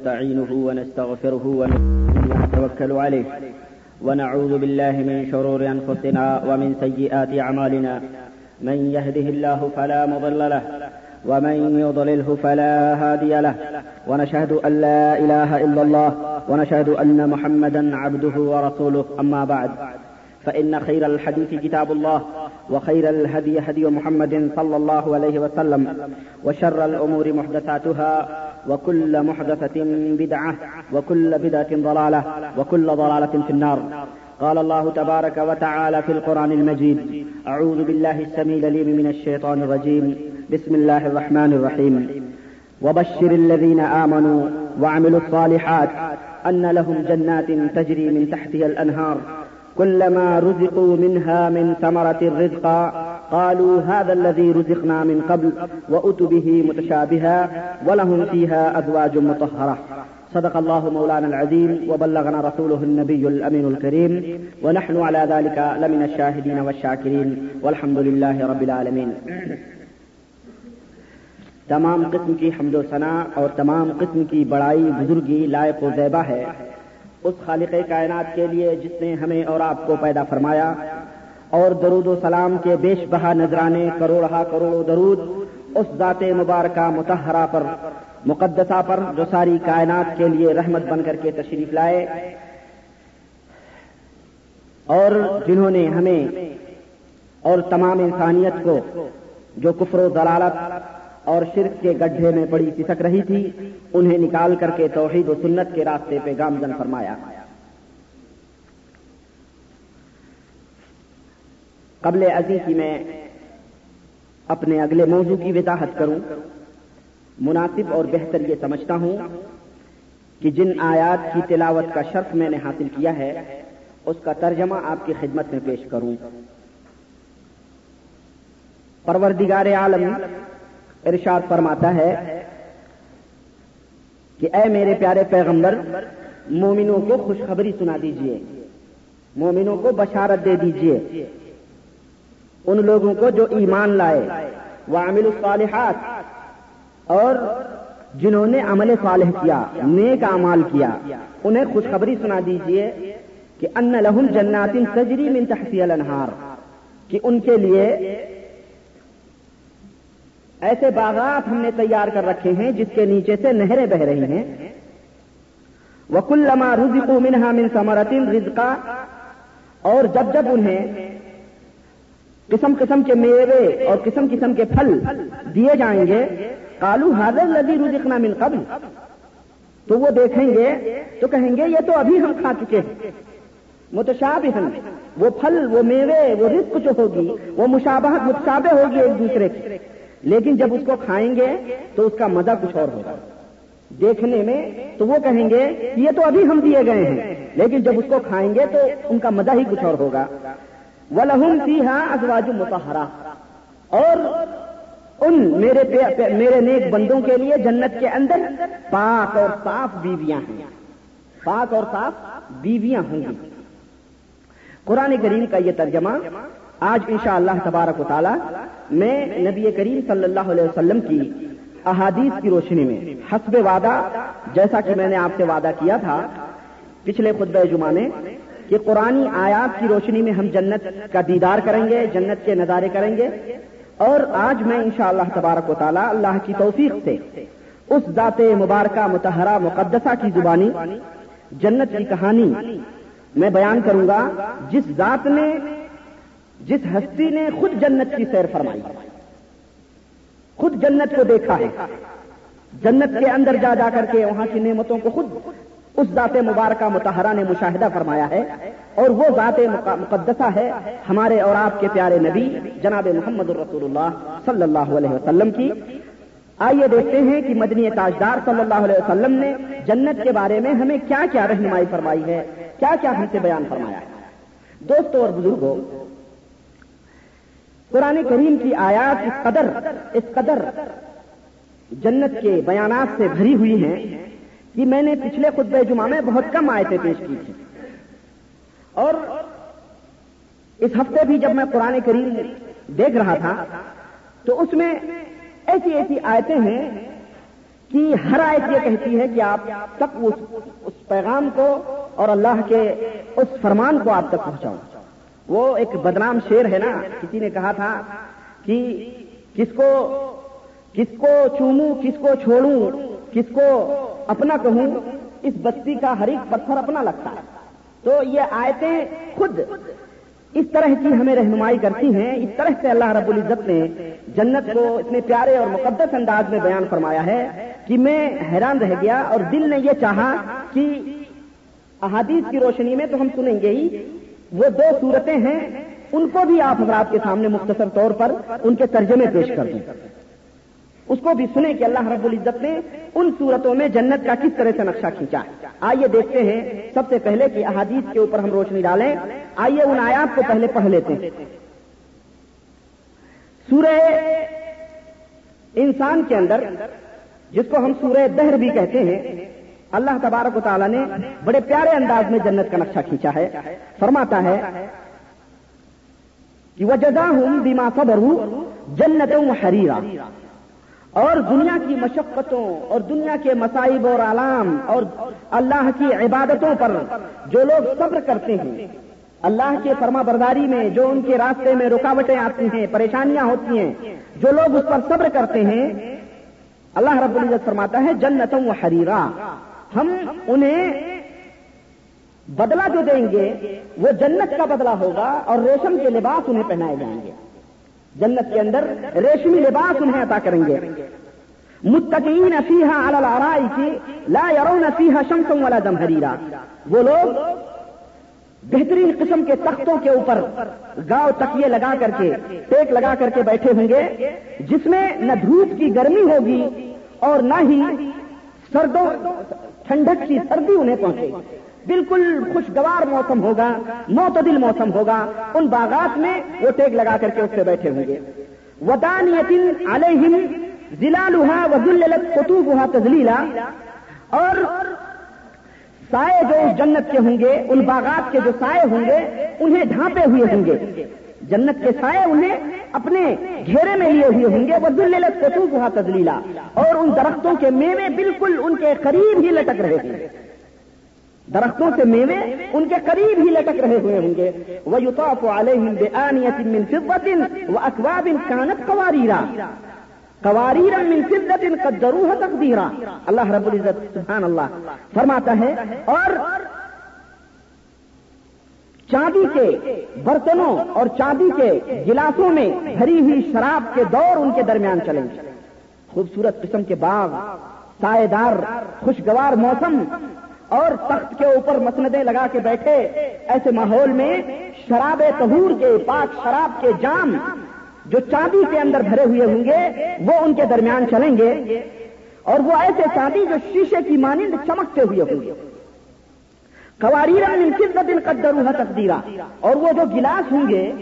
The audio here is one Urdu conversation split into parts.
نستعينه ونستغفره ونتوكل عليه ونعوذ بالله من شرور أنفسنا ومن سيئات أعمالنا من يهده الله فلا مضل له ومن يضلله فلا هادي له ونشهد أن لا إله إلا الله ونشهد أن محمدا عبده ورسوله أما بعد فإن خير الحديث كتاب الله وخير الهدي هدي محمد صلى الله عليه وسلم وشر الأمور محدثاتها وكل محدثة بدعة وكل بدعة ضلالة وكل ضلالة في النار. قال الله تبارك وتعالى في القرآن المجيد أعوذ بالله السميع العليم من الشيطان الرجيم. بسم الله الرحمن الرحيم. وبشر الذين آمنوا وعملوا الصالحات أن لهم جنات تجري من تحتها الأنهار كلما رزقوا منها من ثمرة رزقا قالوا هذا الذي رزقنا من قبل وأتوا به متشابها ولهم فيها أزواج مطهرة. صدق الله مولانا العظيم وبلغنا رسوله النبي الأمين الكريم ونحن على ذلك لمن الشاهدين والشاكرين والحمد لله رب العالمين. تمام قسم کی حمد و ثنا اور تمام قسم کی بڑائی بزرگی لائق و زیبہ ہے. اس خالق کائنات کے لیے جس نے ہمیں اور آپ کو پیدا فرمایا، اور درود و سلام کے بیش بہا نذرانے کروڑہ کروڑ درود اس ذات مبارکہ متحرہ پر، مقدسہ پر جو ساری کائنات کے لیے رحمت بن کر کے تشریف لائے۔ اور جنہوں نے ہمیں اور تمام انسانیت کو جو کفر و ضلالت اور شرک کے گڈھے میں بڑی سسک رہی تھی، انہیں نکال کر کے توحید و سنت کے راستے پہ گامزن فرمایا۔ قبل ازی کی میں اپنے اگلے موضوع کی وضاحت کروں۔ مناسب اور بہتر یہ سمجھتا ہوں کہ جن آیات کی تلاوت کا شرط میں نے حاصل کیا ہے، اس کا ترجمہ آپ کی خدمت میں پیش کروں۔ پروردگار عالم ارشاد فرماتا ہے کہ اے میرے پیارے پیغمبر، مومنوں کو خوشخبری سنا دیجیے۔ مومنوں کو بشارت دے دیجیے۔ ان لوگوں کو جو ایمان لائے وہ الصالحات، اور جنہوں نے عمل صالح کیا، نیک امال کیا، انہیں خوشخبری سنا دیجیے کہ ان لہم جنات سجری من تحتی الانہار، کہ ان کے لیے ایسے باغات ہم نے تیار کر رکھے ہیں جس کے نیچے سے نہریں بہ رہی ہیں۔ وکلما رزقوا منها من ثمرۃ رزقا۔ اور جب جب انہیں قسم قسم کے میوے اور قسم قسم کے پھل دیے جائیں گے کالو حاضر لذی رزقنا من قبل۔ تو وہ دیکھیں گے، تو کہیں گے، یہ تو ابھی ہم کھا چکے ہیں۔ متشابہ وہ پھل، وہ میوے، وہ رزق جو ہوگی، وہ مشابہت، متشابہ ہوگی ایک دوسرے کی۔ لیکن جب اس کو کھائیں گے تو اس کا مزہ کچھ اور ہوگا۔ دیکھنے میں تو وہ کہیں گے، یہ تو ابھی ہم دیے گئے ہیں۔ لیکن جب اس کو کھائیں گے تو ان کا مزہ ہی کچھ اور ہوگا۔ وہ لہم سی ہاں ازواج متحرا اور ان میرے میرے نیک بندوں کے لیے جنت کے اندر پاک اور صاف بیویاں ہیں۔ پاک اور صاف بیویاں ہوں گی۔ قرآن کریم کا یہ ترجمہ آج انشاء اللہ تبارک و تعالی میں نبی کریم صلی اللہ علیہ وسلم کی احادیث کی روشنی میں حسب وعدہ، جیسا کہ میں نے آپ سے وعدہ کیا تھا پچھلے خطبہ جمعہ میں کہ قرآن آیات کی روشنی میں ہم جنت کا دیدار کریں گے، جنت کے نظارے کریں گے۔ اور آج میں انشاء اللہ تبارک و تعالی اللہ کی توفیق سے اس ذات مبارکہ متحرہ مقدسہ کی زبانی، جنت کی کہانی میں بیان کروں گا، جس ذات نے جس ہستی نے خود جنت کی سیر فرمائی۔ خود جنت کو دیکھا ہے۔ جنت کے اندر جا جا کر کے وہاں کی نعمتوں کو خود اس ذات مبارکہ متحرہ نے مشاہدہ فرمایا ہے۔ اور وہ ذات مقدسہ ہے ہمارے اور آپ کے پیارے نبی جناب محمد الرسول اللہ صلی اللہ علیہ وسلم کی۔ آئیے دیکھتے ہیں کہ مدنی تاجدار صلی اللہ علیہ وسلم نے جنت کے بارے میں ہمیں کیا کیا رہنمائی فرمائی ہے کیا کیا ہم سے بیان فرمایا ہے۔ دوستوں اور بزرگوں قرآن کریم کی آیات اس قدر اس قدر جنت کے بیانات سے بھری ہوئی ہیں کہ میں نے پچھلے خطبہ جمعہ میں بہت کم آیتیں پیش کی تھی اور اس ہفتے بھی جب میں قرآن کریم دیکھ رہا تھا تو اس میں ایسی ایسی آیتیں ہیں کی ہر آیت یہ کہتی ہے کہ آپ تک اس, اس پیغام کو اور اللہ کے اس فرمان کو آپ تک پہنچاؤں۔ وہ ایک بدنام شیر ہے نا، کسی نے کہا تھا کہ کس کو کس کو چوموں، کس کو چھوڑوں، کس کو اپنا کہوں، اس بستی کا ہر ایک پتھر اپنا لگتا ہے۔ تو یہ آیتیں خود اس طرح کی ہمیں رہنمائی کرتی ہیں۔ اس طرح سے اللہ رب العزت نے جنت کو اتنے پیارے اور مقدس انداز میں بیان فرمایا ہے کہ میں حیران رہ گیا اور دل نے یہ چاہا کہ احادیث کی روشنی میں تو ہم سنیں گے ہی وہ دو صورتیں ہیں، ان کو بھی آپ حضرات کے سامنے مختصر طور پر ان کے ترجمے پیش کر دیں۔ اس کو بھی سنیں کہ اللہ رب العزت نے ان صورتوں میں جنت کا کس طرح سے نقشہ کھینچا۔ ہے آئیے دیکھتے ہیں سب سے پہلے کہ احادیث کے اوپر ہم روشنی ڈالیں۔ آئیے ان آیات کو پہلے پڑھ لیتے ہیں۔ سورہ انسان کے اندر، جس کو ہم سورہ دہر بھی کہتے ہیں اللہ تبارک و تعالیٰ نے بڑے پیارے انداز میں جنت کا نقشہ کھینچا ہے، فرماتا ہے کہ وہ جزا ہوں بیما صبر ہوں جنتوں حریرا اور دنیا کی مشقتوں اور دنیا کے مصائب اور علام اور اللہ کی عبادتوں پر جو لوگ صبر کرتے ہیں، اللہ کے فرما برداری میں جو ان کے راستے میں رکاوٹیں آتی ہیں، پریشانیاں ہوتی ہیں، جو لوگ اس پر صبر کرتے ہیں، اللہ رب العزت فرماتا ہے جنتوں حریرا ہم انہیں بدلہ جو دیں گے، وہ جنت کا بدلہ ہوگا اور ریشم کے لباس انہیں پہنائے جائیں گے۔ جنت کے اندر ریشمی لباس انہیں عطا کریں گے۔ متقین فیحا الرائی کی لا یرون فیحا شمسم والا جمہریرا۔ وہ لوگ بہترین قسم کے تختوں کے اوپر گاؤں تکیے لگا کر کے، ٹیک لگا کر کے بیٹھے ہوں گے، جس میں نہ دھوپ کی گرمی ہوگی اور نہ ہی سردوں ٹھنڈک کی سردی انہیں پہنچے۔ بالکل خوشگوار موسم ہوگا، معتدل موسم ہوگا۔ ان باغات میں وہ ٹیک لگا کر کے اس سے بیٹھے ہوں گے۔ ودان یتن علیہم ضلع لوہا وزلت قطوب ہوا تزلیلا اور سائے جو جنت کے ہوں گے، ان باغات کے جو سائے ہوں گے، انہیں ڈھانپے ہوئے ہوں گے۔ جنت کے سائے انہیں اپنے گھیرے میں لیے ہوئے ہوں گے۔ وہ دلت قطوب ہوا تزلیلا اور ان درختوں کے میوے بالکل ان کے قریب ہی لٹک رہے ہیں درختوں سے میوے ان کے قریب ہی لٹک رہے ہوئے ہوں گے۔ وہ یوتاف علیہ من فضت و اقواب کانت قواریرا قواریر من فضت قدروها تقدیرا اللہ رب العزت سبحان اللہ فرماتا ہے۔ اور چاندی کے برتنوں اور چاندی کے گلاسوں میں بھری ہوئی شراب کے دور ان کے درمیان چلیں۔ گے خوبصورت قسم کے باغ سائے دار خوشگوار موسم اور تخت کے اوپر مسندیں لگا کے بیٹھے۔ ایسے ماحول میں شراب تہور کے پاک شراب کے جام جو چاندی کے اندر بھرے ہوئے ہوں گے، وہ ان کے درمیان چلیں گے۔ اور وہ ایسے چاندی جو شیشے کی مانند چمکتے ہوئے ہوں گے۔ قواریرا من دن قدروها تقدیرا۔ اور وہ جو گلاس ہوں گے،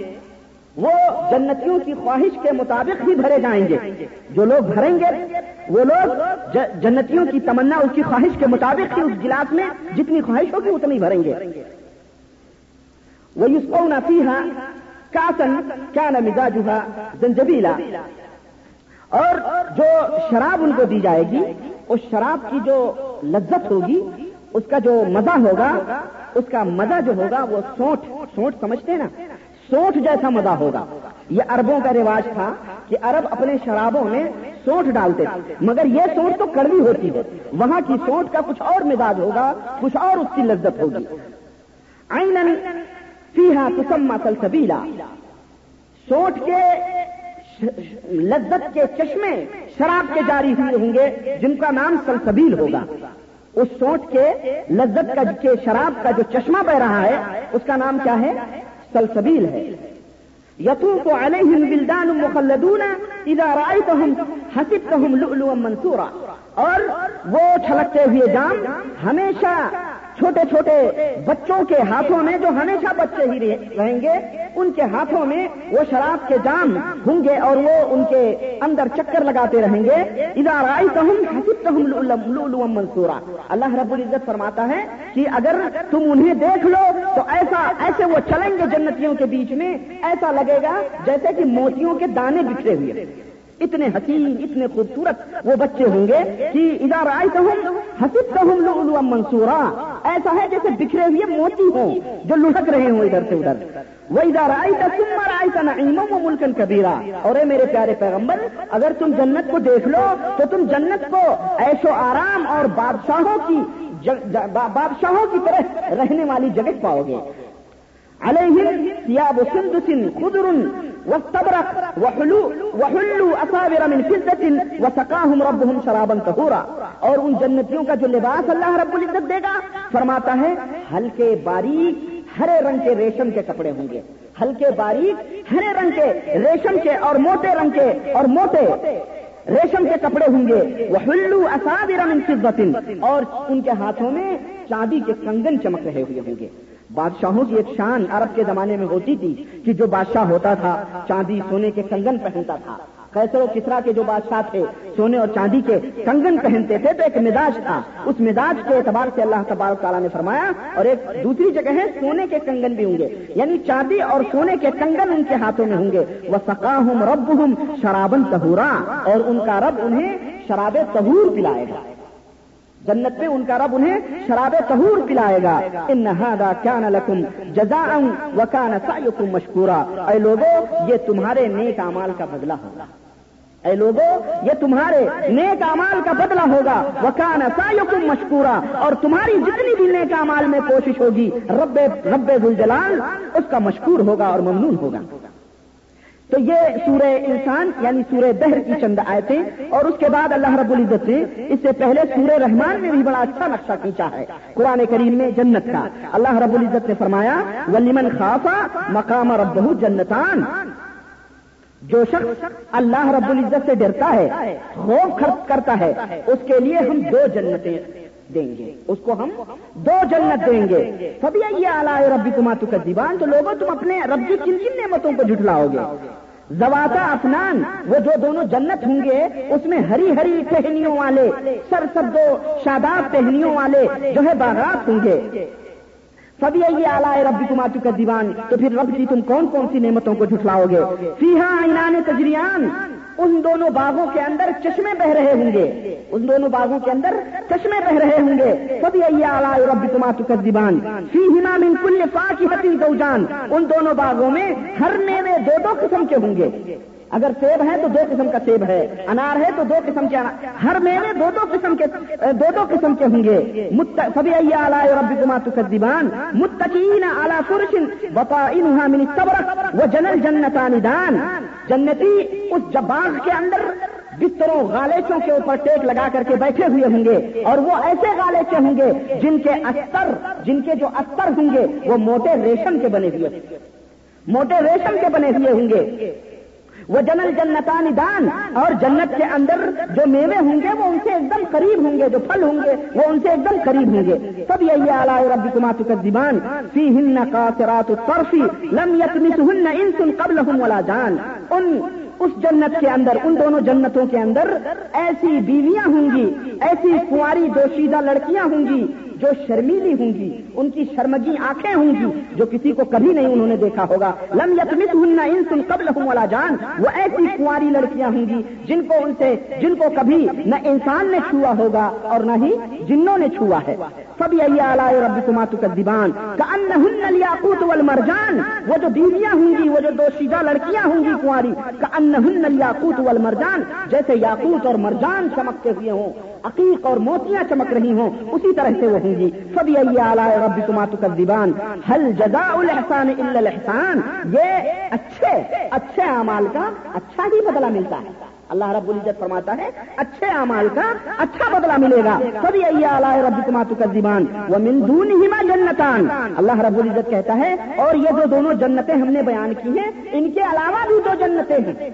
وہ جنتیوں کی خواہش کے مطابق ہی بھرے جائیں گے۔ جو لوگ بھریں گے، وہ لوگ جنتیوں کی تمنا، اس کی خواہش کے مطابق ہی اس گلاس میں جتنی خواہش ہوگی اتنی بھریں گے۔ وہ اس کو نفیحا کاسن کیا نہ مزاجا زنجبیلا اور جو شراب ان کو دی جائے گی، اس شراب کی جو لذت ہوگی اس کا جو مزہ ہوگا، اس کا مزہ جو ہوگا، وہ سوٹ سوٹ سمجھتے نا؟ سوٹ جیسا مزہ ہوگا۔ یہ اربوں کا رواج تھا کہ ارب اپنے شرابوں میں سوٹ ڈالتے تھے۔ مگر یہ سوٹ تو کڑوی ہوتی ہے۔ وہاں کی سوٹ کا کچھ اور مزاج ہوگا، کچھ اور اس کی لذت ہوگی۔ آئین سیاح کسما سلسبیلا۔ سوٹ کے لذت کے چشمے شراب کے جاری ہوئے ہوں گے، جن کا نام سلسبیل ہوگا۔ اس سوٹ کے لذت کا کے شراب کا جو چشمہ بہ رہا ہے، اس کا نام کیا ہے؟ سلسبیل ہے۔ یتو کو علیہم بلدان مخلدون اذا رائتهم حسبتهم لؤلؤا منصورا اور وہ چھلکتے ہوئے جام ہمیشہ چھوٹے چھوٹے بچوں کے ہاتھوں میں جو ہمیشہ بچے ہی رہیں گے، ان کے ہاتھوں میں وہ شراب کے جام ہوں گے اور وہ ان کے اندر چکر لگاتے رہیں گے۔ ادار منصورا۔ اللہ رب العزت فرماتا ہے کہ اگر تم انہیں دیکھ لو تو ایسا ایسے وہ چلیں گے جنتیوں کے بیچ میں، ایسا لگے گا جیسے کہ موتیوں کے دانے بکھرے ہوئے۔ اتنے حسین، اتنے خوبصورت وہ بچے ہوں گے کہ ادھر آئے تو ہم حسب تو ہم لوگ منصورہ ایسا ہے جیسے بکھرے ہوئے موتی ہوں جو لڑک رہے ہوں ادھر سے ادھر۔ وہ ادھر آئی تو تم مر آئی تو نہ وہ ملکن کبیرا اور اے میرے پیارے پیغمبر، اگر تم جنت کو دیکھ لو تو تم جنت کو ایسو آرام اور بادشاہوں کی بادشاہوں کی طرح رہنے والی جگہ پاؤ گے۔ علیہم سیاب سندس خضر واستبرق وحلو وحلو اصابر من فضة وسقاهم ربهم شرابا طهورا۔ اور ان جنتیوں کا جو لباس اللہ رب العزت دے گا، فرماتا ہے، ہلکے باریک ہرے رنگ کے ریشم کے کپڑے ہوں گے۔ ہلکے باریک ہرے رنگ کے ریشم کے اور موٹے رنگ کے اور موٹے ریشم کے کپڑے ہوں گے۔ وہ ہلو اصابر من فضة۔ اور ان کے ہاتھوں میں چاندی کے کنگن چمک رہے ہوئے ہوں گے۔ بادشاہوں کی ایک شان عرب کے زمانے میں ہوتی تھی کہ جو بادشاہ ہوتا تھا، چاندی سونے کے کنگن پہنتا تھا۔ کیسے کسرا کے جو بادشاہ تھے، سونے اور چاندی کے کنگن پہنتے تھے تو ایک مزاج تھا۔ اس مزاج کے اعتبار سے اللہ تبارک تعالیٰ نے فرمایا، اور ایک دوسری جگہ ہے، سونے کے کنگن بھی ہوں گے۔ یعنی چاندی اور سونے کے کنگن ان کے ہاتھوں میں ہوں گے۔ وہ سکا ہوں رب ہوں شرابن تہورا اور ان کا رب انہیں شراب تہور پلائے گا۔ جنت میں ان کا رب انہیں شراب تہور پلائے گا۔ ان نہادا کیا نہ لکم جزا و کا نسا مشکورا۔ اے لوگوں یہ تمہارے نیک امال کا بدلہ ہوگا۔ اے لوگوں یہ تمہارے نیک امال کا بدلہ ہوگا۔ وکان سایکم مشکورا۔ اور تمہاری جتنی بھی نیک امال میں کوشش ہوگی، رب رب گلجلال اس کا مشکور ہوگا اور ممنون ہوگا۔ تو یہ سورہ انسان یعنی سورہ دہر کی چند آئے تھے اور اس کے بعد اللہ رب العزت نے اس سے پہلے سورہ رحمان میں بھی بڑا اچھا نقشہ کھینچا ہے۔ قرآن کریم میں جنت کا۔ اللہ رب العزت نے فرمایا ولیمن خافا مقام رب جنتان۔ جو شخص اللہ رب العزت سے ڈرتا ہے، خوف خرچ کرتا ہے، اس کے لیے ہم دو جنتیں۔ دیں گے۔ اس کو ہم دو جنت دیں گے۔ سب یہ آلہ ربی کماتو کا دیوان تو لوگوں تم اپنے رب کن کن نعمتوں کو جھٹلاؤ گے۔ زواتا افنان، وہ جو دونوں جنت ہوں گے، اس میں ہری ہری ٹہنیوں والے، سر سب دو شاداب ٹہنیوں والے جو ہے باغات ہوں گے۔ سب یہ آلائے ربی کماتو کا دیوان تو پھر رب کی تم کون کون سی نعمتوں کو جھٹلاؤ گے؟ فیحا اینان تجریان ان دونوں باغوں کے اندر چشمے بہ رہے ہوں گے۔ ان دونوں باغوں کے اندر چشمے بہ رہے ہوں گے۔ سب یہ رب تماتو کا دیوان فی ہما من کل پاکی حتی دو جان ان دونوں باغوں میں ہر میوے دو دو قسم کے ہوں گے۔ اگر سیب ہے تو دو قسم کا سیب ہے، انار ہے تو دو قسم کے ہر میوے دو دو قسم کے، دو دو قسم کے ہوں گے۔ سبھی اعلیٰ ربی کما تکدیبان متقین اعلیٰ فرشن بپا من صبر وہ جنل جنتان دان۔ جنتی اس باغ کے اندر بستروں غالچوں کے اوپر ٹیک لگا کر کے بیٹھے ہوئے ہوں گے، اور وہ ایسے غالچے ہوں گے جن کے استر، جن کے جو استر ہوں گے، وہ موٹے ریشم کے بنے ہوئے موٹے ریشم کے بنے ہوئے ہوں گے۔ وہ جنل جنتان دان اور جنت کے اندر جو میوے ہوں گے وہ ان سے ایک دم قریب ہوں گے، جو پھل ہوں گے وہ ان سے ایک دم قریب ہوں گے۔ سب یہی اعلیٰ ربی کمات دیوان فی ہن کا سرات ترفی لم یتمس ہن ان سن قبل ولا جان۔ ان، اس جنت کے اندر، ان دونوں جنتوں کے اندر ایسی بیویاں ہوں گی، ایسی کنواری دوشیدہ لڑکیاں ہوں گی جو شرمیلی ہوں گی، ان کی شرمگی آنکھیں ہوں گی، جو کسی کو کبھی نہیں انہوں نے دیکھا ہوگا۔ لم یتمت ہن ان قبل ہوں والا جان۔ وہ ایسی کنواری لڑکیاں ہوں گی جن کو ان سے، جن کو کبھی نہ انسان نے چھوا ہوگا اور نہ ہی جنوں نے چھوا ہے۔ سب یہی آلائے ربی کماتو کا دیوان کا ان ہن لیاقوت والمرجان۔ وہ جو بیویاں ہوں گی، وہ جو دو شیزہ لڑکیاں ہوں گی کنواری۔ کا ان ہن لیاقوت والمرجان۔ جیسے یاقوت اور مرجان چمکتے ہوئے ہوں عقیق اور موتیاں چمک رہی ہوں، اسی طرح سے وہ ہوں گی۔ سب یہی آلائے ربی کماتو کا دیوان حل جزا الحسان الحسان یہ اچھے اچھے اعمال کا اچھا ہی بدلہ ملتا ہے۔ اللہ رب العزت فرماتا ہے، اچھے اعمال کا اچھا بدلہ ملے گا۔ سبھی اللہ رب کماتو کا دیوان وہ مندون جنتان۔ اللہ رب العزت کہتا ہے، اور یہ جو دونوں جنتیں ہم نے بیان کی ہیں، ان کے علاوہ بھی دو جنتیں ہیں۔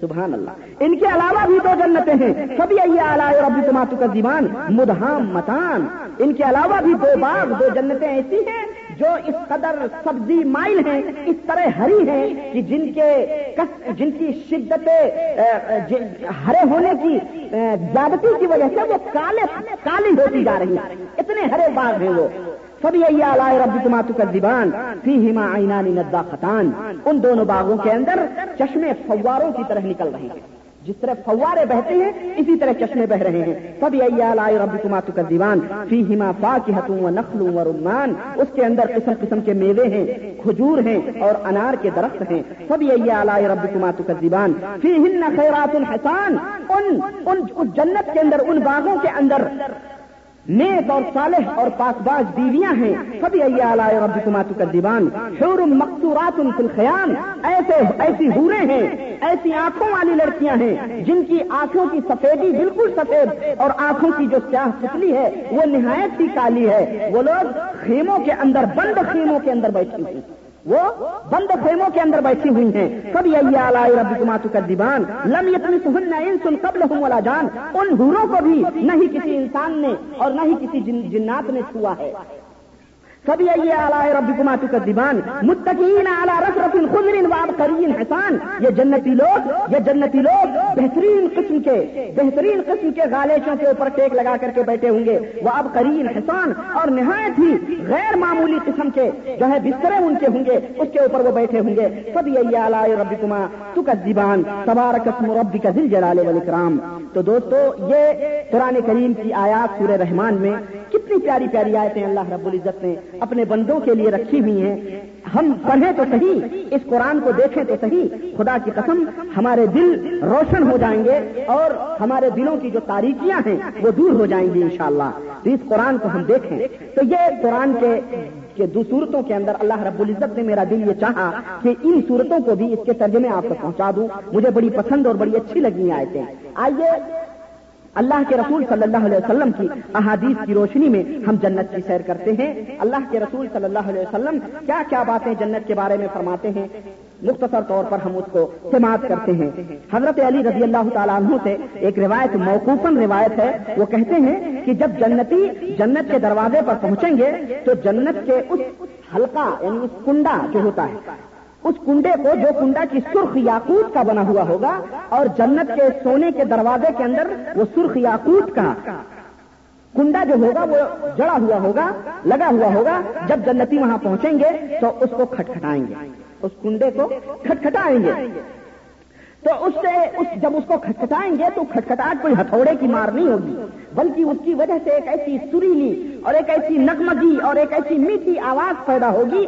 سبحان اللہ۔ ان کے علاوہ بھی دو جنتیں ہیں۔ سبھی اعلیٰ ربی تماتو کا دیوان مدہام متان ان کے علاوہ بھی دو باغ، دو جنتیں ایسی ہیں جو اس قدر سبزی مائل ہیں، اس طرح ہری ہیں کہ جن کے جن کی شدت ہرے ہونے کی زیادتی کی وجہ سے وہ کالے، کالی ہوتی جا رہی ہیں۔ اتنے ہرے باغ ہیں وہ۔ سب یہ آلائے ربی تماتو کا دیوان فی ہما آئینانی ندا خطان ان دونوں باغوں کے اندر چشمے فواروں کی طرح نکل رہے ہیں۔ جس طرح فوارے بہتے ہیں، اسی طرح چشمے بہ رہے ہیں۔ سب یہ رب کماتو کا دیوان فی ہما فا کی حتوں و نخلوں و رمان اس کے اندر قسم قسم کے میوے ہیں، کھجور ہیں اور انار کے درخت ہیں۔ سب یہ آلائے رب کماتو کا دیوان فی ہن خیرات الحسان ان ان جنت کے اندر، ان باغوں کے اندر نیک اور صالح اور پاسباز بیویاں ہیں. سبھی اللہ رب کماتو کا دیوان شور مقصورات ان الخیام. ایسے ایسی ہورے ہیں. ایسی آنکھوں والی لڑکیاں ہیں جن کی آنکھوں کی سفیدی بالکل سفید اور آنکھوں کی جو سیاہ پتلی ہے، وہ نہایت ہی کالی ہے۔ وہ لوگ خیموں کے اندر، بند خیموں کے اندر بیٹھی ہوئی وہ بند خیموں کے اندر بیٹھی ہوئی ہیں۔ سب یہ رب کا دیوان لم یتن سہن ان سن قبل والا جان۔ ان حوروں کو بھی نہ ہی کسی انسان نے اور نہ ہی کسی جنات نے چھوا ہے۔ سبھی یہ اعلیٰ رب کماتو کا دیوان متقین اعلیٰ رف رف الخن واب کرین حسان۔ یہ جنتی لوگ، یہ جنتی لوگ بہترین قسم کے، بہترین قسم کے غالیشوں کے اوپر ٹیک لگا کر کے بیٹھے ہوں گے۔ وہ اب کرین حسان اور نہایت ہی غیر معمولی قسم کے جو ہے بسترے ان کے ہوں گے، اس کے اوپر وہ بیٹھے ہوں گے۔ سب یہ اعلیٰ رب کما تو کا دیوان، تبارک ربی کا دل جلال والاکرام۔ تو دوستو، یہ قرآن کریم کی آیات سورہ رحمان میں کتنی پیاری پیاری آیتیں اللہ رب العزت نے اپنے بندوں کے لیے رکھی ہوئی ہیں۔ ہم پڑھیں تو صحیح، اس قرآن کو دیکھیں تو صحیح۔ خدا کی قسم، ہمارے دل روشن ہو جائیں گے اور ہمارے دلوں کی جو تاریخیاں ہیں، وہ دور ہو جائیں گی انشاءاللہ۔ تو اس قرآن کو ہم دیکھیں۔ تو یہ قرآن کے دو صورتوں کے اندر اللہ رب العزت نے میرا دل یہ چاہا کہ ان صورتوں کو بھی اس کے ترجمے آپ تک پہنچا دوں۔ مجھے بڑی پسند اور بڑی اچھی لگی آئے تھے آئیے اللہ کے رسول صلی اللہ علیہ وسلم کی احادیث کی روشنی میں ہم جنت کی سیر کرتے ہیں۔ اللہ کے رسول صلی اللہ علیہ وسلم کیا کیا باتیں جنت کے بارے میں فرماتے ہیں؟ مختصر طور پر ہم اس کو سماعت کرتے ہیں۔ حضرت علی رضی اللہ تعالیٰ عنہ سے ایک روایت موقوفن روایت ہے۔ وہ کہتے ہیں کہ جب جنتی جنت کے دروازے پر پہنچیں گے تو جنت کے اس حلقہ یعنی اس کنڈا جو ہوتا ہے اس کنڈے کو جو کنڈا کی سرخ یاقوت کا بنا ہوا ہوگا اور جنت کے سونے کے دروازے کے اندر وہ سرخ یاقوت کا کنڈا جو ہوگا وہ جڑا ہوا ہوگا، لگا ہوا ہوگا۔ جب جنتی وہاں پہنچیں گے تو اس کو کھٹکھٹائیں گے۔ اس کنڈے کو کھٹکھٹائیں گے۔ تو اس سے اس جب اس کو کھٹکھٹائیں گے تو کھٹکھٹاہٹ کوئی ہتھوڑے کی مار نہیں ہوگی، بلکہ اس کی وجہ سے ایک ایسی سریلی اور ایک ایسی نگمگی اور ایک ایسی میٹھی آواز پیدا ہوگی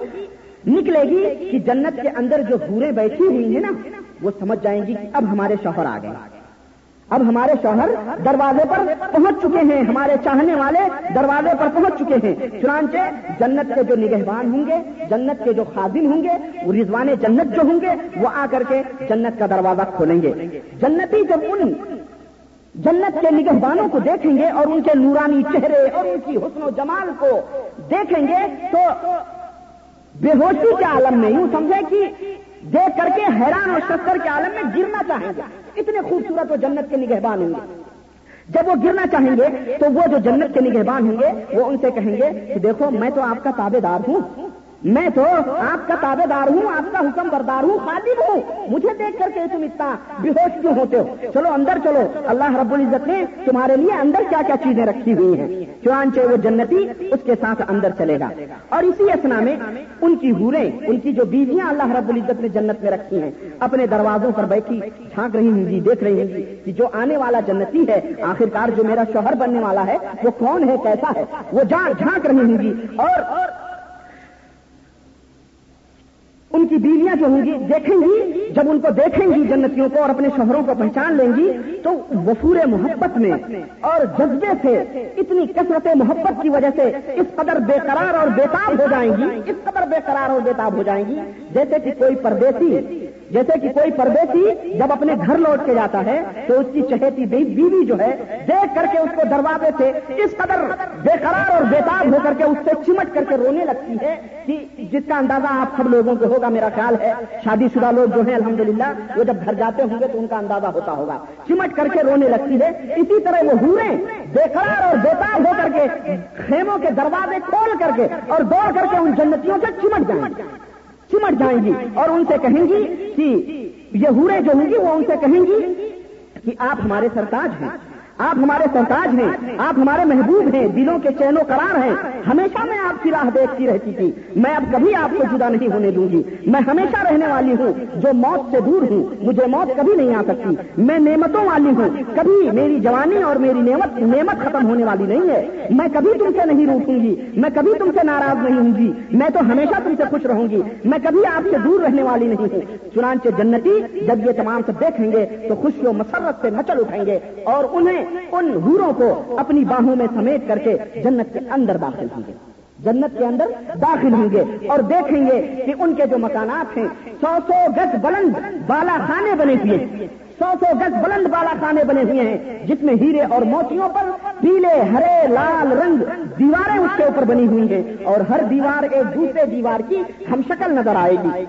نکلے گی کہ جنت کے اندر جو بورے بیٹھی ہوئی ہیں نا، وہ سمجھ جائیں گی کہ اب ہمارے شوہر آ گئے۔ اب ہمارے شوہر دروازے پر پہنچ چکے ہیں، ہمارے چاہنے والے دروازے پر پہنچ چکے ہیں۔ چنانچہ جنت کے جو نگہبان ہوں گے، جنت کے جو خادم ہوں گے وہ رضوان جنت جو ہوں گے، وہ آ کر کے جنت کا دروازہ کھولیں گے۔ جنتی جب ان جنت کے نگہبانوں کو دیکھیں گے اور ان کے نورانی چہرے اور ان کی حسن و جمال کو دیکھیں گے، تو بے ہوشی کے عالم میں یوں سمجھے کہ دیکھ کر کے حیران اور شکر کے عالم میں گرنا چاہیں گے۔ اتنے خوبصورت وہ جنت کے نگہبان ہوں گے۔ جب وہ گرنا چاہیں گے تو وہ جو جنت کے نگہبان ہوں گے وہ ان سے کہیں گے کہ دیکھو میں تو آپ کا تابے دار ہوں۔ میں تو آپ کا تابے دار ہوں، آپ کا حکم بردار ہوں خادم ہوں۔ مجھے دیکھ کر کے تم اتنا بے ہوش کیوں ہوتے ہو؟ چلو اندر چلو۔ اللہ رب العزت نے تمہارے لیے اندر کیا کیا چیزیں رکھی ہوئی ہیں۔ چانچے وہ جنتی اس کے ساتھ اندر چلے گا۔ اور اسی اسنا میں ان کی ہوریں ان کی جو بیویاں اللہ رب العزت نے جنت میں رکھی ہیں، اپنے دروازوں پر بیٹھی چھانک رہی ہوں گی دیکھ رہی ہوں گی کہ جو آنے والا جنتی ہے، آخرکار جو میرا شوہر بننے والا ہے، وہ کون ہے، کیسا ہے؟ وہ جھانک رہی ہوں گی اور ان کی بیویاں جو ہوں گی دیکھیں گی، جب ان کو دیکھیں گی جنتیوں کو اور اپنے شوہروں کو پہچان لیں گی، تو وفور محبت میں اور جذبے سے اتنی کثرت محبت کی وجہ سے اس قدر بے قرار اور بےتاب ہو جائیں گی، اس قدر بے قرار اور بےتاب ہو جائیں گی، جیسے کہ کوئی پردیسی، جیسے کہ کوئی پردیسی جب اپنے گھر لوٹ کے جاتا ہے، تو اس کی چہیتی بیوی جو ہے، دیکھ کر کے اس کو دروازے سے اس قدر بے قرار اور بےتاب ہو کر کے اس سے چمٹ کر کے رونے لگتی ہے کہ جس کا اندازہ آپ سب لوگوں کو ہوگا، میرا خیال ہے شادی شدہ لوگ جو ہیں، الحمدللہ، وہ جب گھر جاتے ہوں گے تو ان کا اندازہ ہوتا ہوگا۔ چمٹ کر کے رونے لگتی ہے، اسی طرح وہ ہورے بے قرار اور بےتاب ہو کر کے خیموں کے دروازے کھول کر کے اور دوڑ کر کے ان جنتیوں سے چمٹ جائیں چمٹ جائیں گی اور ان سے کہیں گی کہ یہ ہورے جو ہوں گی، وہ ان سے کہیں گی کہ آپ ہمارے سرتاج ہیں۔ آپ ہمارے سرتاج ہیں، آپ ہمارے محبوب ہیں، دلوں کے چین و قرار ہیں۔ ہمیشہ میں آپ کی راہ دیکھتی رہتی تھی۔ میں اب کبھی آپ کو جدا نہیں ہونے دوں گی۔ میں ہمیشہ رہنے والی ہوں۔ جو موت سے دور ہوں، مجھے موت کبھی نہیں آ سکتی۔ میں نعمتوں والی ہوں۔ کبھی میری جوانی اور میری نعمت نعمت ختم ہونے والی نہیں ہے۔ میں کبھی تم سے نہیں روکوں گی۔ میں کبھی تم سے ناراض نہیں ہوں گی۔ میں تو ہمیشہ تم سے خوش رہوں گی۔ میں کبھی آپ سے دور رہنے والی نہیں ہوں۔ چنانچہ جنتی جب یہ تمام سے دیکھیں گے تو خوشی و مسرت سے مچل اٹھیں گے اور انہیں ان حوروں کو اپنی باہوں میں سمیٹ کر کے جنت کے اندر داخل ہوں گے۔ جنت کے اندر داخل ہوں گے اور دیکھیں گے کہ ان کے جو مکانات ہیں، سو سو گز بلند بالا خانے بنے ہوئے سو سو گز بلند بالا خانے بنے ہوئے ہیں، جس میں ہیرے اور موتیوں پر پیلے، ہرے، لال رنگ دیواریں اس کے اوپر بنی ہوئی ہیں۔ اور ہر دیوار ایک دوسرے دیوار کی ہم شکل نظر آئے گی۔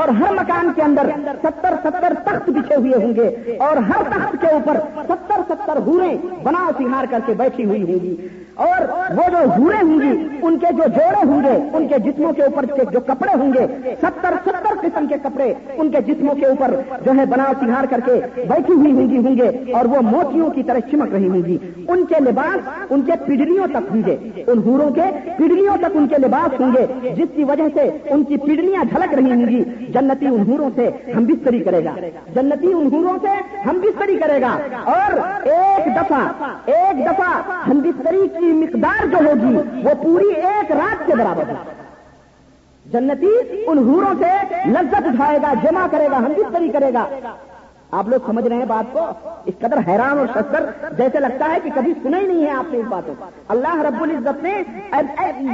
اور ہر مکان کے اندر ستر ستر تخت بچھے ہوئے ہوں گے اور ہر تخت کے اوپر ستر ستر ہورے بنا سہار کر کے بیٹھی ہوئی ہوں گی اور وہ جو ہورے ہوں گی، ان کے جو جوڑے ہوں گے، ان کے جسموں کے اوپر کے جو کپڑے ہوں گے، ستر ستر قسم کے کپڑے ان کے جسموں کے اوپر جو ہے بنا سہار کر کے بیٹھی ہوئی ہوں گی ہوں گے اور وہ موتیوں کی طرح چمک رہی ہوں گی۔ ان کے لباس ان کے پڈلیوں تک ہوں گے۔ ان ہوروں کے پڈلیوں تک ان کے لباس ہوں گے، جس کی وجہ سے ان کی پڈلیاں جھلک رہی ہوں گی۔ جنتی انہوروں سے ہم بستری کرے گا۔ جنتی انہوروں سے ہم بستری کرے گا۔ اور ایک دفعہ ایک دفعہ ہم بستری کی مقدار جو ہوگی، وہ پوری ایک رات کے برابر ہوگی۔ جنتی ان ہوروں سے لذت اٹھائے گا، جمع کرے گا، ہم بستری کرے گا۔ آپ لوگ سمجھ رہے ہیں بات کو؟ اس قدر حیران اور شستر جیسے لگتا ہے کہ کبھی سنا ہی نہیں ہے آپ نے اس باتوں کو۔ اللہ رب العزت نے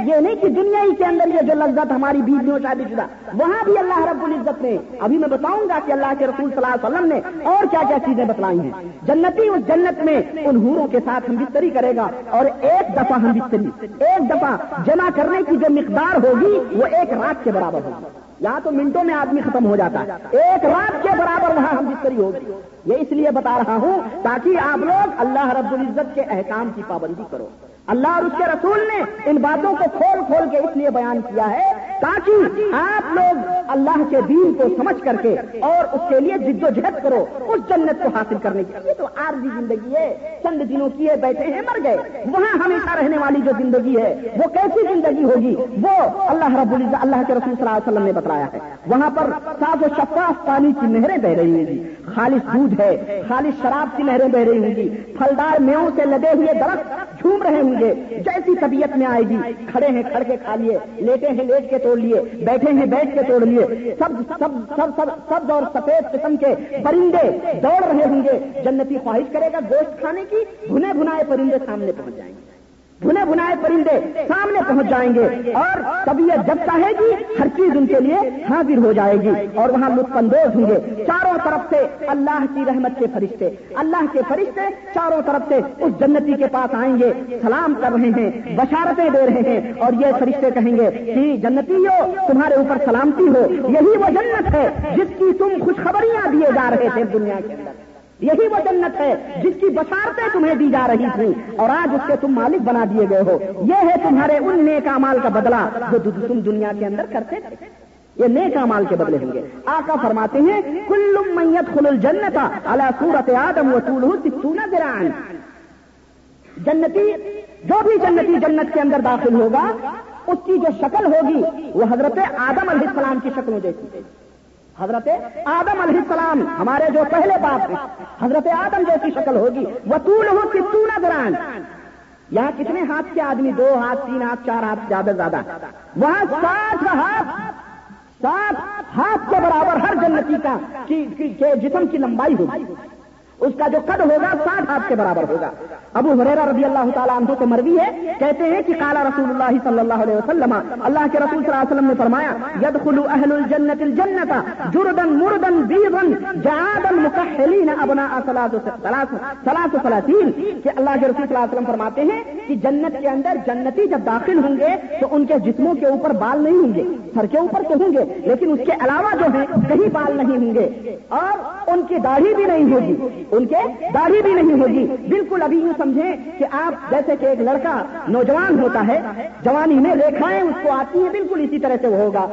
یہ نہیں کہ دنیا ہی کے اندر یہ جو لذت ہماری بیویوں شادی شدہ، وہاں بھی اللہ رب العزت نے، ابھی میں بتاؤں گا کہ اللہ کے رسول صلی اللہ علیہ وسلم نے اور کیا کیا چیزیں بتلائی ہیں۔ جنتی اس جنت میں ان ہوروں کے ساتھ ہم بستری کرے گا اور ایک دفعہ ہم بستری ایک دفعہ جمع کرنے کی جو مقدار ہوگی وہ ایک رات کے برابر ہوگی۔ یہاں تو منٹوں میں آدمی ختم ہو جاتا ہے۔ ایک رات کے برابر وہاں ہم بستری ہوگی۔ یہ اس لیے بتا رہا ہوں تاکہ آپ لوگ اللہ رب العزت کے احکام کی پابندی کرو۔ اللہ اور اس کے رسول نے ان باتوں کو کھول کھول کے اس لیے بیان کیا ہے تاکہ آپ لوگ اللہ کے دین کو سمجھ کر کے اور اس کے لیے جد و جہد کرو، اس جنت کو حاصل کرنے کی یہ تو عارضی زندگی ہے۔ چند دنوں کی ہے بیٹھے ہیں، مر گئے۔ وہاں ہمیشہ رہنے والی جو زندگی ہے، وہ کیسی زندگی ہوگی؟ وہ اللہ رب العزت، اللہ کے رسول صلی اللہ علیہ وسلم نے بتایا ہے۔ وہاں پر صاف و شفاف پانی کی نہریں بہ رہی ہیں جی۔ خالص دودھ ہے، خالص شراب کی نہریں بہ رہی ہوں گی جی۔ پھلدار میوں سے لدے ہوئے درخت جھوم رہے ہوں گے۔ جیسی طبیعت میں آئے گی۔ کھڑے ہیں، کھڑ کے کھا لیے، لیٹے ہیں، لیٹ کے تو توڑ لیے، بیٹھے ہیں، بیٹھ کے توڑ لیے۔ سب سب سب سب سب اور سفید قسم کے پرندے دوڑ رہے ہوں گے۔ جنتی خواہش کرے گا گوشت کھانے کی، بھنے بھنائے پرندے سامنے پہنچ جائیں گے۔ بھنے بھنائے پرندے سامنے پہنچ جائیں گے اور طبیعت جب چاہے گی، ہر چیز ان کے لیے حاضر ہو جائے گی اور وہاں لطف اندوز ہوں گے۔ چاروں طرف سے اللہ کی رحمت کے فرشتے، اللہ کے فرشتے چاروں طرف سے اس جنتی کے پاس آئیں گے، سلام کر رہے ہیں، بشارتیں دے رہے ہیں اور یہ فرشتے کہیں گے کہ جنتی ہو تمہارے اوپر سلامتی ہو، یہی وہ جنت ہے جس کی تم خوشخبریاں دیے جا رہے تھے دنیا کے اندر۔ یہی وہ جنت ہے جس کی بشارتیں تمہیں دی جا رہی تھی اور آج اس کے تم مالک بنا دیے گئے ہو۔ یہ ہے تمہارے ان نیک امال کا بدلہ جو تم دنیا کے اندر کرتے تھے۔ یہ نیک امال کے بدلے ہوں گے۔ آقا فرماتے ہیں کل میت خل الجنت اللہ سورت آدم و سونا دران جنتی، جو بھی جنتی جنت کے اندر داخل ہوگا، اس کی جو شکل ہوگی، وہ حضرت آدم علیہ السلام کی شکلوں جیسی۔ حضرت آدم علیہ السلام، ہمارے جو پہلے باپ ہیں حضرت آدم جیسی شکل ہوگی۔ وہ طول ہو کتوں نظران یہاں کتنے ہاتھ کے آدمی، دو ہاتھ، تین ہاتھ، چار ہاتھ، زیادہ زیادہ۔ وہاں سات ہاتھ سات ہاتھ کے برابر ہر جنتی کا جسم کی لمبائی ہوگی۔ اس کا جو قد ہوگا سات ہاتھ کے برابر ہوگا۔ ابو حریرا رضی اللہ تعالیٰ عنہ سے مروی ہے، کہتے ہیں کہ کالا رسول اللہ صلی اللہ علیہ وسلم، اللہ کے رسول صلی اللہ علیہ وسلم نے فرمایا ید خلو اہل الجنت الجنت جردن مردن بیبن جادن مکحلین ابنا سلاس سلاسین کہ اللہ کے رسول صلی اللہ علیہ وسلم فرماتے ہیں کہ جنت کے اندر جنتی جب داخل ہوں گے، تو ان کے جسموں کے اوپر بال نہیں ہوں گے۔ سر کے اوپر تو ہوں گے، لیکن اس کے علاوہ جو ہیں، کہیں بال نہیں ہوں گے۔ اور ان کی داڑھی بھی نہیں ہوگی۔ ان کے داڑھی بھی نہیں ہوگی۔ بالکل ابھی یوں سمجھیں کہ آپ جیسے کہ ایک لڑکا نوجوان ہوتا ہے، جوانی میں ریکھائیں اس کو آتی ہیں، بالکل اسی طرح سے وہ ہوگا۔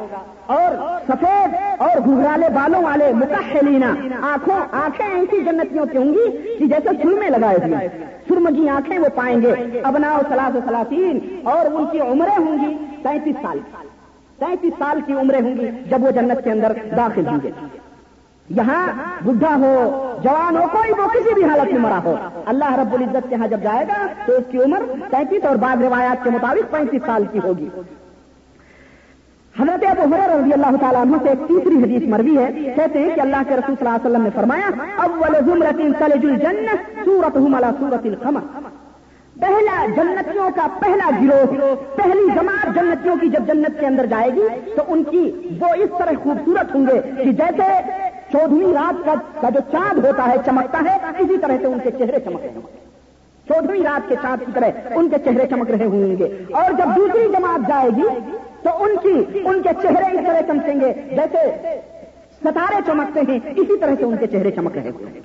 اور سفید اور گھگرالے بالوں والے متحلینا، آنکھوں، آنکھیں ایسی جنتیوں کی ہوں گی کہ جیسے سرمے لگائے ہوئے سرمگی آنکھیں وہ پائیں گے۔ ابنا سلاس و سلاطین اور ان کی عمریں ہوں گی سینتیس سال۔ سینتیس سال کی عمریں ہوں گی جب وہ جنت کے اندر داخل ہوں گے۔ یہاں بڈھا ہو، جوان ہو، کوئی وہ کسی بھی حالت میں مرا ہو۔ اللہ رب العزت کے یہاں جب جائے گا تو اس کی عمر سینتیس اور بعض روایات کے مطابق پینتیس سال کی ہوگی۔ حضرت ابو حرر رضی اللہ تعالیٰ عنہ سے ایک تیسری حدیث مروی ہے۔ کہتے ہیں کہ اللہ کے رسول صلی اللہ علیہ وسلم نے فرمایا، اول زمرت سلج الجنت سورت علی سورت القمر۔ پہلا جنتیوں کا پہلا گروہ، پہلی جماعت جنتیوں کی جب جنت کے اندر جائے گی، تو ان کی وہ اس طرح خوبصورت ہوں گے کہ جیسے چودہویں رات کا جو چاند ہوتا ہے، چمکتا ہے، اسی طرح سے ان کے چہرے چمک رہے ہیں چودہویں رات کے چاند کی طرح ان کے چہرے چمک رہے ہوں گے۔ اور جب دوسری جماعت جائے گی، تو ان کی ان کے چہرے اس طرح چمکیں گے، جیسے ستارے چمکتے ہیں، اسی طرح سے ان کے چہرے چمک رہے ہوئے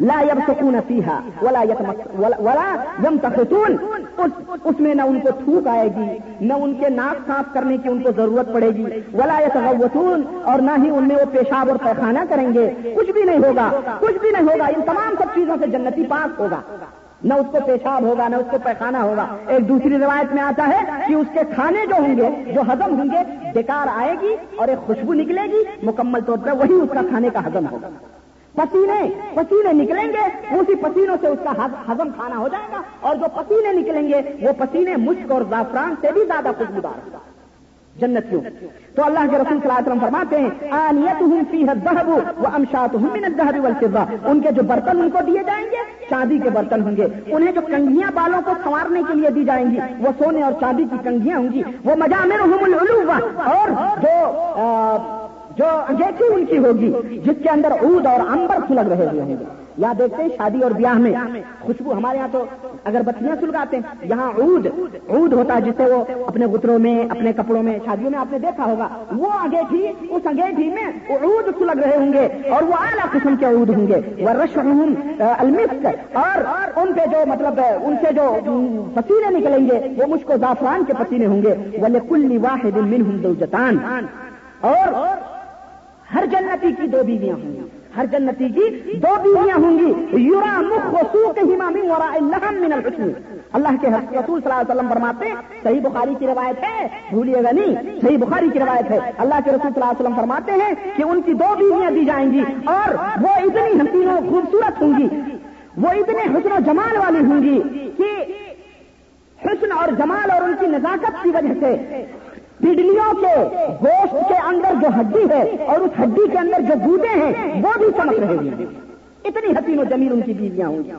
لا یب سکون فیحا ولا ولا یم تختون اس میں نہ ان کو تھوک آئے گی، نہ ان کے ناک صاف کرنے کی ان کو ضرورت پڑے گی. ولا یتغوتون اور نہ ہی ان میں وہ پیشاب اور پیخانہ کریں گے. کچھ بھی نہیں ہوگا، کچھ بھی نہیں ہوگا. ان تمام سب چیزوں سے جنتی پاک ہوگا. نہ اس کو پیشاب ہوگا، نہ اس کو پیخانہ ہوگا. ایک دوسری روایت میں آتا ہے کہ اس کے کھانے جو ہوں گے، جو ہزم ہوں گے، بیکار آئے گی اور ایک خوشبو نکلے گی. مکمل طور پر وہی اس کا کھانے کا ہزم ہوگا. پسینے پسینے نکلیں گے اسی پسینوں سے اس کا ہزم کھانا ہو جائے گا اور جو پسینے نکلیں گے، وہ پسینے مشک اور زعفران سے بھی زیادہ خوشبودار ہوگا جنتیوں۔ تو اللہ کے رسول صلی اللہ علیہ وسلم فرماتے ہیں، آنیتہم فیہ الذہب و امشاتہم من الذہب والفضہ۔ ان کے جو برتن ان کو دیے جائیں گے، چاندی کے برتن ہوں گے۔ انہیں جو کنگھیاں بالوں کو سنوارنے کے لیے دی جائیں گی، وہ سونے اور چاندی کی کنگھیاں ہوں گی۔ وہ مجامرہم العلوہ۔ اور جو جو انگیٹھی ان کی ہوگی، جس کے اندر عود اور امبر سلگ رہے ہوئے ہوں گے۔ یا دیکھتے ہیں شادی اور بیاہ میں خوشبو ہمارے یہاں تو اگر بتیاں سلگاتے ہیں۔ یہاں عود عود ہوتا ہے جسے وہ اپنے گتروں میں، اپنے کپڑوں میں، شادیوں میں آپ نے دیکھا ہوگا۔ وہ انگیٹھی، اس انگیٹھی میں عود سلگ رہے ہوں گے اور وہ اعلیٰ قسم کے عود ہوں گے۔ وہ رش المسک اور ان پہ جو مطلب ان سے جو پسینے نکلیں گے، وہ مجھ کو زعفران کے پسینے ہوں گے۔ وہ کل واحد منہم دو جتان اور ہر جنتی کی دو بیویاں ہوں گی۔ ہر جنتی کی دو بیویاں ہوں گی۔ یورا مخ وسوق ورا الحم من الحسن۔ اللہ کے رسول صلی اللہ علیہ وسلم فرماتے صحیح بخاری کی روایت ہے، بھولیے گا نہیں، صحیح بخاری کی روایت ہے۔ اللہ کے رسول صلی اللہ علیہ وسلم فرماتے ہیں کہ ان کی دو بیویاں دی جائیں گی اور وہ اتنی حسین و خوبصورت ہوں گی۔ وہ اتنے حسن و جمال والی ہوں گی کہ حسن اور جمال اور ان کی نزاکت کی وجہ سے پڈلیوں کے گوشت کے اندر جو ہڈی ہے اور اس ہڈی کے اندر جو بوٹے ہیں، وہ بھی چمک رہے ہیں۔ اتنی حسین و جمیل ان کی بیویاں ہوں۔ گی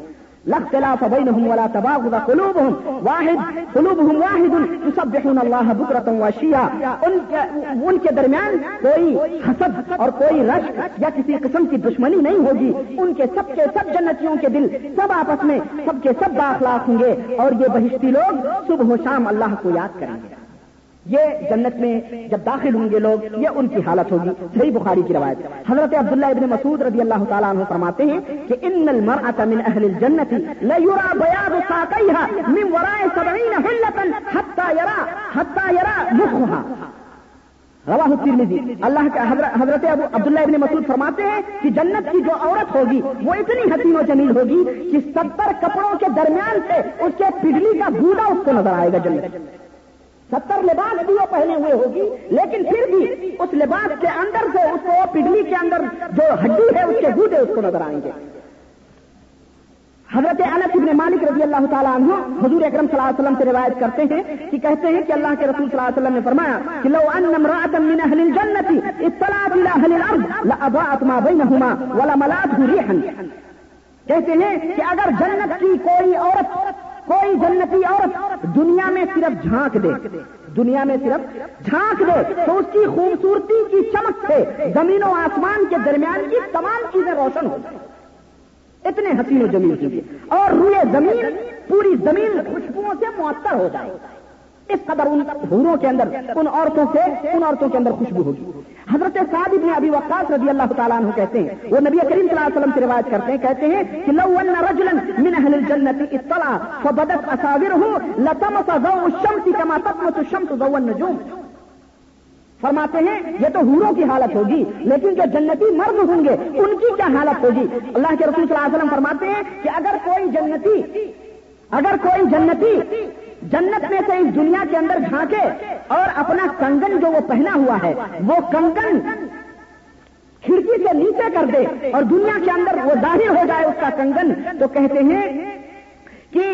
لخ خلاف بینہم ولا تباغض قلوبهم واحد قلوبهم واحد يسبحون الله بكرة وعشيا ان کے ان کے درمیان کوئی حسد اور کوئی رشک یا کسی قسم کی دشمنی نہیں ہوگی۔ ان کے سب کے سب جنتیوں کے دل سب آپس میں سب کے سب باخلاق ہوں گے اور یہ بہشتی لوگ صبح و شام اللہ کو یاد کریں گے۔ یہ جنت میں جب داخل ہوں گے لوگ، یہ ان کی حالت ہوگی۔ صحیح بخاری کی روایت۔ حضرت عبداللہ ابن مسعود رضی اللہ تعالیٰ عنہ فرماتے ہیں کہ ان المرأة من اہل الجنت لیرا بیاض ساقیها من وراء سبعین حلتا حتی یرا حتی یرا مخها۔ رواہ الترمذی۔ اللہ کا حضرت ابو عبداللہ ابن مسعود فرماتے ہیں کہ جنت کی جو عورت ہوگی، وہ اتنی حسین و جمیل ہوگی کہ ستر کپڑوں کے درمیان سے اس کے پگلی کا گودا اس کو نظر آئے گا جنت۔ ستر لباس بھی وہ پہنے ہوئے ہوگی، لیکن پھر بھی اس لباس کے اندر سے اس کو پگلی کے اندر جو ہڈی ہے، اس کے گوٹے اس کو نظر آئیں گے۔ حضرت انس ابن مالک رضی اللہ تعالیٰ عنہ حضور اکرم صلی اللہ علیہ وسلم سے روایت کرتے ہیں کہ کہتے ہیں کہ اللہ کے رسول صلی اللہ علیہ وسلم نے فرمایا کہ لو ان امرأة من اہل الجنت اطلعت الى اہل الارض لأضاءت ما بينهما ولملأته ريحا کہتے ہیں کہ اگر جنت کی کوئی عورت کوئی جنتی عورت دنیا میں صرف جھانک دے، دنیا میں صرف جھانک دے تو اس کی خوبصورتی کی چمک سے زمین و آسمان کے درمیان کی تمام چیزیں روشن ہو۔ اتنے حسین و جمیل کی اور روئے زمین پوری زمین خوشبوؤں سے معطر ہو جائے۔ اس قدر ان حوروں کے اندر، ان عورتوں سے، ان عورتوں کے اندر خوشبو ہوگی۔ حضرت سعد ابن ابی وقاص رضی اللہ تعالیٰ عنہ کہتے ہیں، وہ نبی کریم صلی اللہ علیہ وسلم سے روایت کرتے ہیں، کہتے ہیں کہ لو ان رجلا من اهل الجنه اطلع فبدت اصابره لتمس ضوء الشمس كما تطمس الشمس ضوء النجوم۔ فرماتے ہیں، یہ تو حوروں کی حالت ہوگی، لیکن جو جنتی مرد ہوں گے، ان کی کیا حالت ہوگی؟ اللہ کے رسول صلی اللہ علیہ وسلم فرماتے ہیں کہ اگر کوئی جنتی، اگر کوئی جنتی جنت میں سے اس دنیا کے اندر جھانکے اور اپنا کنگن جو وہ پہنا ہوا ہے، وہ کنگن کھڑکی سے نیچے کر دے اور دنیا کے اندر وہ ظاہر ہو جائے اس کا کنگن، تو کہتے ہیں کہ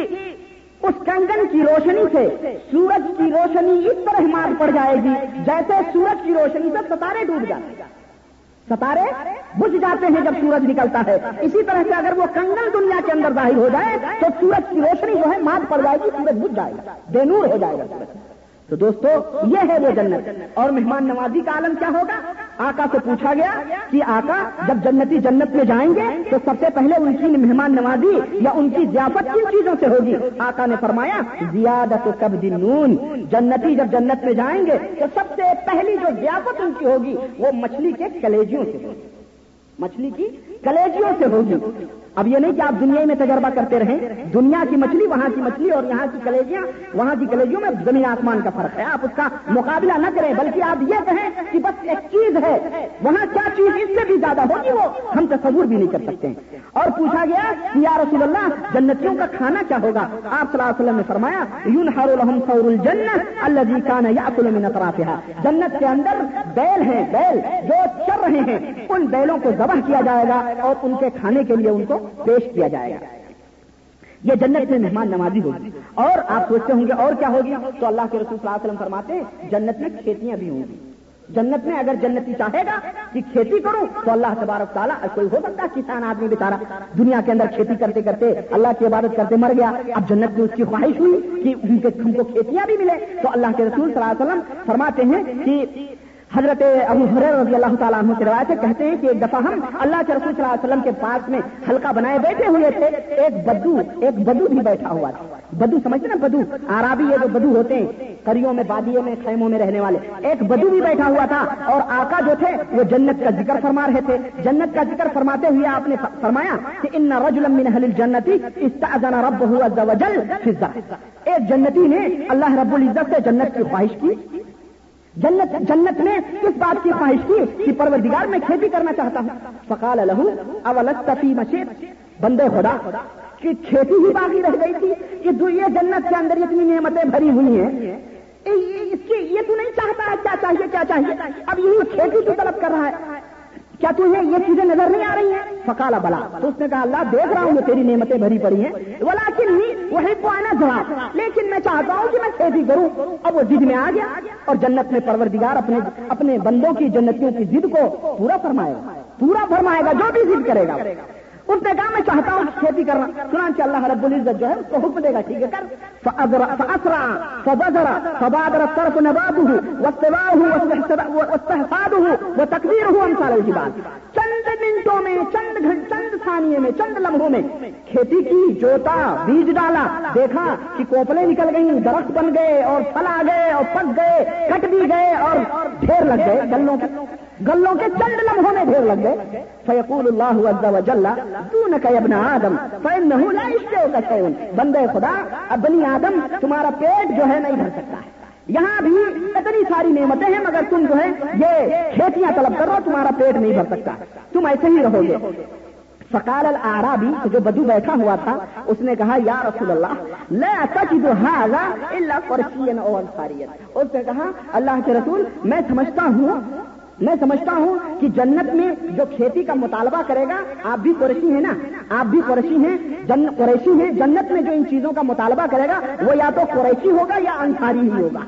اس کنگن کی روشنی سے سورج کی روشنی اس طرح مار پڑ جائے گی جیسے سورج کی روشنی سے ستارے ڈوب جاتے ستارے بجھ جاتے ہیں جب سورج نکلتا ہے۔ اسی طرح سے اگر وہ کنگن دنیا کے اندر ظاہر ہو جائے تو سورج کی روشنی جو ہے مات پڑ جائے گی، سورج بجھ جائے گا، بے نور ہو جائے گا سورج۔ تو دوستو، یہ ہے وہ جنت۔ اور مہمان نوازی کا عالم کیا ہوگا؟ آقا سے پوچھا گیا کہ آقا، جب جنتی جنت میں جائیں گے تو سب سے پہلے ان کی مہمان نوازی یا ان کی ضیافت کن چیزوں سے ہوگی؟ آقا نے فرمایا، زیادت کب نون۔ جنتی جب جنت میں جائیں گے تو سب سے پہلی جو ضیافت ان کی ہوگی وہ مچھلی کے کلیجیوں سے ہوگی۔ مچھلی کی کلیجیوں سے ہوگی۔ اب یہ نہیں کہ آپ دنیا میں تجربہ کرتے رہیں، دنیا کی مچھلی، وہاں کی مچھلی اور یہاں کی کلیجیاں، وہاں کی کلیجیوں میں زمین آسمان کا فرق ہے۔ آپ اس کا مقابلہ نہ کریں، بلکہ آپ یہ کہیں کہ بس ایک چیز ہے، وہاں کیا چیز اس سے بھی زیادہ ہوگی وہ ہم تصور بھی نہیں کر سکتے۔ اور پوچھا گیا کہ یا رسول اللہ، جنتیوں کا کھانا کیا ہوگا؟ آپ صلی اللہ علیہ وسلم نے فرمایا یون ہر الحم سور الجنت اللہ جی کان یا جنت کے اندر بیل ہیں، بیل جو چل رہے ہیں۔ ان بیلوں کو ذبح کیا جائے گا اور ان کے کھانے کے لیے ان کو پیش کیا جائے گا۔ یہ جنت میں مہمان نوازی ہوگی۔ اور آپ سوچتے ہوں گے اور کیا ہوگی؟ تو اللہ کے رسول صلی اللہ علیہ وسلم فرماتے ہیں، جنت میں کھیتیاں بھی ہوں گی۔ جنت میں اگر جنتی چاہے گا کہ کھیتی کروں، تو اللہ تبارک تعالیٰ، کوئی ہو سکتا ہے کسان آدمی بےچارا دنیا کے اندر کھیتی کرتے کرتے اللہ کی عبادت کرتے مر گیا۔ اب جنت میں اس کی خواہش ہوئی کہ ان کے ہم کو کھیتیاں بھی ملے تو اللہ کے رسول صلی اللہ علیہ وسلم فرماتے ہیں کہ حضرت ابو حریر رضی اللہ تعالیٰ عنہ کی روایت کہتے ہیں کہ ایک دفعہ ہم اللہ کے رسول صلی اللہ علیہ وسلم کے پاس میں ہلکا بنائے بیٹھے ہوئے تھے، ایک بدو ایک بدو بھی بیٹھا ہوا تھا۔ بدو سمجھتے نا بدو؟ آرابی یہ جو بدو ہوتے ہیں، کریوں میں، بادیوں میں، خیموں میں رہنے والے۔ ایک بدو بھی بیٹھا ہوا تھا اور آقا جو تھے، وہ جنت کا ذکر فرما رہے تھے۔ جنت کا ذکر فرماتے ہوئے آپ نے فرمایا کہ ان رجل من اہل الجنتی استاذن ربه عز وجل فی ایک جنتی نے اللہ رب العزت سے جنت کی خواہش کی۔ جنت جنت نے اس بات کی خواہش کی کہ پروردگار میں کھیتی کرنا چاہتا ہوں۔ فقال لہو اولت تفی مشیر بندے خدا، کہ کھیتی ہی باقی رہ گئی تھی کہ یہ جنت کے اندر اتنی نعمتیں بھری ہوئی ہیں۔ اس کی یہ تو نہیں چاہتا ہے کیا چاہیے کیا چاہیے؟ اب یہی کھیتی کی طلب کر رہا ہے۔ کیا تمہیں یہ چیزیں نظر نہیں آ رہی ہیں؟ فکالا بلا۔ تو اس نے کہا، اللہ دیکھ رہا ہوں یہ تیری نعمتیں بھری پڑی ہیں۔ بولا کہ وہی کو آنا جواب لیکن میں چاہتا ہوں کہ میں کھیتی کروں۔ اب وہ جد میں آ گیا اور جنت میں پروردگار اپنے اپنے بندوں کی جنتیوں کی ضد کو پورا فرمائے گا۔ پورا فرمائے گا، جو بھی ضد کرے گا۔ اس نے کہا میں چاہتا ہوں کھیتی کرنا۔ سنا کہ اللہ رب العزت جو ہے اس کو حکم دے گا، ٹھیک ہے۔ کر فاسرا فبذرا فبادر الطرف نباته واستواه واستحفاده وتكبيره امثال الجبال۔ چند منٹوں میں، چند چند ثانیے میں، چند لمحوں میں کھیتی کی، جوتا، بیج ڈالا۔ دیکھا کہ کوپلے نکل گئی درخت بن گئے اور پھل آ گئے اور پک گئے، کٹ بھی گئے اور ڈھیر لگ گئے۔ گلوں کے گلوں کے چند لمحوں میں ڈھیر لگ گئے۔ فیقول اللہ عز و جل، دونک ابن آدم فإنه لا يشتئك شيء بندے خدا، اب بنی آدم، تمہارا پیٹ جو ہے نہیں بھر سکتا ہے۔ یہاں بھی اتنی ساری نعمتیں ہیں، مگر تم جو ہے یہ کھیتیاں طلب کرو تمہارا پیٹ نہیں بھر سکتا۔ تم ایسے ہی رہو گے۔ فقال العرابی جو بدو بیٹھا ہوا تھا، اس نے کہا، یا رسول اللہ، لا تجد هذا الا قرشيا او انصاريا اس نے کہا، اللہ کے رسول، میں سمجھتا ہوں میں سمجھتا ہوں کہ جنت میں جو کھیتی کا مطالبہ کرے گا، آپ بھی قریشی ہیں نا؟ آپ بھی قریشی ہیں؟ جن، قریشی ہیں، جنت میں جو ان چیزوں کا مطالبہ کرے گا، وہ یا تو قریشی ہوگا یا انصاری ہی ہوگا۔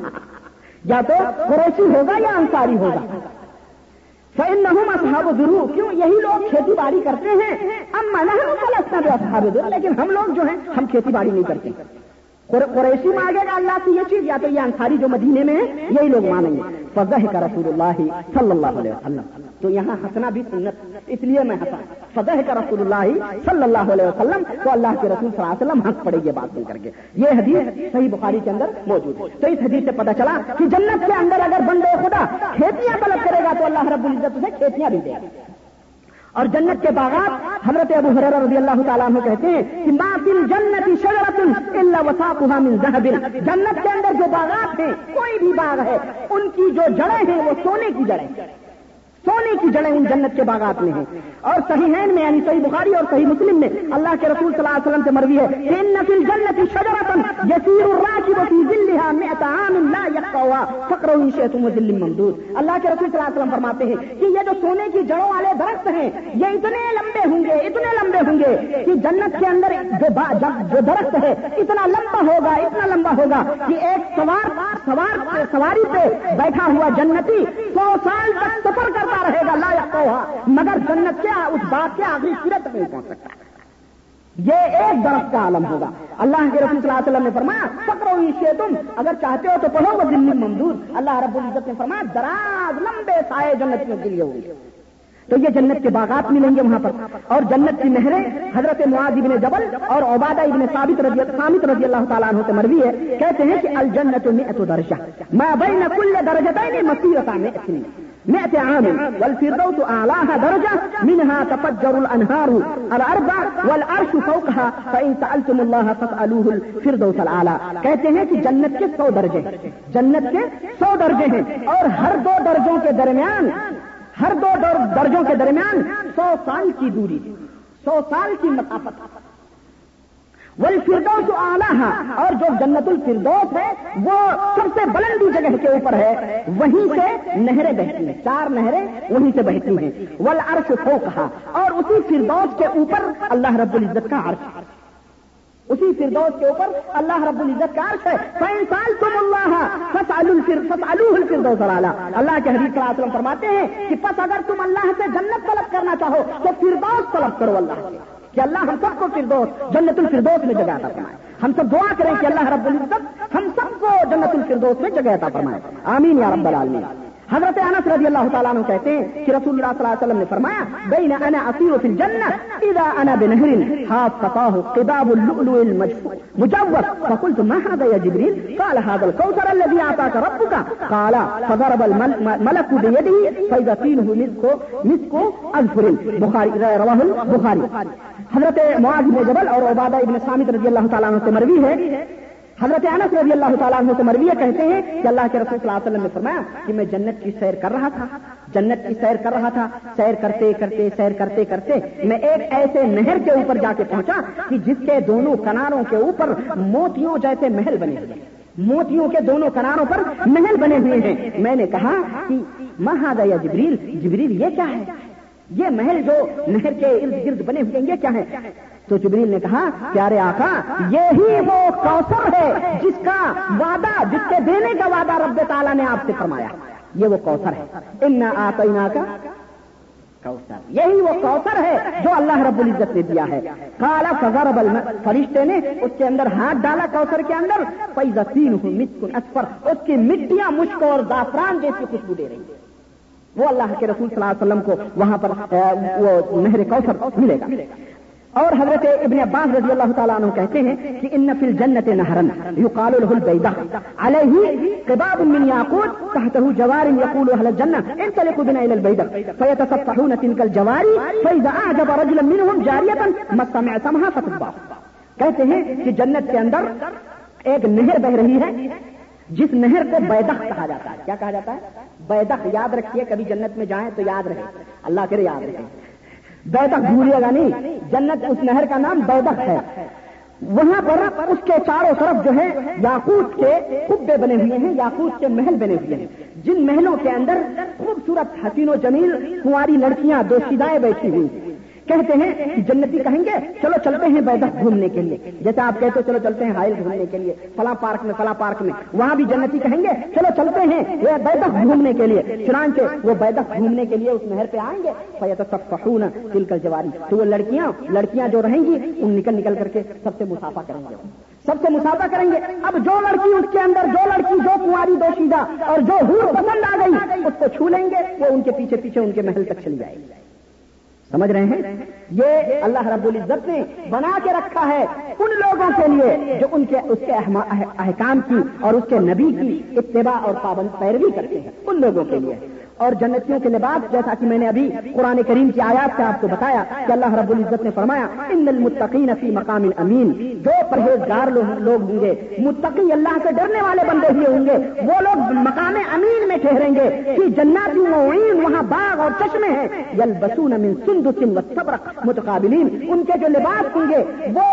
یا تو قریشی ہوگا یا انصاری ہوگا۔ فن نہ اصحاب ضرور کیوں یہی لوگ کھیتی باڑی کرتے ہیں؟ اب میں نے اصحاب لیکن ہم لوگ جو ہیں، ہم کھیتی باڑی نہیں کرتے۔ قریشی مانگے گا، اللہ سے یہ چیز یا تو یہ انصاری جو مدینے میں ہے، یہی لوگ مانیں گے۔ فضح کا رسول اللہ صلی اللہ علیہ وسلم۔ تو یہاں ہنسنا بھی سنت، اس لیے میں ہنسا۔ فضح کا رسول اللہ صلی اللہ علیہ وسلم، تو اللہ کے رسول صلی اللہ علیہ وسلم ہنس پڑے یہ بات سن کر کے۔ یہ حدیث صحیح بخاری کے اندر موجود ہے۔ تو اس حدیث سے پتا چلا کہ جنت کے اندر اگر بندے خدا کھیتیاں طلب کرے گا، تو اللہ رب العزت اسے کھیتیاں بھی دے گا۔ اور جنت کے باغات حضرت ابو حریر رضی اللہ تعالیٰ عنہ کہتے ہیں کہ ما فی الجنت شجرت الا وساقها من ذهب۔ جنت کے اندر جو باغات ہیں، کوئی بھی باغ ہے، ان کی جو جڑیں ہیں، وہ سونے کی جڑیں۔ سونے کی جڑیں ان جنت کے باغات میں ہیں۔ اور صحیح میں یعنی صحیح بخاری اور صحیح مسلم میں اللہ کے رسول صلی اللہ علیہ وسلم سے مروی ہے کہ نفل جنت شجرتن یسیر الراکب فی ذلها مئات عام لا يقوا فقروا ان شئتم ذل ممدود۔ اللہ کے رسول صلی اللہ علیہ وسلم فرماتے ہیں کہ یہ جو سونے کی جڑوں والے درخت ہیں، یہ اتنے لمبے ہوں گے، اتنے لمبے ہوں گے کہ جنت کے اندر جو جو درخت ہے، اتنا لمبا ہوگا، اتنا لمبا ہوگا کہ ایک سوار سوار، سواری پہ بیٹھا ہوا جنتی سو سال تک سفر کر ہوتا رہے گا، لا یا مگر جنت کیا اس بات کے آخری سرت نہیں پہنچ سکتا۔ یہ ایک درخت کا عالم ہوگا۔ اللہ کے رسول صلی اللہ علیہ وسلم نے فرمایا پکڑو یہ تم اگر چاہتے ہو تو پڑھو، وہ دلی ممدور اللہ رب العزت نے فرمایا، دراز لمبے سائے جنت کے لیے ہوگی تو یہ جنت کے باغات ملیں گے وہاں پر۔ اور جنت کی نہریں حضرت معاذ ابن جبل اور عبادہ ابن ثابت رضی ثابت رضی اللہ تعالیٰ عنہ سے مروی ہے۔ کہتے ہیں کہ الجنت میں درجہ۔ میں بین کل درجتین مسیرتا میں مئة عام، والفردوس أعلاها درجة، منها تفجر الأنهار الأربع والعرش فوقها، فإن سألتم الله فاسألوه الفردوس الأعلى. کہتے ہیں کہ جنت کے سو درجے ہیں، جنت کے سو درجے ہیں، اور ہر دو درجوں کے درمیان، ہر دو درجوں کے درمیان سو سال کی دوری، سو سال کی مسافت وہی فردوس آلہ اور جو جنت الفردوس ہے، وہ سب سے بلندی جگہ کے اوپر ہے۔ وہیں سے نہریں بہتی ہیں۔ چار نہریں وہیں سے بہتی ہیں۔ ول عرش ہو کہا اور اسی فردوس کے اوپر اللہ رب العزت کا عرش اسی فردوس کے اوپر اللہ رب العزت کا عرش ہے۔ سال تم اللہ الفردوس اللہ کے حدیث صلی اللہ فرماتے ہیں کہ پس اگر تم اللہ سے جنت طلب کرنا چاہو، تو فردوس طلب کرو اللہ سے۔ کہ اللہ ہم سب کو فردوس، جنت الفردوس میں جگہ عطا فرمائے۔ ہم سب دعا کریں کہ اللہ رب العزت ہم سب کو جنت الفردوس میں جگہ عطا فرمائے۔ آمین یا رب العالمین۔ حضرت انس رضی اللہ تعالیٰ عنہ کہتے ہیں کہ رسول اللہ صلی اللہ علیہ وسلم نے فرمایا، بین انا اسیر فی الجنہ اذا انا بنهر حافظه قباب اللؤلؤ المجوف فقلت ما هذا يا جبريل قال هذا الكوثر الذي اعطاك ربك. قال، فضرب الملك بيده فاذا فيه مسك مسك اذفر بخاری رواه البخاری. حضرت معاذ بن جبل اور عبادہ ابن سامت رضی اللہ تعالیٰ عنہ سے مروی ہے حضرت انس رضی اللہ تعالیٰ عنہ سے مروی کہتے ہیں کہ اللہ کے رسول صلی اللہ علیہ وسلم نے فرمایا کہ میں جنت کی سیر کر رہا تھا، جنت کی سیر کر رہا تھا، سیر کرتے کرتے، سیر کرتے کرتے میں ایک ایسے نہر کے اوپر جا کے پہنچا کہ جس کے دونوں کناروں کے اوپر موتیوں جیسے محل بنے ہوئے موتیوں کے دونوں کناروں پر محل بنے ہوئے ہیں۔ میں نے کہا کہ مہادا یا جبریل؟ جبریل یہ کیا ہے؟ یہ محل جو نہر کے ارد گرد بنے ہوئے ہیں، یہ کیا ہے؟ تو جبریل نے کہا، پیارے آقا، یہی وہ کوثر ہے جس کا وعدہ جس کے دینے کا وعدہ رب تعالیٰ نے آپ سے فرمایا. یہ وہ کوثر ہے. ان آتا کا کوثر. یہی وہ کوثر ہے جو اللہ رب العزت نے دیا ہے. کالا فضر فرشتے نے اس کے اندر ہاتھ ڈالا کوثر کے اندر. پیزا تین ہوں اسفر اس کی مٹیاں مشک اور زعفران جیسی خوشبو دے رہی وہ اللہ کے رسول صلی اللہ علیہ وسلم کو وہاں پر وہ نہر کوثر ملے گا. اور حضرت ابن عباس رضی اللہ تعالیٰ عنہ کہتے ہیں کہ ان فی الجنت نہرن یقال له البیدہ. علیہ قباب من یاقوت تحته جوار یقول اهل الجنہ انطلقوا بنا الى البیدہ. فیتصفحون تلك الجوار فاذا اعجب رجلا منهم جاریتا ما سمع سمها فتبا. کہتے ہیں کہ جنت کے اندر ایک نہر بہ رہی ہے، جس نہر کو بیدخ کہا جاتا ہے. کیا کہا جاتا ہے؟ بیدخ یاد رکھیے، کبھی جنت میں جائیں تو یاد رہے. اللہ کرے یاد رکھے بیدخ بھولیے گا نہیں. جنت اس نہر کا نام بیدک ہے. وہاں پر اس کے چاروں طرف جو ہے یاقوت کے کبے بنے ہوئے ہیں، یاقوت کے محل بنے ہوئے ہیں. جن محلوں کے اندر خوبصورت حسین و جمیل، کنواری لڑکیاں دو سیدائیں بیٹھی ہوئی کہتے ہیں کہ جنتی کہیں گے، چلو چلتے ہیں بیدخ گھومنے کے لیے۔ جیسے آپ کہتے چلو چلتے ہیں ہائل گھومنے کے لیے، فلاں پارک میں، فلاں پارک میں۔ وہاں بھی جنتی کہیں گے، چلو چلتے ہیں یہ بیدخ گھومنے کے لیے۔ چنانچہ وہ بیدخ گھومنے کے لیے اس نہر پہ آئیں گے۔ فیت سب فخون تل کر جواری تو وہ لڑکیاں لڑکیاں جو رہیں گی، ان نکل نکل کر کے سب سے مسافہ کریں گے۔ سب سے مسافہ کریں گے۔ اب جو لڑکی اس کے اندر، جو لڑکی، جو کنواری دوشیدہ اور جو حور پسند آ گئی، اس کو چھو لیں گے، وہ ان کے پیچھے پیچھے ان کے محل تک چلی جائے گی۔ سمجھ رہے ہیں؟ یہ اللہ رب العزت نے بنا کے رکھا ہے ان لوگوں کے لیے جو ان کے اس کے احکام کی اور اس کے نبی کی اتباع اور پابند پیروی کرتے ہیں، ان لوگوں کے لیے۔ اور جنتیوں کے لباس، جیسا کہ میں نے ابھی قرآن کریم کی آیات سے آپ کو بتایا کہ اللہ رب العزت نے فرمایا، ان المتقین فی مقام امین. جو پرہیزگار لوگ ہوں گے، متقی اللہ سے ڈرنے والے بندے ہوئے ہوں گے، وہ لوگ مقام امین میں ٹھہریں گے کہ جناتی وہاں باغ اور چشمے ہیں۔ یل بسون امین سندھ سن و متقابلین، ان کے جو لباس ہوں گے، وہ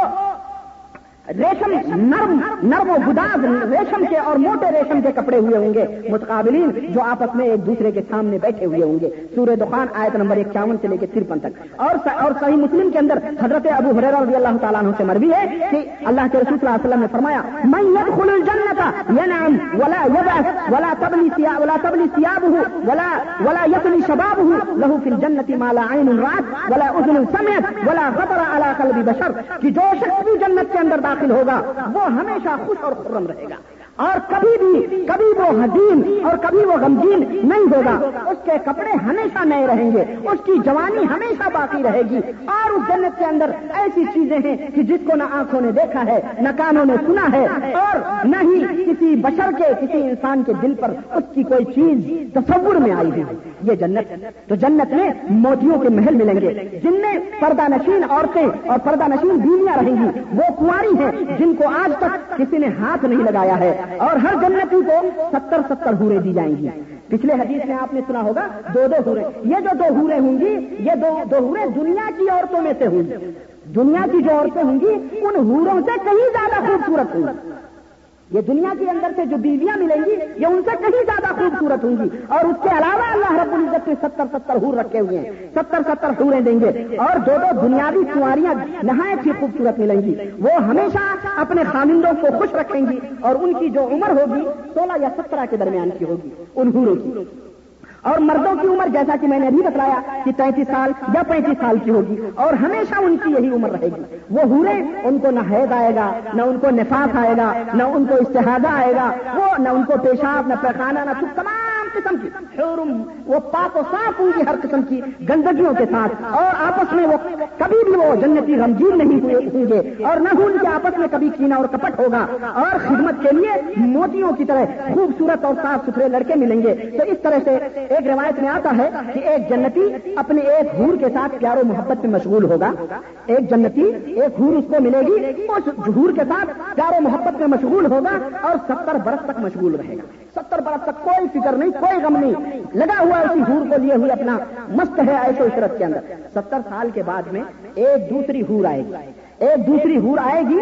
ریشم نرم نرم و گداز ریشم کے اور موٹے ریشم کے کپڑے ہوئے ہوں گے۔ متقابلین جو آپس میں ایک دوسرے کے سامنے بیٹھے ہوئے ہوں گے۔ سورہ دخان آیت نمبر اکیاون سے لے کے ترپن تک۔ اور اور صحیح مسلم کے اندر حضرت ابو حریر رضی اللہ تعالیٰ عنہ سے مربی ہے کہ اللہ کے رسول صلی اللہ علیہ وسلم نے فرمایا میں يدخل الجنة ينعم ولا يبعث ولا تبلي ثياب ولا تبلي ثيابه ولا ولا يبلي شبابه له في الجنة ما لا عين رأت ولا أذن سمعت ولا خطر على قلب بشر. کہ جو شخص بھی جنت کے اندر داخل داخل ہوگا وہ ہمیشہ خوش اور خرم رہے گا۔ اور کبھی بھی، کبھی وہ حزین اور کبھی وہ غمگین نہیں ہوگا۔ اس کے کپڑے ہمیشہ نئے رہیں گے۔ اس کی جوانی ہمیشہ باقی رہے گی۔ اور اس جنت کے اندر ایسی چیزیں ہیں کہ جس کو نہ آنکھوں نے دیکھا ہے، نہ کانوں نے سنا ہے، اور نہ ہی کسی بشر کے، کسی انسان کے دل پر اس کی کوئی چیز تصور میں آئی ہے یہ جنت، تو جنت میں موتیوں کے محل ملیں گے۔ جن میں پردہ نشین عورتیں اور پردہ نشین بیویاں رہیں گی۔ وہ کاری ہیں جن کو آج تک کسی نے ہاتھ نہیں لگایا ہے۔ اور ہر جنتی کو ستر ستر ہورے دی جائیں گی۔ پچھلے حدیث میں آپ نے سنا ہوگا، دو دو ہورے یہ جو دو ہورے ہوں گی، یہ دو دو ہورے دنیا کی عورتوں میں سے ہوں گی۔ دنیا کی جو عورتیں ہوں گی، ان ہوروں سے کہیں زیادہ خوبصورت ہوں گی۔ یہ دنیا کے اندر سے جو بیویاں ملیں گی، یہ ان سے کہیں زیادہ خوبصورت ہوں گی۔ اور اس کے علاوہ اللہ رب العزت نے ستر ستر ہور رکھے ہوئے ہیں۔ ستر ستر حوریں دیں گے۔ اور دو دو بنیادی کنواریاں نہایت ہی خوبصورت ملیں گی۔ وہ ہمیشہ اپنے خامندوں کو خوش رکھیں گی اور ان کی جو عمر ہوگی، سولہ یا سترہ کے درمیان کی ہوگی، ان ہوروں کی۔ اور مردوں کی عمر جیسا کہ میں نے ابھی بتلایا کہ تینتیس سال یا پینتیس سال کی ہوگی اور ہمیشہ ان کی یہی عمر رہے گی۔ وہ ہورے ان کو نہ حید آئے گا، نہ ان کو نفاس آئے گا، نہ ان کو استحادہ آئے گا، وہ نہ ان کو پیشاب، نہ پیخانہ نہ تمام قسم کی وہ پاک و صاف ہوں گی ہر قسم کی گندگیوں کے ساتھ۔ اور آپس میں وہ، کبھی بھی وہ جنتی غمگین نہیں ہوئے ہوں گے۔ اور نہ ان کے آپس میں کبھی کینا اور کپٹ ہوگا۔ اور خدمت کے لیے موتیوں کی طرح خوبصورت اور صاف ستھرے لڑکے ملیں گے۔ تو اس طرح سے ایک روایت میں آتا ہے کہ ایک جنتی اپنے ایک حور کے ساتھ پیار و محبت میں مشغول ہوگا۔ ایک جنتی، ایک حور اس کو ملے گی، اس حور کے ساتھ پیار و محبت میں مشغول ہوگا اور ستر برس تک مشغول رہے گا۔ ستر برس تک کوئی فکر نہیں۔ کوئی غم نہیں۔ لگا ہوا اسی ہور کو لیے ہوئے اپنا مست ہے ایسو عشرت کے اندر۔ ستر سال کے بعد میں ایک دوسری ہور آئے گی۔ ایک دوسری ہور آئے گی،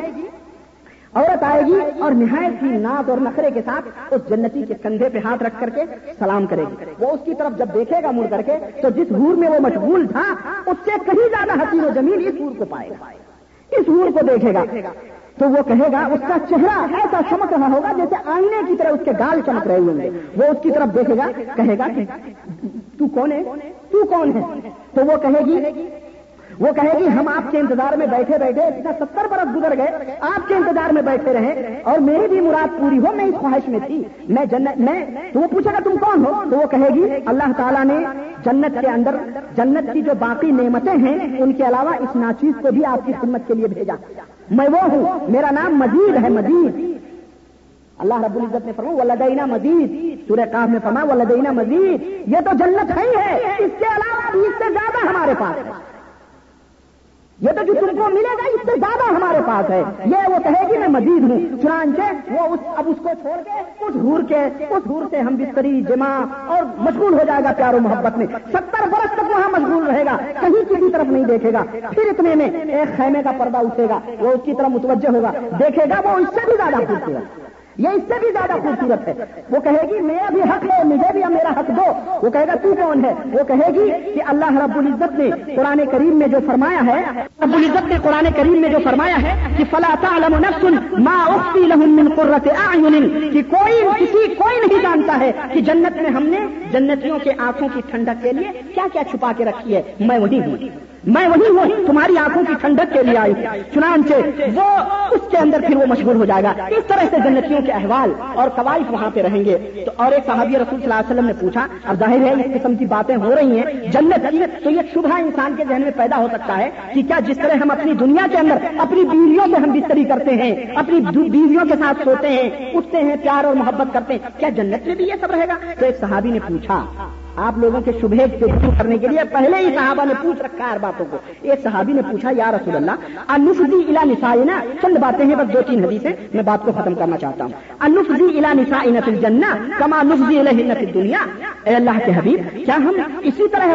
عورت آئے گی اور نہایت کی ناد اور نخرے کے ساتھ اس جنتی کے کندھے پہ ہاتھ رکھ کر کے سلام کرے گی۔ وہ اس کی طرف جب دیکھے گا مڑ کر کے، تو جس ہور میں وہ مشغول تھا، اس سے کہیں زیادہ حسین و جمیل اس ہور کو پائے گا۔ اس ہور کو دیکھے گا۔ تو وہ کہے گا، اس کا چہرہ ایسا چمک رہا ہوگا جیسے آئینے کی طرح اس کے گال چمک رہے ہوں گے. وہ اس کی طرف دیکھے گا، کہے گا تو کون ہے؟ تو کون ہے؟ تو وہ کہے گی وہ کہے گی ہم آپ کے انتظار میں بیٹھے بیٹھے اتنا ستر برس گزر گئے، آپ کے انتظار میں بیٹھے رہے اور میری بھی مراد پوری ہو میں اس خواہش میں تھی۔ میں جنت، میں، تو وہ پوچھے گا تم کون ہو؟ تو وہ کہے گی، اللہ تعالیٰ نے جنت کے اندر، جنت کی جو باقی نعمتیں ہیں، ان کے علاوہ اس ناچیز کو بھی آپ کی خدمت کے لیے بھیجا۔ میں وہ ہوں، میرا نام مزید ہے مزید اللہ رب العزت نے فرما وہ مزید سورہ کاف میں فرما وہ مزید یہ تو جنت ہے ہی ہے، اس کے علاوہ بھی اس سے زیادہ ہمارے پاس۔ ہے یہ تو جو تم کو ملے گا، اس سے زیادہ ہمارے پاس ہے۔ یہ وہ کہے گی، میں مزید ہوں۔ چنانچہ وہ اس، اب اس کو چھوڑ کے، اس ہور کے، اس ہور سے ہم بستری، جمع اور مشغول ہو جائے گا پیار و محبت میں۔ ستر برس تک وہاں مشغول رہے گا، کہیں کسی طرف نہیں دیکھے گا۔ پھر اتنے میں ایک خیمے کا پردہ اٹھے گا، وہ اس کی طرف متوجہ ہوگا۔ دیکھے گا، وہ اس سے بھی زیادہ خوبصورت۔ گا یہ اس سے بھی زیادہ خوبصورت ہے۔ وہ کہے گی، میرا بھی حق ہے، مجھے بھی میرا حق دو۔ وہ کہے گا، تو کون ہے؟ وہ کہے گی کہ اللہ رب العزت نے قرآن کریم میں جو فرمایا ہے، رب العزت نے قرآن کریم میں جو فرمایا ہے کہ فلا تعلم نفس ما اخفي لهم من قرة اعين کہ کوئی کسی، کوئی نہیں جانتا ہے کہ جنت میں ہم نے جنتیوں کے آنکھوں کی ٹھنڈک کے لیے کیا کیا چھپا کے رکھی ہے۔ میں وہی ہوں۔ میں وہی ہوں، تمہاری آنکھوں کی ٹھنڈک کے لیے آئی۔ چنانچہ وہ اس کے اندر پھر وہ مشغول ہو جائے گا۔ اس طرح سے جنتیوں کے احوال اور قواعد وہاں پہ رہیں گے۔ تو اور ایک صحابی رسول صلی اللہ علیہ وسلم نے پوچھا، اب ظاہر ہے اس قسم کی باتیں ہو رہی ہیں۔ جنت تو یہ شبہ انسان کے ذہن میں پیدا ہو سکتا ہے کہ کیا جس طرح ہم اپنی دنیا کے اندر اپنی بیویوں سے ہم بستری کرتے ہیں، اپنی بیویوں کے ساتھ سوتے ہیں، اٹھتے ہیں، پیار اور محبت کرتے ہیں، کیا جنت میں بھی یہ سب رہے گا؟ تو ایک صحابی نے پوچھا آپ لوگوں کے شبہ کو دور کرنے کے لیے پہلے ہی صحابہ نے پوچھ رکھا ہے باتوں کو۔ ایک صحابی نے پوچھا، یا رسول اللہ انفدی الا نسائنا چند باتیں ہیں، بس دو تین حدیثیں، میں بات کو ختم کرنا چاہتا ہوں۔ انفدی الا نسائنا فی الجنہ کما نفدی الہن فی الدنیا۔ اے اللہ کے حبیب، کیا ہم اسی طرح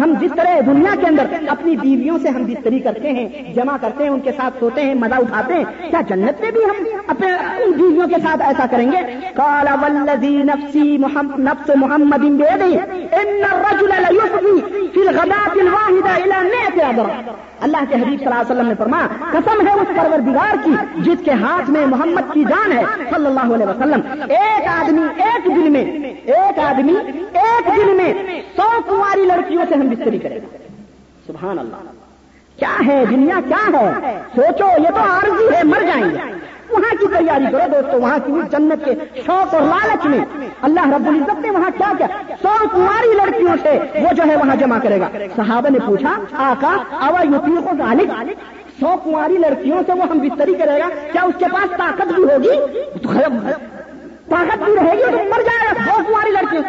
ہم جس طرح دنیا کے اندر اپنی بیویوں سے ہم بستری کرتے ہیں، جمع کرتے ہیں، ان کے ساتھ سوتے ہیں، مزہ اٹھاتے ہیں، کیا جنت میں بھی ہم اپنے ان بیویوں کے ساتھ ایسا کریں گے؟ کالا ولدی نفسی نفس محمد ان الرجل في الغداة الواحدة الى 100 ادرا اللہ کے حبیب صلی اللہ علیہ وسلم نے فرمایا، قسم ہے اس پروردگار کی، جس کے ہاتھ میں محمد کی جان ہے، صلی اللہ علیہ وسلم. ایک آدمی ایک دن میں، ایک آدمی ایک دن میں سو کماری لڑکیوں سے ہم بستری کریں گے سبحان اللہ۔ کیا ہے دنیا؟ کیا ہے؟ سوچو، یہ تو عارضی ہے، مر جائیں گے۔ وہاں کی تیاری کرو دوستو، وہاں کی جنت کے شوق اور لالچ میں اللہ رب العزت نے وہاں کیا کیا؟ سو کماری لڑکیوں سے، وہ جو ہے وہاں جمع کرے گا۔ صحابہ نے پوچھا، آقا آوا یوپیوں کو غالب سو کماری لڑکیوں سے وہ ہم بستری کرے گا؟ کیا اس کے پاس طاقت بھی ہوگی؟ طاقت بھی رہے گی تو مر جائے گا سو کماری لڑکیوں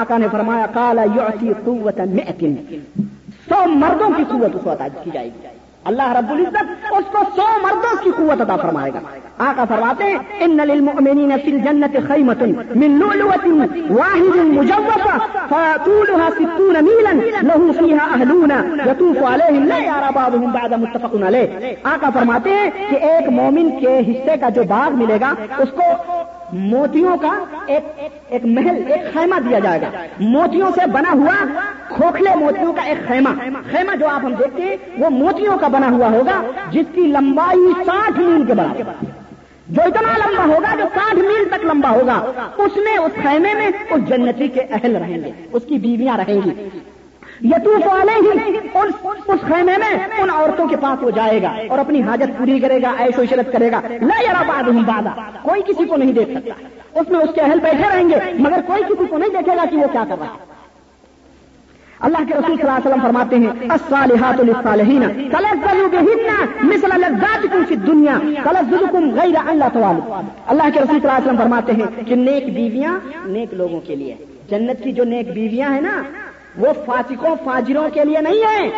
آقا نے فرمایا کالا یو قوت سو مردوں کی قوت اس وقت کی جائے گی۔ اللہ رب العزت اس کو سو مردوں کی قوت عطا فرمائے گا۔ آقا فرماتے ہیں ان للمؤمنین فی الجنت خیمت من لؤلؤۃ واحد مجوفہ فطولها 60 میلا له فيها اهلون يطوف عليهم لا يرى بعضهم بعض متفق علیہ آقا فرماتے ہیں کہ ایک مومن کے حصے کا جو باغ ملے گا، اس کو موتیوں کا ایک ایک محل، ایک خیمہ دیا جائے گا۔ موتیوں سے بنا ہوا کھوکھلے موتیوں کا ایک خیمہ۔ خیمہ جو آپ ہم دیکھتے ہیں، وہ موتیوں کا بنا ہوا ہوگا، جس کی لمبائی ساٹھ میل کے برابر جو اتنا لمبا ہوگا، جو ساٹھ میل تک لمبا ہوگا، اس میں، اس خیمے میں، اس جنتی کے اہل رہیں گے، اس کی بیویاں رہیں گی۔ یتوف والے ہی اس خیمے میں ان عورتوں کے پاس وہ جائے گا اور اپنی حاجت پوری کرے گا ایش و عشرت کرے گا۔ لا یار باد بادہ کوئی کسی کو نہیں دیکھ سکتا۔ اس میں اس کے اہل بیٹھے رہیں گے، مگر کوئی کسی کو نہیں دیکھے گا کہ وہ کیا کر رہا ہے۔ اللہ کے رسول صلی اللہ علیہ وسلم فرماتے ہیں، الصالحات للصالحین، تلذذوا بهن مثل لذاتكم في الدنيا تلذذكم غیر اللہ تعالی اللہ کے رسول صلی اللہ علیہ وسلم فرماتے ہیں کہ نیک بیویاں نیک لوگوں کے لیے۔ جنت کی جو نیک بیویاں ہیں نا وہ فاسقوں، فاجروں کے لیے نہیں ہے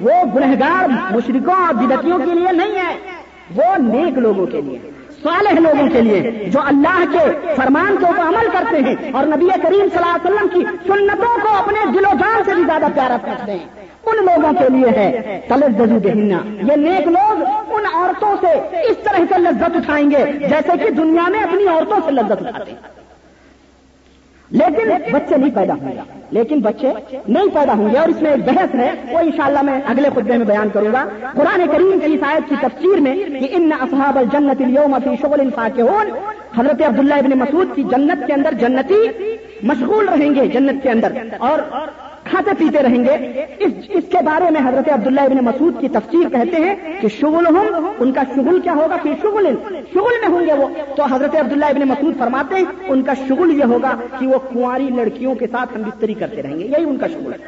وہ گنہگار مشرقوں اور بدتیوں کے لیے نہیں ہے وہ نیک لوگوں کے لیے، صالح لوگوں کے لیے، جو اللہ کے فرمان کے اوپر عمل کرتے ہیں اور نبی کریم صلی اللہ علیہ وسلم کی سنتوں کو اپنے دل و جان سے بھی زیادہ پیارا کرتے ہیں۔ ان لوگوں کے لیے ہے تلت دزو دہنا یہ نیک لوگ ان عورتوں سے اس طرح سے لذت اٹھائیں گے جیسے کہ دنیا میں اپنی عورتوں سے لذت اٹھاتے ہیں۔ لیکن بچے نہیں پیدا ہوں گے۔ لیکن بچے نہیں پیدا ہوں گے۔ اور اس میں ایک بحث ہے، وہ انشاءاللہ میں اگلے خطبے میں بیان کروں گا۔ قرآن کریم کی شاید کی تفسیر میں کہ ان اصحاب الجنت اليوم فی شغل الفاقہون حضرت عبداللہ ابن مسعود کی جنت کے اندر جنتی مشغول رہیں گے، جنت کے اندر۔ اور کھاتے پیتے رہیں گے۔ اس اس کے بارے میں حضرت عبداللہ ابن مسعود کی تفسیر کہتے ہیں کہ شغل ہوں ان کا شغل کیا ہوگا؟ پھر شغل۔ شغل میں ہوں گے وہ۔ تو حضرت عبداللہ ابن مسعود فرماتے ہیں، ان کا شغل یہ ہوگا کہ وہ کنواری لڑکیوں کے ساتھ ہم بستری کرتے رہیں گے۔ یہی ان کا شغل ہے۔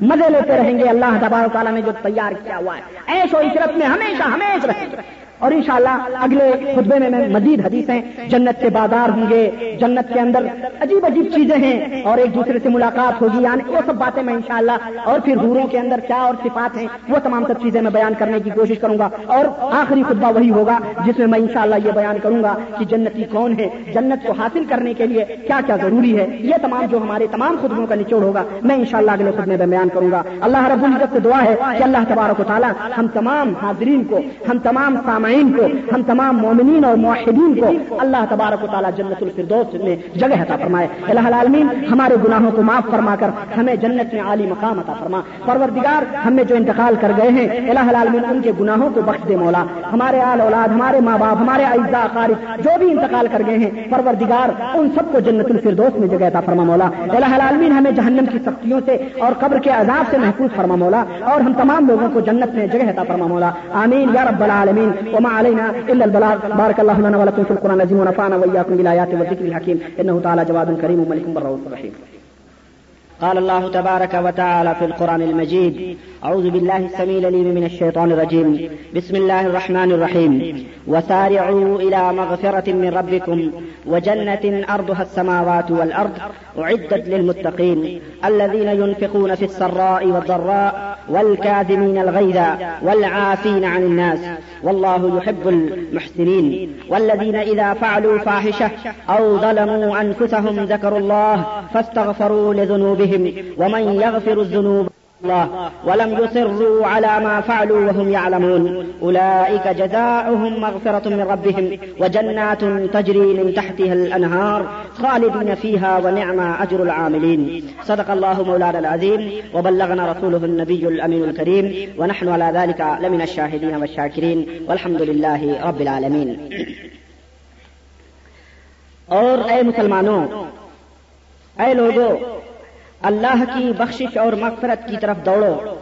مزے لیتے رہیں گے۔ اللہ تبار تعالیٰ نے جو تیار کیا ہوا ہے۔ ایش و عشرت میں ہمیشہ ہمیشہ رہیں گے۔ اور انشاءاللہ اگلے خطبے میں میں مزید حدیثیں جنت کے بازار ہوں گے، جنت کے اندر عجیب عجیب چیزیں ہیں اور ایک دوسرے سے ملاقات ہوگی یعنی وہ سب باتیں میں انشاءاللہ اور پھر حوروں کے اندر کیا اور صفات ہیں، وہ تمام سب چیزیں میں بیان کرنے کی کوشش کروں گا اور آخری خطبہ وہی ہوگا جس میں میں انشاءاللہ یہ بیان کروں گا کہ جنتی کون ہے جنت کو حاصل کرنے کے لیے کیا کیا ضروری ہے، یہ تمام جو ہمارے تمام خطبوں کا نچوڑ ہوگا، میں انشاءاللہ اگلے خطبے میں بیان کروں گا۔ اللہ رب العزت سے دعا ہے کہ اللہ تبارک و تعالیٰ ہم تمام حاضرین کو، ہم تمام سامعین سامعین کو، ہم تمام مومنین اور معاہدین کو اللہ تبارک و تعالیٰ جنت الفردوس میں جگہ عطا فرمائے۔ اللہ العالمین، ہمارے گناہوں کو معاف فرما کر ہمیں جنت میں عالی مقام عطا فرما۔ پروردگار، ہم میں جو انتقال کر گئے ہیں اللہ العالمین، ان کے گناہوں کو بخش دے مولا۔ ہمارے آل اولاد، ہمارے ماں باپ، ہمارے اعزا قارب جو بھی انتقال کر گئے ہیں، پروردگار، ان سب کو جنت الفردوس میں جگہ عطا فرما مولا۔ اللہ العالمین، ہمیں جہنم کی سختیوں سے اور قبر کے عذاب سے محفوظ فرما مولا۔ اور ہم تمام لوگوں کو جنت میں جگہ عطا فرما مولا۔ آمین یا رب العالمین۔ وما علينا الا البلاغ. بارك الله لنا ولكم في القران العظيم ونفعنا واياكم بالايات والذكر الحكيم. انه تعالى جواد كريم وملك بر رحيم. قال الله تبارك وتعالى في القرآن المجيد أعوذ بالله السميع العليم من الشيطان الرجيم. بسم الله الرحمن الرحيم. وسارعوا إلى مغفرة من ربكم وجنة أرضها السماوات والأرض أعدت للمتقين الذين ينفقون في السراء والضراء والكاذمين الغيظ والعافين عن الناس. والله يحب المحسنين. والذين إذا فعلوا فاحشة أو ظلموا أنفسهم ذكروا الله فاستغفروا لذنوبهم ومن يغفر الذنوب الله ولم يصروا على ما فعلوا وهم يعلمون. أولئك جزاؤهم مغفرة من ربهم وجنات تجري من تحتها الأنهار خالدين فيها ونعم أجر العاملين. صدق الله مولانا العظيم وبلغنا رسوله النبي الأمين الكريم ونحن على ذلك لمن الشاهدين والشاكرين. والحمد لله رب العالمين. اور اے مسلمانوں، اے لوگوں اللہ کی بخشش اور مغفرت کی طرف دوڑو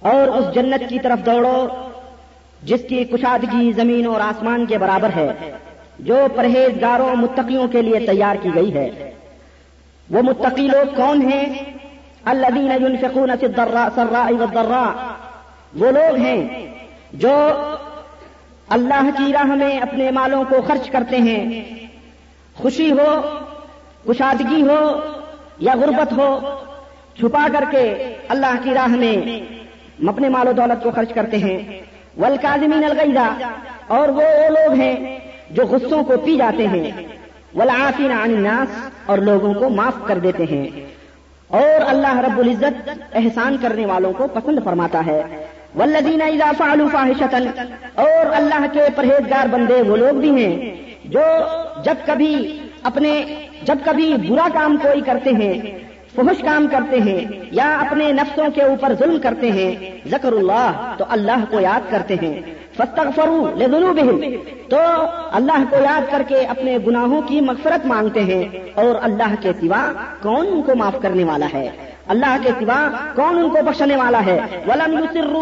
اور اس جنت کی طرف دوڑو جس کی کشادگی زمین اور آسمان کے برابر ہے، جو پرہیزگاروں، متقیوں کے لیے تیار کی گئی ہے۔ وہ متقی لوگ کون ہیں؟ اللہ والضراء۔ وہ لوگ ہیں جو اللہ کی راہ میں اپنے مالوں کو خرچ کرتے ہیں۔ خوشی ہو، کشادگی ہو یا غربت ہو، چھپا کر کے اللہ کی راہ میں اپنے مال و دولت کو خرچ کرتے ہیں۔ ولکاظمین الغیزہ اور وہ لوگ ہیں جو غصوں کو پی جاتے ہیں۔ ولافین عن الناس، اور لوگوں کو معاف کر دیتے ہیں۔ اور اللہ رب العزت احسان کرنے والوں کو پسند فرماتا ہے۔ ولدین فعلوا فاحشة، اور اللہ کے پرہیزگار بندے وہ لوگ بھی ہیں جو جب کبھی اپنے جب کبھی برا کام کوئی کرتے ہیں، فحش کام کرتے ہیں، یا اپنے نفسوں کے اوپر ظلم کرتے ہیں، ذکر اللہ تو اللہ کو یاد کرتے ہیں۔ فتغفروا لذنوبہم، تو اللہ کو یاد کر کے اپنے گناہوں کی مغفرت مانگتے ہیں۔ اور اللہ کے سوا کون ان کو معاف کرنے والا ہے؟ اللہ کے سوا کون ان کو بخشنے والا ہے؟ ولم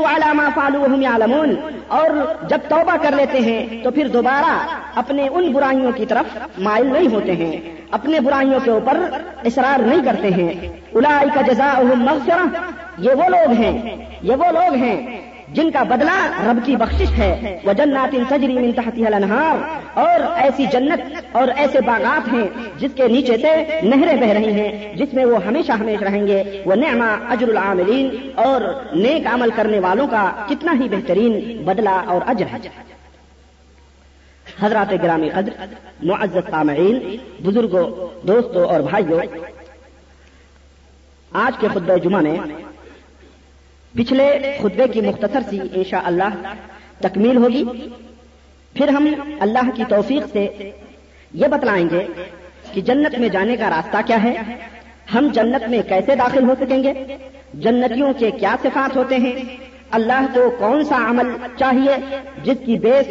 على ما فعلوا وهم يعلمون اور جب توبہ کر لیتے ہیں تو پھر دوبارہ اپنے ان برائیوں کی طرف مائل نہیں ہوتے ہیں۔ اپنے برائیوں کے اوپر اصرار نہیں کرتے ہیں۔ اولئک جزاؤہم مغفرہ۔ یہ وہ لوگ ہیں۔ یہ وہ لوگ ہیں۔ جن کا بدلہ رب کی بخشش ہے. وہ جنات سجری من تحتها الانہار. اور ایسی جنت اور ایسے باغات ہیں جس کے نیچے سے نہریں بہ رہی ہیں، جس میں وہ ہمیشہ ہمیشہ رہیں گے. وہ نعما اجر العاملین اور نیک عمل کرنے والوں کا کتنا ہی بہترین بدلہ اور اجر ہے. حضرات گرامی قدر، معزز سامعین بزرگوں، دوستوں اور بھائیوں، آج کے خطبہ جمعہ میں پچھلے خطبے کی مختصر سی انشاء اللہ تکمیل ہوگی۔ پھر ہم اللہ کی توفیق سے یہ بتلائیں گے کہ جنت میں جانے کا راستہ کیا ہے۔ ہم جنت میں کیسے داخل ہو سکیں گے؟ جنتیوں کے کیا صفات ہوتے ہیں؟ اللہ کو کون سا عمل چاہیے؟ جس کی بیس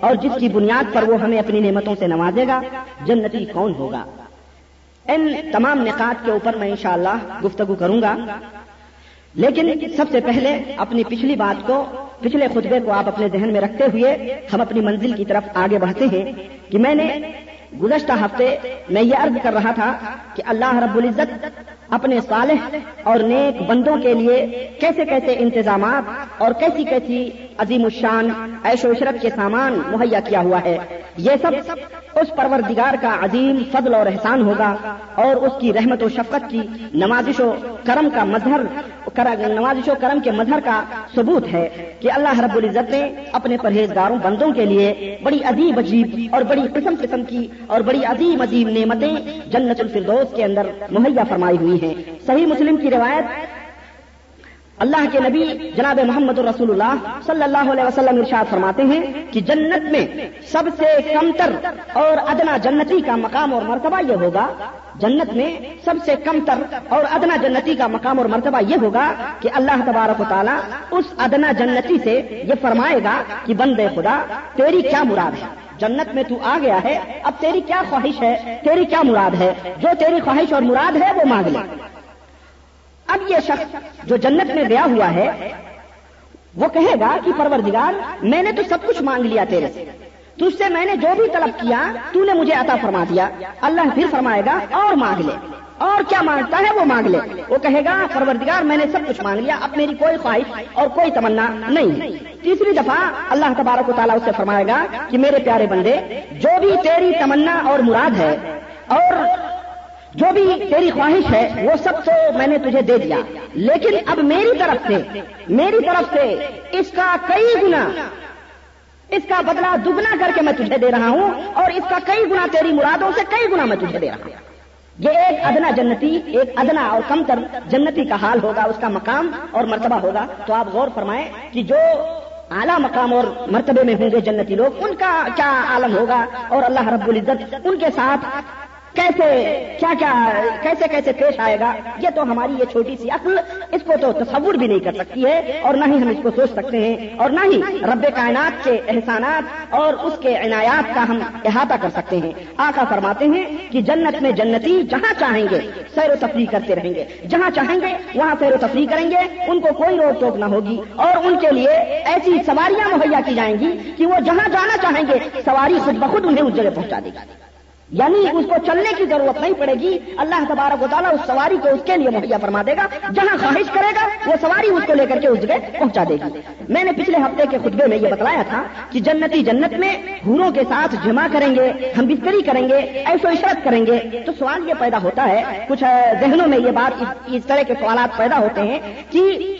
اور جس کی بنیاد پر وہ ہمیں اپنی نعمتوں سے نوازے گا، جنتی کون ہوگا؟ ان تمام نکات کے اوپر میں انشاءاللہ گفتگو کروں گا۔ لیکن سب سے پہلے اپنی پچھلی بات کو، پچھلے خطبے کو آپ اپنے ذہن میں رکھتے ہوئے ہم اپنی منزل کی طرف آگے بڑھتے ہیں کہ میں نے گزشتہ ہفتے میں یہ عرض کر رہا تھا کہ اللہ رب العزت اپنے صالح اور نیک بندوں کے لیے کیسے کیسے انتظامات اور کیسی کیسی عظیم الشان عیش و عشرت کے سامان مہیا کیا ہوا ہے۔ یہ سب اس پروردگار کا عظیم فضل اور احسان ہوگا اور اس کی رحمت و شفقت کی نوازش و کرم کا مظہر نوازش و کرم کے مظہر کا ثبوت ہے کہ اللہ رب العزت نے اپنے پرہیزگاروں بندوں کے لیے بڑی عجیب عجیب اور بڑی قسم قسم کی اور بڑی عظیم عظیم نعمتیں جنت الفردوس کے اندر مہیا فرمائی ہوئی ہیں صحیح مسلم کی روایت، اللہ کے نبی جناب محمد الرسول اللہ صلی اللہ علیہ وسلم ارشاد فرماتے ہیں کہ جنت میں سب سے کمتر اور ادنا جنتی کا مقام اور مرتبہ یہ ہوگا۔ جنت میں سب سے کم تر اور ادنا جنتی کا مقام اور مرتبہ یہ ہوگا کہ اللہ تبارک و تعالیٰ اس ادنا جنتی سے یہ فرمائے گا کہ بندے خدا، تیری کیا مراد ہے؟ جنت میں تو آ گیا ہے، اب تیری کیا خواہش ہے؟ تیری کیا مراد ہے؟ جو تیری خواہش اور مراد ہے، وہ مانگ لے۔ اب یہ شخص جو جنت میں گیا ہوا ہے، وہ کہے گا کہ پروردگار، میں نے تو سب کچھ مانگ لیا تیرے سے۔ تجھ سے میں نے جو بھی طلب کیا، تو نے مجھے عطا فرما دیا۔ اللہ پھر فرمائے گا اور مانگ لے۔ اور کیا مانگتا ہے وہ مانگ لے۔ وہ کہے گا، پروردگار، میں نے سب کچھ مانگ لیا، اب میری کوئی خواہش اور کوئی تمنا نہیں۔ تیسری دفعہ اللہ تبارک و تعالیٰ اسے فرمائے گا کہ میرے پیارے بندے، جو بھی تیری تمنا اور مراد ہے اور جو بھی تیری خواہش ہے، وہ سب تو میں نے تجھے دے دیا۔ لیکن اب میری طرف سے، میری طرف سے اس کا کئی گنا، اس کا بدلہ دگنا کر کے میں تجھے دے رہا ہوں اور اس کا کئی گنا تیری مرادوں سے کئی گنا میں تجھے دے رہا ہوں۔ یہ ایک ادنا جنتی، ایک ادنا اور کم تر جنتی کا حال ہوگا، اس کا مقام اور مرتبہ ہوگا۔ تو آپ غور فرمائیں کہ جو اعلیٰ مقام اور مرتبے میں ہوں گے جنتی لوگ، ان کا کیا عالم ہوگا؟ اور اللہ رب العزت ان کے ساتھ کیسے، کیا کیا، کیسے کیسے پیش آئے گا؟ یہ تو ہماری یہ چھوٹی سی عقل، اس کو تو تصور بھی نہیں کر سکتی ہے اور نہ ہی ہم اس کو سوچ سکتے ہیں اور نہ ہی رب کائنات کے احسانات اور اس کے عنایات کا ہم احاطہ کر سکتے ہیں۔ آقا فرماتے ہیں کہ جنت میں جنتی جہاں چاہیں گے، سیر و تفریح کرتے رہیں گے۔ جہاں چاہیں گے، وہاں سیر و تفریح کریں گے۔ ان کو کوئی روک ٹوک نہ ہوگی اور ان کے لیے ایسی سواریاں مہیا کی جائیں گی کہ وہ جہاں جانا چاہیں گے، سواری خود بخود انہیں اس جگہ پہنچا دے گی۔ یعنی اس کو چلنے کی ضرورت نہیں پڑے گی۔ اللہ تبارک و تعالیٰ اس سواری کو اس کے لیے مہیا فرما دے گا۔ جہاں خواہش کرے گا، وہ سواری اس کو لے کر کے اس جگہ پہنچا دے گی۔ میں نے پچھلے ہفتے کے خطبے میں یہ بتلایا تھا کہ جنتی جنت میں ہوروں کے ساتھ جمع کریں گے، ہم بستری کریں گے ایسو عشرت کریں گے۔ تو سوال یہ پیدا ہوتا ہے، کچھ ذہنوں میں یہ بات اس طرح کے سوالات پیدا ہوتے ہیں کہ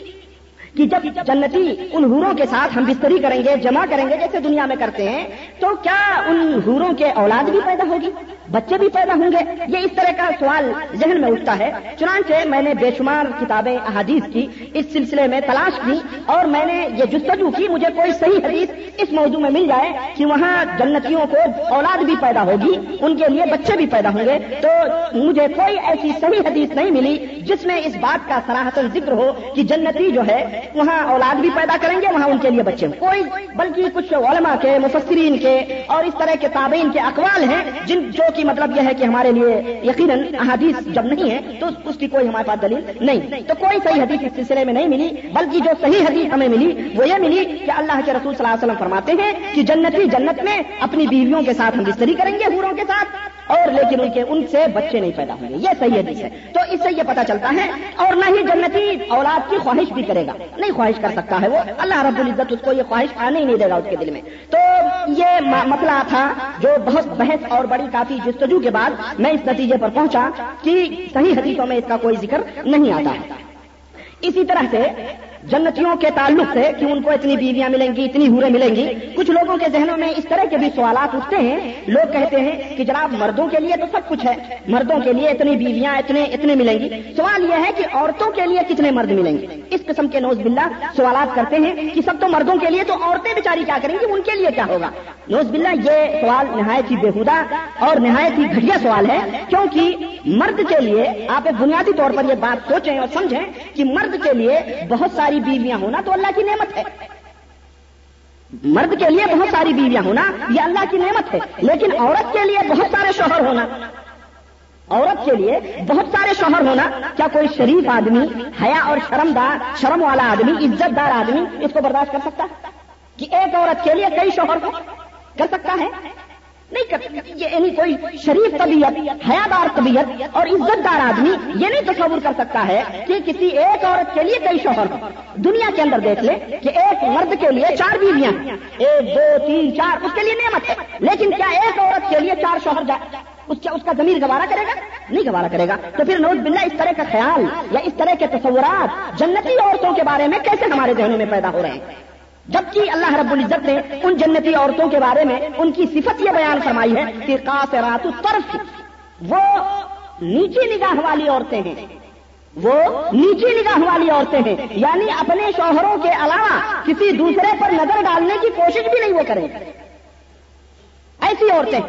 کہ جب جنتی ان حوروں کے ساتھ ہم بستری کریں گے، جمع کریں گے، جیسے دنیا میں کرتے ہیں، تو کیا ان حوروں کے اولاد بھی پیدا ہوگی؟ بچے بھی پیدا ہوں گے؟ یہ اس طرح کا سوال ذہن میں اٹھتا ہے۔ چنانچہ میں نے بے شمار کتابیں، احادیث کی اس سلسلے میں تلاش کی اور میں نے یہ جستجو کی مجھے کوئی صحیح حدیث اس موضوع میں مل جائے کہ وہاں جنتیوں کو اولاد بھی پیدا ہوگی، ان کے لیے بچے بھی پیدا ہوں گے، تو مجھے کوئی ایسی صحیح حدیث نہیں ملی جس میں اس بات کا سراہتن ذکر ہو کہ جنتی جو ہے وہاں اولاد بھی پیدا کریں گے، وہاں ان کے لیے بچے کوئی، بلکہ کچھ علماء کے، مفسرین کے اور اس طرح کے تابعین کے اقوال ہیں، جن جو کہ مطلب یہ ہے کہ ہمارے لیے یقیناً احادیث جب نہیں ہے تو اس کی کوئی ہمارے پاس دلیل نہیں۔ تو کوئی صحیح حدیث اس سلسلے میں نہیں ملی، بلکہ جو صحیح حدیث ہمیں ملی، وہ یہ ملی کہ اللہ کے رسول صلی اللہ علیہ وسلم فرماتے ہیں کہ جنتی جنت میں اپنی بیویوں کے ساتھ ہم بستری کریں گے ہوروں کے ساتھ۔ اور لیکن ان کے ان سے بچے نہیں پیدا ہوں گے۔ یہ صحیح حدیث ہے۔ تو اس سے یہ پتا چلتا ہے، اور نہ ہی جنتی اولاد کی خواہش بھی کرے گا۔ نہیں خواہش کر سکتا ہے وہ۔ اللہ رب العزت اس کو یہ خواہش آنے ہی نہیں دے گا اس کے دل میں۔ تو یہ مسئلہ تھا جو بہت بحث اور بڑی کافی جستجو کے بعد میں اس نتیجے پر پہنچا کہ صحیح حدیثوں میں اس کا کوئی ذکر نہیں آتا ہے۔ اسی طرح سے جنتیوں کے تعلق سے کہ ان کو اتنی بیویاں ملیں گی، اتنی ہورے ملیں گی۔ کچھ لوگوں کے ذہنوں میں اس طرح کے بھی سوالات اٹھتے ہیں۔ لوگ کہتے ہیں کہ جناب، مردوں کے لیے تو سب کچھ ہے۔ مردوں کے لیے اتنی بیویاں، اتنے اتنے ملیں گی۔ سوال یہ ہے کہ عورتوں کے لیے کتنے مرد ملیں گے؟ اس قسم کے نوز بلّہ سوالات کرتے ہیں کہ سب تو مردوں کے لیے تو عورتیں بیچاری کیا کریں گی؟ ان کے لیے کیا ہوگا؟ نوز بلّہ یہ سوال نہایت ہی بےحدہ اور نہایت ہی گھٹیا سوال ہے۔ کیونکہ مرد کے لیے آپ بنیادی طور پر یہ بات سوچیں اور سمجھیں کہ مرد کے لیے بہت ساری بیویاں ہونا تو اللہ کی نعمت ہے۔ مرد کے لیے بہت ساری بیویاں ہونا یہ اللہ کی نعمت ہے، لیکن عورت کے لیے بہت سارے شوہر ہونا۔ عورت کے لیے بہت سارے شوہر ہونا، کیا کوئی شریف آدمی، حیا اور شرم دار شرم والا آدمی عزت دار آدمی اس کو برداشت کر سکتا کہ ایک عورت کے لیے کئی شوہر کر سکتا ہے؟ نہیں کر یہ یعنی کوئی شریف طبیعت، حیادار طبیعت اور عزت دار آدمی یہ نہیں تصور کر سکتا ہے کہ کسی ایک عورت کے لیے کئی شوہر دنیا کے اندر دیکھ لے کہ ایک مرد کے لیے چار بیویاں ایک، دو، تین، چار، اس کے لیے نعمت ہے. لیکن کیا ایک عورت کے لیے چار شوہر جائے اس کا اس کا زمین گوارا کرے گا؟ نہیں گوارا کرے گا. تو پھر نوز بلّہ اس طرح کا خیال یا اس طرح کے تصورات جنتی عورتوں کے بارے میں کیسے ہمارے ذہنوں میں پیدا ہو رہے ہیں؟ جبکہ اللہ رب العزت نے ان جنتی عورتوں کے بارے میں ان کی صفت یہ بیان فرمائی ہے کہ قاصرات طرف وہ نیچی نگاہ والی عورتیں ہیں۔ وہ نیچی نگاہ والی عورتیں ہیں۔ یعنی اپنے شوہروں کے علاوہ کسی دوسرے پر نظر ڈالنے کی کوشش بھی نہیں وہ کریں۔ ایسی عورتیں۔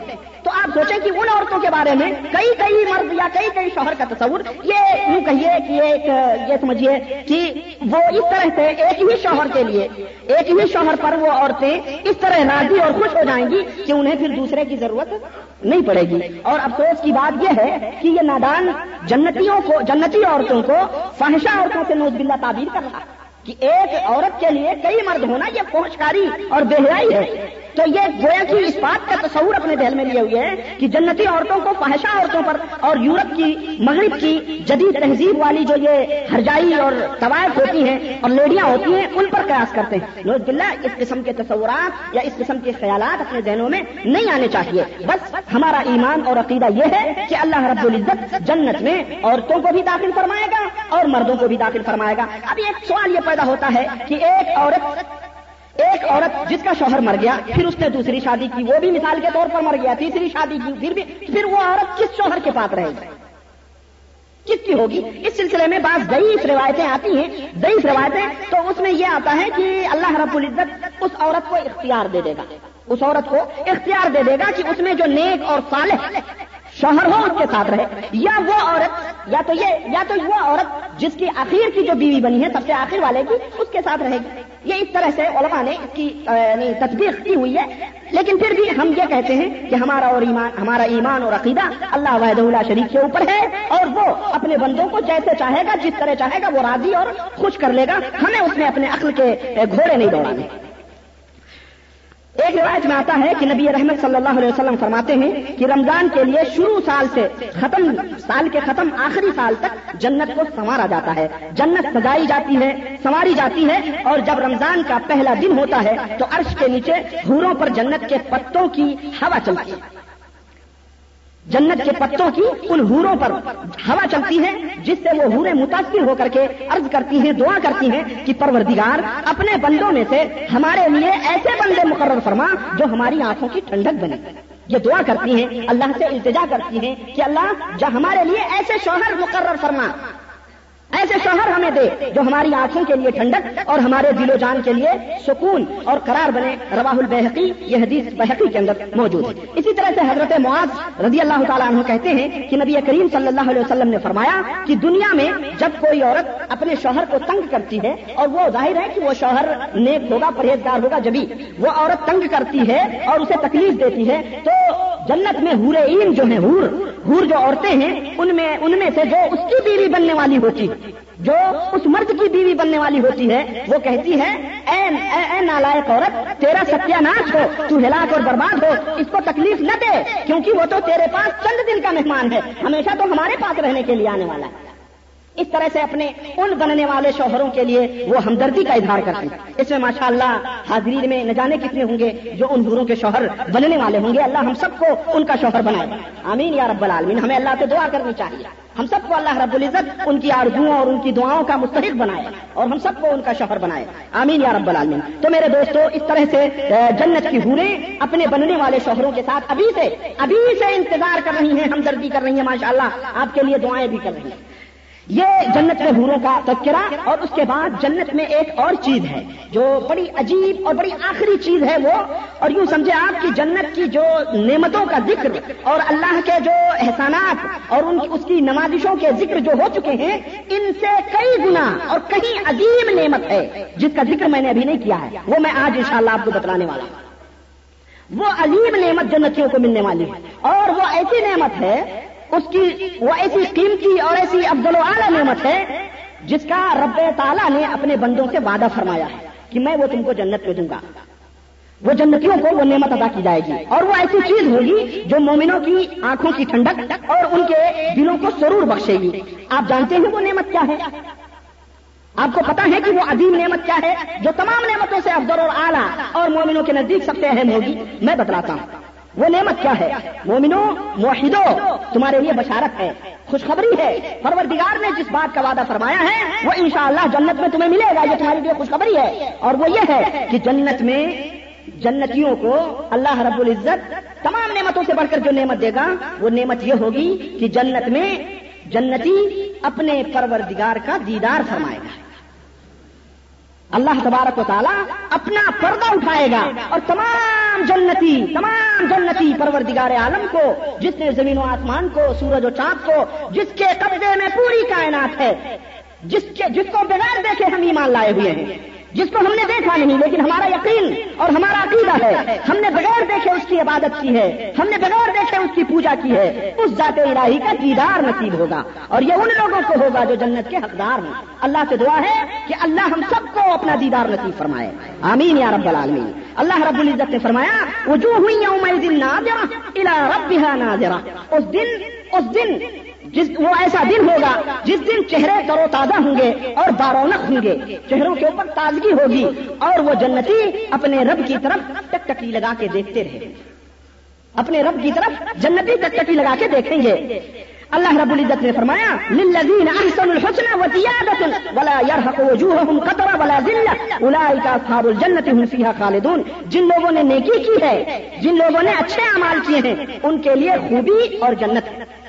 تو آپ سوچیں کہ ان عورتوں کے بارے میں کئی کئی مرد یا کئی کئی شوہر کا تصور، یہ یوں کہیے کہ ایک، یہ سمجھیے کہ وہ اس طرح سے ایک ہی شوہر کے لیے، ایک ہی شوہر پر وہ عورتیں اس طرح راضی اور خوش ہو جائیں گی کہ انہیں پھر دوسرے کی ضرورت نہیں پڑے گی۔ اور افسوس کی بات یہ ہے کہ یہ نادان جنتیوں کو، جنتی عورتوں کو، فاحشہ عورتوں سے نوز بلّہ تعبیر کر رہا۔ کہ ایک عورت کے لیے کئی مرد ہونا یہ پہنچکاری اور بہرائی ہے۔ تو یہ گویا کی اس بات کا تصور اپنے دہل میں لیے ہوئے ہیں کہ جنتی عورتوں کو فحشہ عورتوں پر اور یورپ کی مغرب کی جدید تہذیب والی جو یہ ہرجائی اور طوائف ہوتی ہیں اور لیڈیاں ہوتی ہیں، ان پر قیاس کرتے ہیں۔ نوز بلّہ اس قسم کے تصورات یا اس قسم کے خیالات اپنے ذہنوں میں نہیں آنے چاہیے۔ بس ہمارا ایمان اور عقیدہ یہ ہے کہ اللہ رب العزت جنت میں عورتوں کو بھی داخل فرمائے گا اور مردوں کو بھی داخل فرمائے گا۔ ابھی ایک سوال یہ پیدا ہوتا ہے کہ ایک عورت ایک عورت جس کا شوہر مر گیا، پھر اس نے دوسری شادی کی، وہ بھی مثال کے طور پر مر گیا، تیسری شادی کی، پھر بھی پھر وہ عورت کس شوہر کے پاس رہے گی؟ کس کی ہوگی؟ اس سلسلے میں بعض ضعیف روایتیں آتی ہیں۔ ضعیف روایتیں، تو اس میں یہ آتا ہے کہ اللہ رب العزت اس عورت کو اختیار دے دے گا۔ اس عورت کو اختیار دے دے گا کہ اس میں جو نیک اور صالح شوہر ہو، اس کے ساتھ رہے۔ یا وہ عورت یا تو یہ یا تو وہ عورت جس کی آخر کی جو بیوی بنی ہے، سب سے آخر والے کی، اس کے ساتھ رہے گی۔ یہ اس طرح سے علماء نے اس کی یعنی کی ہوئی ہے۔ لیکن پھر بھی ہم یہ کہتے ہیں کہ ہمارا اور ایمان، ہمارا ایمان اور عقیدہ اللہ وحد اللہ شریف کے اوپر ہے اور وہ اپنے بندوں کو جیسے چاہے گا، جس طرح چاہے گا، وہ راضی اور خوش کر لے گا۔ ہمیں اس میں اپنے عقل کے گھوڑے نہیں دوڑانے۔ ایک روایت میں آتا ہے کہ نبی رحمت صلی اللہ علیہ وسلم فرماتے ہیں کہ رمضان کے لیے شروع سال سے ختم سال کے ختم آخری سال تک جنت کو سنوارا جاتا ہے۔ جنت سجائی جاتی ہے، سنواری جاتی ہے اور جب رمضان کا پہلا دن ہوتا ہے تو عرش کے نیچے حوروں پر جنت کے پتوں کی ہوا چلتی ہے۔ جنت کے پتوں کی ان ہوروں پر ہوا چلتی ہے، جس سے وہ ہورے متاثر ہو کر کے عرض کرتی ہیں، دعا کرتی ہیں کہ پروردگار اپنے بندوں میں سے ہمارے لیے ایسے بندے مقرر فرما جو ہماری آنکھوں کی ٹھنڈک بنے۔ یہ دعا کرتی ہیں، اللہ سے التجا کرتی ہیں کہ اللہ ہمارے لیے ایسے شوہر مقرر فرما۔ ایسے شوہر ہمیں دے جو ہماری آنکھوں کے لیے ٹھنڈک اور ہمارے دل و جان کے لیے سکون اور قرار بنے۔ رواہ البحقی یہ حدیث بحقی کے اندر موجود ہے۔ اسی طرح سے حضرت معاذ رضی اللہ تعالیٰ عنہ کہتے ہیں کہ نبی کریم صلی اللہ علیہ وسلم نے فرمایا کہ دنیا میں جب کوئی عورت اپنے شوہر کو تنگ کرتی ہے اور وہ ظاہر ہے کہ وہ شوہر نیک ہوگا، پرہیزگار ہوگا، جبھی وہ عورت تنگ کرتی ہے اور اسے تکلیف دیتی ہے، تو جنت میں ہورے این جو ہیں ہور ہور جو عورتیں ہیں، ان میں ان میں سے جو اس کی بیوی بننے والی ہوتی جو اس مرد کی بیوی بننے والی ہوتی ہے، وہ کہتی ہے، اے اے نالائق عورت، تیرا ستیہ ناش ہو، تو ہلاک اور برباد ہو، اس کو تکلیف نہ دے، کیونکہ وہ تو تیرے پاس چند دن کا مہمان ہے، ہمیشہ تو ہمارے پاس رہنے کے لیے آنے والا ہے۔ اس طرح سے اپنے ان بننے والے شوہروں کے لیے وہ ہمدردی کا اظہار کرتے ہیں۔ اس میں ماشاء اللہ حاضری میں نہ جانے کتنے ہوں گے جو ان حوروں کے شوہر بننے والے ہوں گے۔ اللہ ہم سب کو ان کا شوہر بنائے۔ آمین یا رب العالمین۔ ہمیں اللہ سے دعا کرنی چاہیے۔ ہم سب کو اللہ رب العزت ان کی آرزوؤں اور ان کی دعاؤں کا مستحق بنائے اور ہم سب کو ان کا شوہر بنائے۔ آمین یا رب العالمین۔ تو میرے دوستو، اس طرح سے جنت کی حوریں اپنے بننے والے شوہروں کے ساتھ ابھی سے ابھی سے انتظار کر رہی ہیں، ہمدردی کر رہی ہیں ماشاء اللہ آپ کے لیے دعائیں بھی کر رہی ہیں۔ یہ جنت میں حوروں کا تذکرہ اور اس کے بعد جنت میں ایک اور چیز ہے جو بڑی عجیب اور بڑی آخری چیز ہے وہ اور یوں سمجھے آپ کی جنت کی جو نعمتوں کا ذکر اور اللہ کے جو احسانات اور ان اس کی نمازشوں کے ذکر جو ہو چکے ہیں، ان سے کئی گنا اور کہیں عظیم نعمت ہے۔ جس کا ذکر میں نے ابھی نہیں کیا ہے، وہ میں آج انشاءاللہ آپ کو بتلانے والا ہوں۔ وہ عظیم نعمت جنتیوں کو ملنے والی ہے اور وہ ایسی نعمت ہے اس کی وہ ایسی قیمتی اور ایسی افضل و اعلیٰ نعمت ہے جس کا رب تعالیٰ نے اپنے بندوں سے وعدہ فرمایا ہے کہ میں وہ تم کو جنت میں دوں گا۔ وہ جنتیوں کو وہ نعمت ادا کی جائے گی اور وہ ایسی چیز ہوگی جو مومنوں کی آنکھوں کی ٹھنڈک اور ان کے دلوں کو ضرور بخشے گی۔ آپ جانتے ہیں وہ نعمت کیا ہے؟ آپ کو پتا ہے کہ وہ عظیم نعمت کیا ہے جو تمام نعمتوں سے افضل اور اعلیٰ اور مومنوں کے نزدیک سب سے اہم ہوگی؟ میں بتلاتا ہوں۔ وہ نعمت کیا ہے؟ مومنو، موحدو، تمہارے لیے بشارت ہے، خوشخبری ہے۔ پروردگار نے جس بات کا وعدہ فرمایا ہے، وہ انشاءاللہ جنت میں تمہیں ملے گا، یہ تمہارے لیے خوشخبری ہے۔ اور وہ یہ ہے کہ جنت میں جنتیوں کو اللہ رب العزت تمام نعمتوں سے بڑھ کر جو نعمت دے گا، وہ نعمت یہ ہوگی کہ جنت میں جنتی اپنے پروردگار کا دیدار فرمائے گا۔ اللہ تبارک و تعالیٰ اپنا پردہ اٹھائے گا اور تمام جنتی تمام جنتی پروردگار عالم کو، جس نے زمین و آسمان کو، سورج و چاند کو، جس کے قبضے میں پوری کائنات ہے، جس کے، جس کو بغیر دیکھے ہم ایمان لائے ہوئے ہیں۔ جس کو ہم نے دیکھا نہیں، لیکن ہمارا یقین اور ہمارا عقیدہ ہے۔ ہم نے بغیر دیکھے اس کی عبادت کی ہے۔ ہم نے بغیر دیکھے اس کی پوجا کی ہے۔ اس ذات الہی کا دیدار نصیب ہوگا۔ اور یہ ان لوگوں کو ہوگا جو جنت کے حقدار ہیں۔ اللہ سے دعا ہے کہ اللہ ہم سب کو اپنا دیدار نصیب فرمائے۔ آمین یا رب العالمین۔ اللہ رب العزت نے فرمایا وہ جو ہوئی دن نہ رب نہ اس دن اس دن جس وہ ایسا دن ہوگا جس دن چہرے ترو تازہ ہوں گے اور بارونق ہوں گے، چہروں کے اوپر تازگی ہوگی اور وہ جنتی اپنے رب کی طرف ٹک ٹکی لگا کے دیکھتے رہے۔ اپنے رب کی طرف جنتی ٹک ٹکی لگا کے دیکھیں گے۔ اللہ رب العزت نے فرمایا، للذین احسنوا الحسنى وزیادۃ ولا يرهق وجوههم قطر ولا ذلہ اولئک اصحاب الجنۃ هم فيها خالدون۔ جن لوگوں نے نیکی کی ہے، جن لوگوں نے اچھے اعمال کیے ہیں، ان کے لیے خوبی اور جنت۔ ہے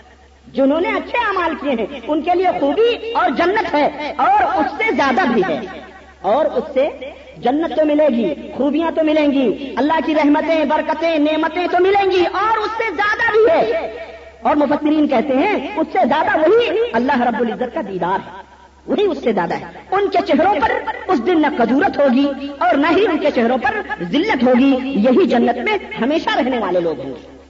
جنہوں نے اچھے امال کیے ہیں، ان کے لیے خوبی اور جنت ہے، اور اس سے زیادہ بھی ہے۔ اور اس سے جنت تو ملے گی، خوبیاں تو ملیں گی، اللہ کی رحمتیں، برکتیں، نعمتیں تو ملیں گی، اور اس سے زیادہ بھی ہے۔ اور مفسرین کہتے ہیں، اس سے زیادہ وہی اللہ رب العزت کا دیدار ہے۔ وہی اس سے زیادہ ہے۔ ان کے چہروں پر اس دن نہ قدورت ہوگی اور نہ ہی ان کے چہروں پر ذلت ہوگی۔ یہی جنت میں ہمیشہ رہنے والے لوگ ہوں۔ گے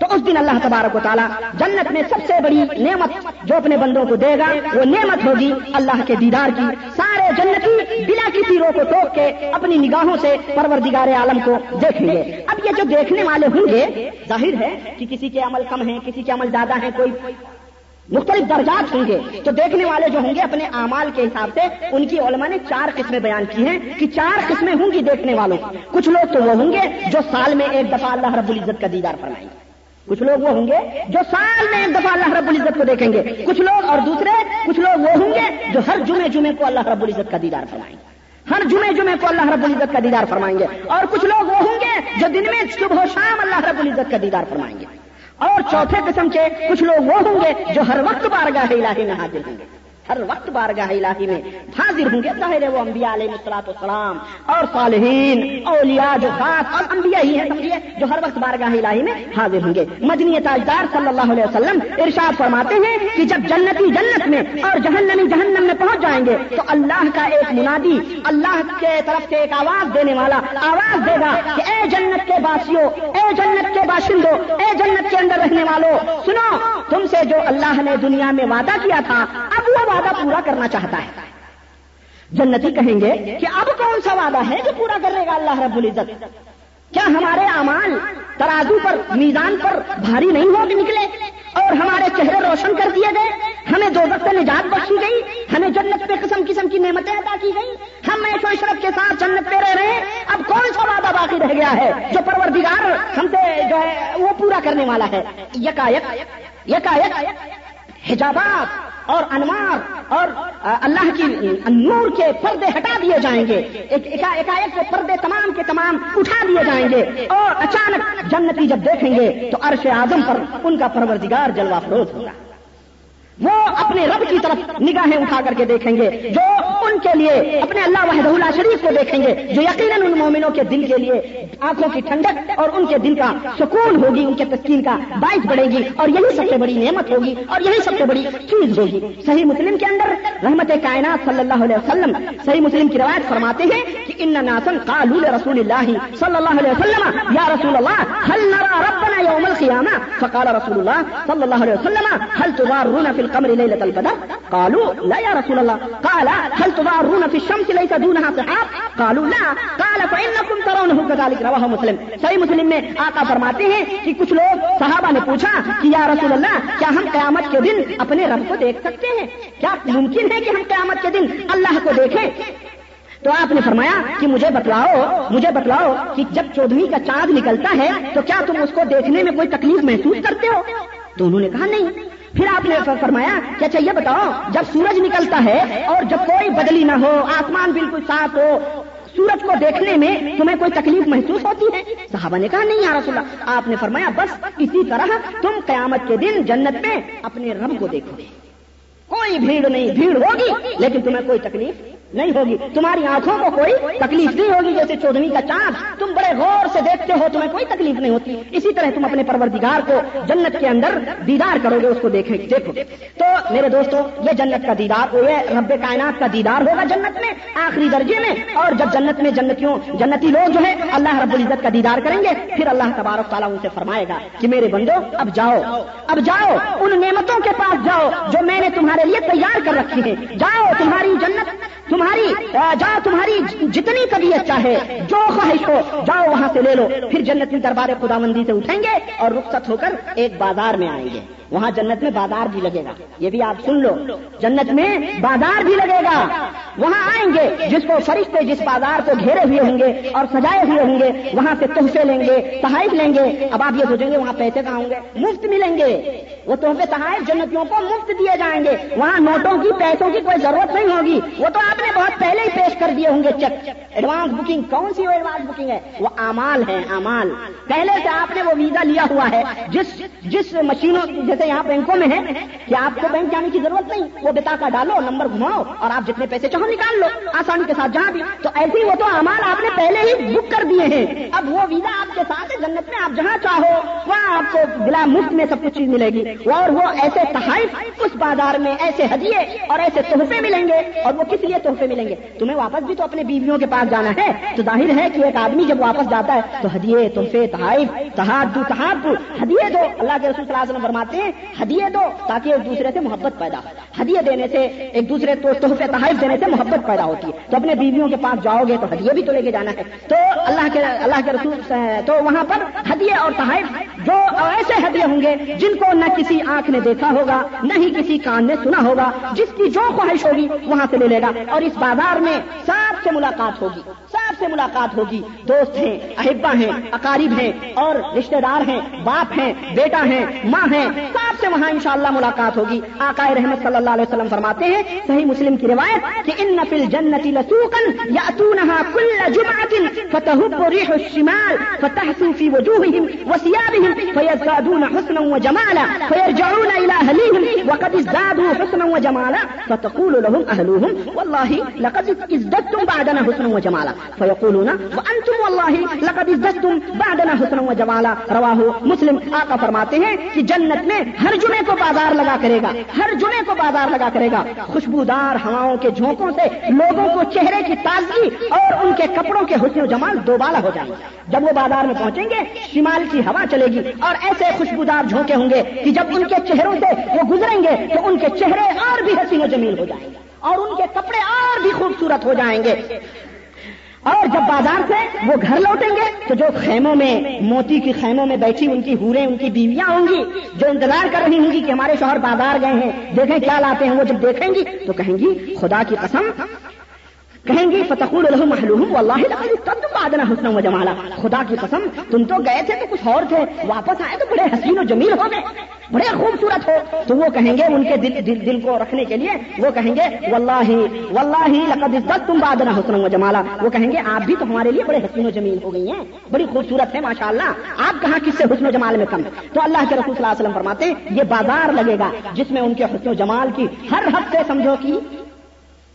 تو اس دن اللہ تبارک و تعالیٰ جنت میں سب سے بڑی نعمت جو اپنے بندوں کو دے گا، وہ نعمت ہوگی اللہ کے دیدار کی۔ سارے جنتی بلا کسی رو کو ٹوک کے اپنی نگاہوں سے پروردگار عالم کو دیکھیں گے۔ اب یہ جو دیکھنے والے ہوں گے، ظاہر ہے کہ کسی کے عمل کم ہیں، کسی کے عمل زیادہ ہیں، کوئی مختلف درجات ہوں گے۔ تو دیکھنے والے جو ہوں گے، اپنے اعمال کے حساب سے ان کی علماء نے چار قسمیں بیان کی ہیں کہ چار قسمیں ہوں گی دیکھنے والوں۔ کچھ لوگ تو وہ ہوں گے جو سال میں ایک دفعہ اللہ رب العزت کا دیدار فرمائیں۔ گے کچھ لوگ وہ ہوں گے جو سال میں ایک دفعہ اللہ رب العزت کو دیکھیں گے۔ کچھ لوگ اور دوسرے، کچھ لوگ وہ ہوں گے جو ہر جمعے جمعے کو اللہ رب العزت کا دیدار فرمائیں گے۔ ہر جمعے جمعے کو اللہ رب العزت کا دیدار فرمائیں گے۔ اور کچھ لوگ وہ ہوں گے جو دن میں صبح و شام اللہ رب العزت کا دیدار فرمائیں گے۔ اور چوتھے قسم کے کچھ لوگ وہ ہوں گے جو ہر وقت بارگاہ الہی میں حاضر ہوں گے۔ ہر وقت بارگاہ الہی میں حاضر ہوں گے ظاہر وہ انبیاء علیہ السلاط السلام اور صالحین، اولیاء جو خاص اور انبیاء ہی ہیں سمجھیے، جو ہر وقت بارگاہ الہی میں حاضر ہوں گے۔ مدنی تاجدار صلی اللہ علیہ وسلم ارشاد فرماتے ہیں کہ جب جنتی جنت میں اور جہنمی جہنم میں پہنچ جائیں گے تو اللہ کا ایک منادی، اللہ کے طرف سے ایک آواز دینے والا آواز دے گا کہ اے جنت کے باسیوں، اے جنت کے باشندوں، اے جنت کے اندر رہنے والوں، سنو، تم سے جو اللہ نے دنیا میں وعدہ کیا تھا اب وہ وعدہ پورا کرنا چاہتا ہے۔ جنتی کہیں گے کہ اب کون سا وعدہ ہے جو پورا کرے گا اللہ رب العزت؟ کیا ہمارے اعمال ترازو پر، میزان پر بھاری نہیں ہو نکلے؟ اور ہمارے چہرے روشن کر دیے گئے، ہمیں دو وقت نجات بخشی گئی، ہمیں جنت پہ قسم قسم کی نعمتیں ادا کی گئی، ہم ایشو اشرف کے ساتھ جنت پہ رہ رہے ہیں، اب کون سا وعدہ باقی رہ گیا ہے جو پروردگار ہم سے جو ہے وہ پورا کرنے والا ہے؟ یکایک یکایک حجابات اور انوار اور اللہ کی نور کے پردے ہٹا دیے جائیں گے۔ ایک پردے تمام کے تمام اٹھا دیے جائیں گے۔ اور اچانک جنتی جب دیکھیں گے تو عرش اعظم پر ان کا پروردگار جلوہ فروز ہوگا۔ وہ اپنے رب کی طرف نگاہیں اٹھا کر کے دیکھیں گے، جو ان کے لیے، اپنے اللہ وحدہ اللہ شریف کو دیکھیں گے، جو یقیناً ان مومنوں کے دل کے لیے آنکھوں کی ٹھنڈک اور ان کے دل کا سکون ہوگی، ان کے تسکین کا باعث بڑھے گی اور یہی سب سے بڑی نعمت ہوگی اور یہی سب سے بڑی چیز ہوگی۔ صحیح مسلم کے اندر رحمت کائنات صلی اللہ علیہ وسلم صحیح مسلم کی روایت فرماتے ہیں کہ ان ناسن قالوا رسول اللہ صلی اللہ علیہ وسلم، یا رسول اللہ، هل نرى ربنا يوم القيامه فقال رسول الله صلى الله عليه وسلم، هل تضارون في القمر ليلة القدر. قالوا، لا يا رسول الله. قال، هل تضارون في الشمس ليس دونها سحاب قالوا، لا. قال، فإنكم ترونه كذلك. رواه مسلم. صحیح مسلم میں آقا فرماتے ہیں کہ کچھ لوگ صحابہ نے پوچھا کہ، یا رسول اللہ، کیا ہم قیامت کے دن اپنے رب کو دیکھ سکتے ہیں؟ کیا ممکن ہے کہ ہم قیامت کے دن اللہ کو دیکھیں؟ تو آپ نے فرمایا کہ، مجھے بتلاؤ مجھے بتلاؤ کہ جب چودہویں کا چاند نکلتا ہے تو کیا تم اس کو دیکھنے میں کوئی تکلیف محسوس کرتے ہو؟ تو انہوں نے کہا، نہیں. پھر آپ نے فرمایا کہ اچھا یہ بتاؤ، جب سورج نکلتا ہے اور جب کوئی بدلی نہ ہو، آسمان بالکل صاف ہو، سورج کو دیکھنے میں تمہیں کوئی تکلیف محسوس ہوتی ہے؟ صحابہ نے کہا، نہیں یا رسول اللہ، آپ نے فرمایا، بس اسی طرح تم قیامت کے دن جنت میں اپنے رب کو دیکھو گے۔ کوئی بھیڑ نہیں، بھیڑ ہوگی، لیکن تمہیں کوئی تکلیف نہیں ہوگی۔ تمہاری آنکھوں کو کوئی تکلیف نہیں ہوگی جیسے چودھری کا چاند۔ تم بڑے غور سے دیکھتے ہو، تمہیں کوئی تکلیف نہیں ہوتی۔ اسی طرح تم اپنے پروردگار کو جنت کے اندر دیدار کرو گے، اس کو دیکھیں۔ دیکھو۔ تو میرے دوستوں یہ جنت کا دیدار یہ رب کائنات کا دیدار ہوگا جنت میں، آخری درجے میں۔ اور جب جنت میں جنتیوں، جنتی لوگ جو ہے اللہ رب العزت کا دیدار کریں گے، پھر اللہ تبارک تعالیٰ ان سے فرمائے گا کہ میرے بندو، اب جاؤ اب جاؤ، ان نعمتوں کے پاس جاؤ جو میں نے تمہارے لیے تیار کر رکھی ہے جاؤ، تمہاری جنت تمہاری جاؤ تمہاری جتنی طبیعت چاہے، جو خواہش ہو، جاؤ وہاں سے لے لو، پھر جنت دربار خدا مندی سے اٹھیں گے اور رخصت ہو کر ایک بازار میں آئیں گے۔ وہاں جنت میں بازار بھی لگے گا۔ یہ بھی آپ سن لو۔ جنت میں بازار بھی لگے گا۔ وہاں آئیں گے جس کو فرشتے جس بازار کو گھیرے ہوئے ہوں گے اور سجائے ہوئے ہوں گے، وہاں سے تحفے لیں گے، تحائف لیں گے۔ اب آپ یہ سوچیں گے وہاں پیسے کہاں ہوں گے؟ مفت ملیں گے۔ وہ تحفے، تحائف جنتیوں کو مفت دیے جائیں گے۔ وہاں نوٹوں کی، پیسوں کی کوئی ضرورت نہیں ہوگی۔ وہ تو آپ نے بہت پہلے ہی پیش کر دیے ہوں گے۔ چیک ایڈوانس بکنگ، کون سی وہ ایڈوانس بکنگ ہے؟ وہ امال ہے امال پہلے سے آپ نے وہ ویزا لیا ہوا ہے، جس جس مشینوں جیسے یہاں بینکوں میں ہے کہ آپ کو بینک جانے کی ضرورت نہیں، وہ بتا کا ڈالو، نمبر گھماؤ اور آپ جتنے پیسے چاہو نکال لو، آسانی کے ساتھ جہاں بھی۔ تو ایسے ہی وہ تو امال آپ نے پہلے ہی بک کر دیے ہیں۔ اب وہ ویزا آپ کے ساتھ جنت میں آپ جہاں چاہو، وہاں آپ کو بلا مفت میں سب کچھ چیز ملے گی۔ اور وہ ایسے تحائف اس بازار میں، ایسے ہدیے اور ایسے تحفے ملیں گے۔ اور وہ کس لیے تحفے ملیں گے؟ تمہیں واپس بھی تو اپنے بیویوں کے پاس جانا ہے۔ تو ظاہر ہے کہ ایک آدمی جب واپس جاتا ہے، تو ہدیے، تحفے، تحائف تحاد تحاد ہدیے دو۔ اللہ کے رسول صلی اللہ علیہ وسلم فرماتے ہیں ہدیے دو تاکہ ایک دوسرے سے محبت پیدا ہو۔ ہدیے دینے سے ایک دوسرے کو تحفے، تحائف دینے سے محبت پیدا ہوتی ہے۔ تو اپنے بیویوں کے پاس جاؤ گے تو ہدیے بھی تو لے کے جانا ہے۔ تو اللہ کے اللہ کے رسول، تو وہاں پر ہدیے اور تحائف جو ایسے ہدیے ہوں گے جن کو نہ کسی آنکھ نے دیکھا ہوگا، نہ ہی کسی کان نے سنا ہوگا، جس کی جو خواہش ہوگی وہاں سے لے لے گا۔ اور اس بازار میں سب سے ملاقات ہوگی، سب سے ملاقات ہوگی۔ دوست ہیں احبا ہیں، اقارب ہیں اور رشتہ دار ہیں، باپ ہیں، بیٹا ہیں، ماں ہیں سب سے وہاں انشاءاللہ ملاقات ہوگی۔ آقائے رحمت صلی اللہ علیہ وسلم فرماتے ہیں، صحیح مسلم کی روایت کہ ان نفل جنتی لسوکن یا كل جمعة فتهب ريح الشمال فتحسو في وجوههم وثيابهم فيزدادون حسنا وجمالا فيرجعون إلى أهليهم وقد ازدادوا حسنا وجمالا فتقول لهم أهلوهم والله لقد ازددتم بعدنا حسنا وجمالا فيقولون وأنتم والله لقد ازددتم بعدنا حسنا وجمالا۔ رواہ مسلم آقا فرماتے ہیں کہ جنت میں ہر جمعے کو بازار لگا کرے گا، ہر جمعے کو بازار لگا کرے گا۔ خوشبودار ہواؤں کے جھونکوں سے لوگوں کو چہرے کی تازگی اور ان کے کپڑوں کے حسن و جمال دوبالا ہو جائیں گے۔ جب وہ بازار میں پہنچیں گے، شمال کی ہوا چلے گی اور ایسے خوشبودار جھونکے ہوں گے کہ جب ان کے چہروں سے وہ گزریں گے تو ان کے چہرے اور بھی حسین و جمیل ہو جائیں گے اور ان کے کپڑے اور بھی خوبصورت ہو جائیں گے۔ اور جب بازار سے وہ گھر لوٹیں گے تو جو خیموں میں، موتی کی خیموں میں بیٹھی ان کی ہوریں، ان کی بیویاں ہوں گی، جو انتظار کر رہی ہوں گی کہ ہمارے شوہر بازار گئے ہیں، دیکھیں کیا لاتے ہیں، وہ جب دیکھیں گی تو کہیں گی، خدا کی قسم، کہیں گی، فتقول الحم محلوم اللہ تب بادنا حسن و جمالا خدا کی قسم، تم تو گئے تھے تو کچھ اور تھے، واپس آئے تو بڑے حسین و جمیل ہو گئے۔ بڑے خوبصورت ہو۔ تو وہ کہیں گے ان کے دل دل, دل کو رکھنے کے لیے وہ کہیں گے واللہ واللہ لقد عزت تم بادنا حسن و جمالا. وہ کہیں گے آپ بھی تو ہمارے لیے بڑے حسین و جمیل ہو گئی ہیں بڑی خوبصورت ہے ماشاء اللہ آپ کہاں کس سے حسن و جمال میں کم؟ تو اللہ کے رسول صلی اللہ علیہ وسلم فرماتے ہیں یہ بازار لگے گا جس میں ان کے حسن و جمال کی ہر ہفتے سمجھو کی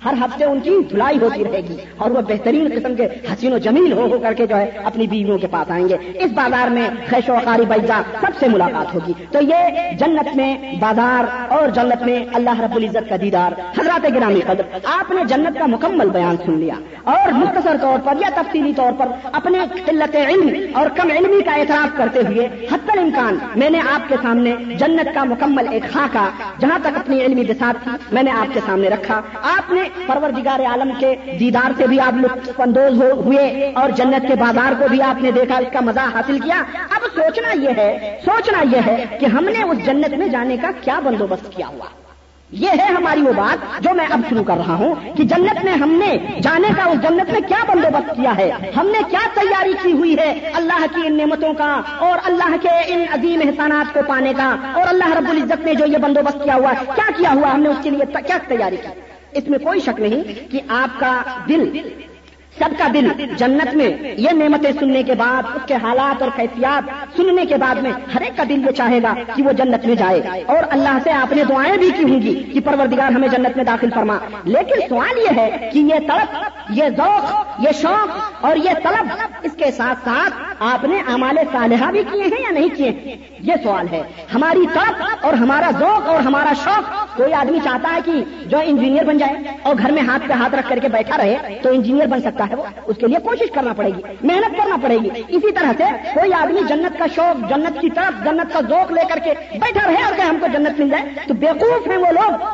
ہر ہفتے ان کی دھلائی ہوتی رہے گی اور وہ بہترین قسم کے حسین و جمیل ہو ہو کر کے جو ہے اپنی بیویوں کے پاس آئیں گے۔ اس بازار میں خیش و قاری بیزا سب سے ملاقات ہوگی۔ تو یہ جنت میں بازار اور جنت میں اللہ رب العزت کا دیدار۔ حضرات گرامی قدر، آپ نے جنت کا مکمل بیان سن لیا۔ اور مختصر طور پر یا تفصیلی طور پر اپنے قلت علم اور کم علمی کا اعتراف کرتے ہوئے حتی الامکان میں نے آپ کے سامنے جنت کا مکمل ایک خاکہ جہاں تک اپنی علمی بسات تھی میں نے آپ کے سامنے رکھا۔ آپ نے پروردگار عالم کے دیدار سے بھی آپ لطف اندوز ہوئے اور جنت کے بازار کو بھی آپ نے دیکھا، اس کا مزہ حاصل کیا۔ اب سوچنا یہ ہے، سوچنا یہ ہے کہ ہم نے اس جنت میں جانے کا کیا بندوبست کیا ہوا۔ یہ ہے ہماری وہ بات جو میں اب شروع کر رہا ہوں کہ جنت میں ہم نے جانے کا، اس جنت میں کیا بندوبست کیا ہے؟ ہم نے کیا تیاری کی ہوئی ہے؟ اللہ کی ان نعمتوں کا اور اللہ کے ان عظیم احسانات کو پانے کا اور اللہ رب العزت نے جو یہ بندوبست کیا ہوا ہے کیا کیا ہوا ہم نے اس کے لیے کیا تیاری کی؟ اس میں کوئی شک نہیں کہ آپ کا دل، سب کا دل جنت میں یہ نعمتیں سننے کے بعد، اس کے حالات اور کیفیات سننے کے بعد میں ہر ایک کا دل یہ چاہے گا کہ وہ جنت میں جائے۔ اور اللہ سے آپ نے دعائیں بھی کی ہوں گی کہ پروردگار ہمیں جنت میں داخل فرما۔ لیکن سوال یہ ہے کہ یہ طلب، یہ ذوق، یہ شوق اور یہ طلب، اس کے ساتھ ساتھ آپ نے امال صالحہ بھی کیے ہیں یا نہیں کیے؟ یہ سوال ہے۔ ہماری طلب اور ہمارا ذوق اور ہمارا شوق کوئی آدمی چاہتا ہے کہ جو انجینئر بن جائے اور گھر میں ہاتھ پہ ہاتھ رکھ کر کے بیٹھا رہے تو انجینئر بن سکتا ہے وہ، اس کے لیے کوشش کرنا پڑے گی، محنت کرنا پڑے گی۔ اسی طرح سے کوئی آدمی جنت کا شوق، جنت کی طرف، جنت کا ذوق لے کر کے بیٹھا رہے اور کہ ہم کو جنت مل جائے، تو بیوقوف ہیں وہ لوگ۔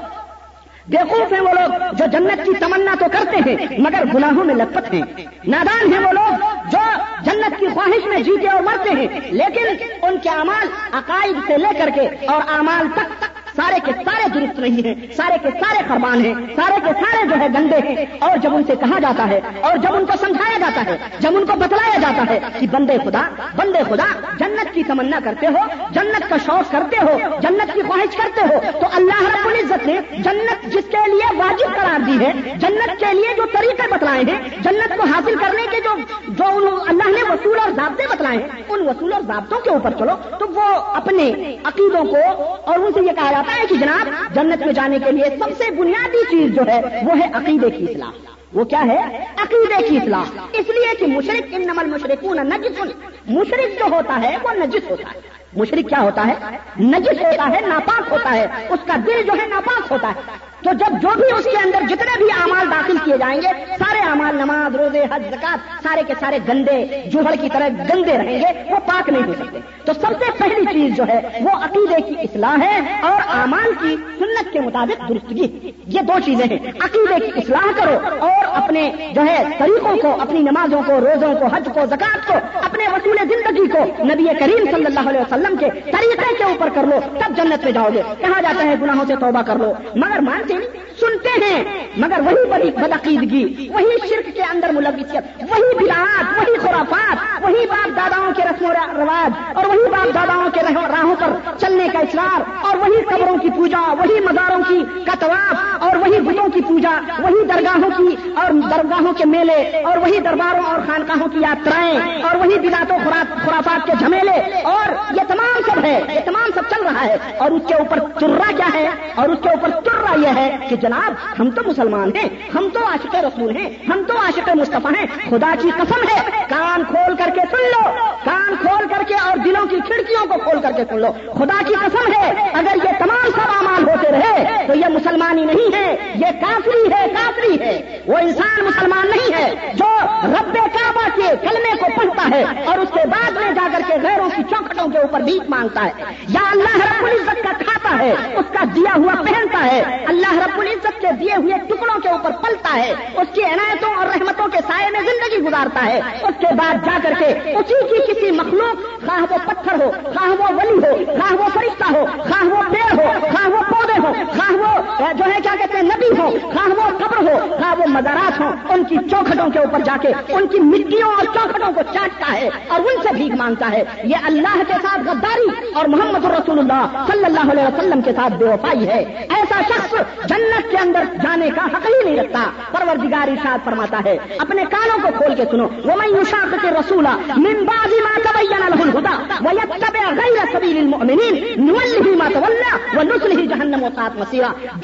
بیوقوف ہیں وہ لوگ جو جنت کی تمنا تو کرتے ہیں، مگر گناہوں میں لپت ہیں۔ نادان ہیں وہ لوگ جو جنت کی خواہش میں جیتے اور مرتے ہیں، لیکن ان کے امال عقائد سے لے کر کے اور امال تک سارے کے سارے درست نہیں ہیں، سارے کے سارے فرمان ہیں، سارے کے سارے جو ہے گندے ہیں۔ اور جب ان سے کہا جاتا ہے، اور جب ان کو سمجھایا جاتا ہے، جب ان کو بتلایا جاتا ہے کہ بندے خدا بندے خدا، جنت کی تمنا کرتے ہو، جنت کا شوق کرتے ہو، جنت کی خواہش کرتے ہو، تو اللہ رب العزت نے جنت جس کے لیے واجب قرار دی ہے، جنت کے لیے جو طریقے بتلائے ہیں، جنت کو حاصل کرنے کے جو جو اللہ نے وصول اور ضابطے بتلائے ہیں، ان وصول اور ضابطوں کے اوپر چلو، تو وہ اپنے عقیدوں کو، اور ان سے یہ کہا بتاتا ہے کہ جناب، جنت میں جانے کے لیے سب سے بنیادی چیز جو ہے، وہ ہے عقیدے کی اصلاح وہ کیا ہے؟ عقیدے کی اصلاح اس لیے کہ مشرق ان نمل مشرق نجس مشرق جو ہوتا ہے، وہ نجس ہوتا ہے۔ مشرق کیا ہوتا ہے؟ نجس ہوتا ہے، ناپاک ہوتا ہے۔ اس کا دل جو ہے، ناپاک ہوتا ہے۔ تو جب جو بھی اس کے اندر جتنے بھی اعمال داخل کیے جائیں گے، سارے اعمال نماز، روزے، حج، زکات، سارے کے سارے گندے، جوہر کی طرح گندے رہیں گے، وہ پاک نہیں ہو سکتے۔ تو سب سے پہلی چیز جو ہے، وہ عقیدے کی اصلاح ہے اور اعمال کی سنت کے مطابق درستگی۔ یہ دو چیزیں ہیں۔ عقیدے کی اصلاح کرو اور اپنے جو ہے طریقوں کو، اپنی نمازوں کو، روزوں کو، حج کو، زکات کو، اپنے وصول زندگی کو نبی کریم صلی اللہ علیہ وسلم کے طریقے کے اوپر کر لو، تب جنت میں جاؤ گے۔ کہا جاتا ہے، گناہوں سے توبہ کر لو۔ مگر مان سنتے ہیں، مگر وہی بڑی بدعقیدگی وہی شرک کے اندر ملوثیت وہی بلاٹ وہی خرافات وہی باپ داداؤں کے رسم و رواج، اور وہی باپ داداؤں کے راہوں پر چلنے کا اصرار اور وہی قبروں کی پوجا وہی مزاروں کی کتواف، اور وہی بتوں کی پوجا وہی درگاہوں کی اور درگاہوں کے میلے، اور وہی درباروں اور خانقاہوں کی یاترائیں، اور وہی بلاتوں خرافات کے جھمیلے، اور یہ تمام سب ہے، یہ تمام سب چل رہا ہے، اور اس کے اوپر چرا کیا ہے؟ اور اس کے اوپر چرا یہ ہے کہ جناب، ہم تو مسلمان ہیں، ہم تو عاشق رسول ہیں، ہم تو عاشق مصطفیٰ ہیں، خدا کی قسم ہے، کان کھول کر کے سن لو، کان کھول کر کے اور دلوں کی کھڑکیوں کو کھول کر کے سن لو۔ خدا کی قسم ہے، اگر یہ تمام سب امال ہوتے رہے، تو یہ مسلمانی نہیں ہے، یہ کافری ہے کافری ہے۔ وہ انسان مسلمان نہیں ہے، جو رب کعبہ کے کلمے کو پڑھتا ہے اور اس کے بعد میں جا کر کے غیروں کی چوکھٹوں کے اوپر بیچ مانگتا ہے۔ یا اللہ رب العزت کا کھاتا ہے، اس کا دیا ہوا ہے۔ اللہ رب العزت کے دیے ہوئے ٹکڑوں کے اوپر پلتا ہے۔ اس کی عنایتوں اور رحمتوں کے سائے میں زندگی گزارتا ہے۔ اس کے بعد جا کر کے اسی کی کسی مخلوق، خواہ وہ پتھر ہو، خواہ وہ ولی ہو، خواہ وہ فرشتہ ہو، خواہ وہ پیڑ ہو خواہ وہ پودے ہو خواہ وہ جو ہے کیا کہتے ہیں، نبی ہو، خواہ وہ قبر ہو، خواہ وہ مزارات ہو ان کی چوکھٹوں کے اوپر جا کے، ان کی مٹیوں اور چوکھٹوں کو چاٹتا ہے اور ان سے بھیک مانگتا ہے۔ یہ اللہ کے ساتھ غداری اور محمد رسول اللہ صلی اللہ علیہ وسلم کے ساتھ بے وفائی ہے۔ ایسا شخص جنت کے اندر جانے کا حق ہی نہیں رکھتا۔ پروردگار ارشاد فرماتا ہے۔ اپنے کانوں کو کھول کے سنو۔ وہ میں یوشاق کے رسولا ممبازی ماں تبین الہل ہدا وہ یتبع غیر سبیل المؤمنین نولہ ما تولا وہ نسلہ جہنم و سات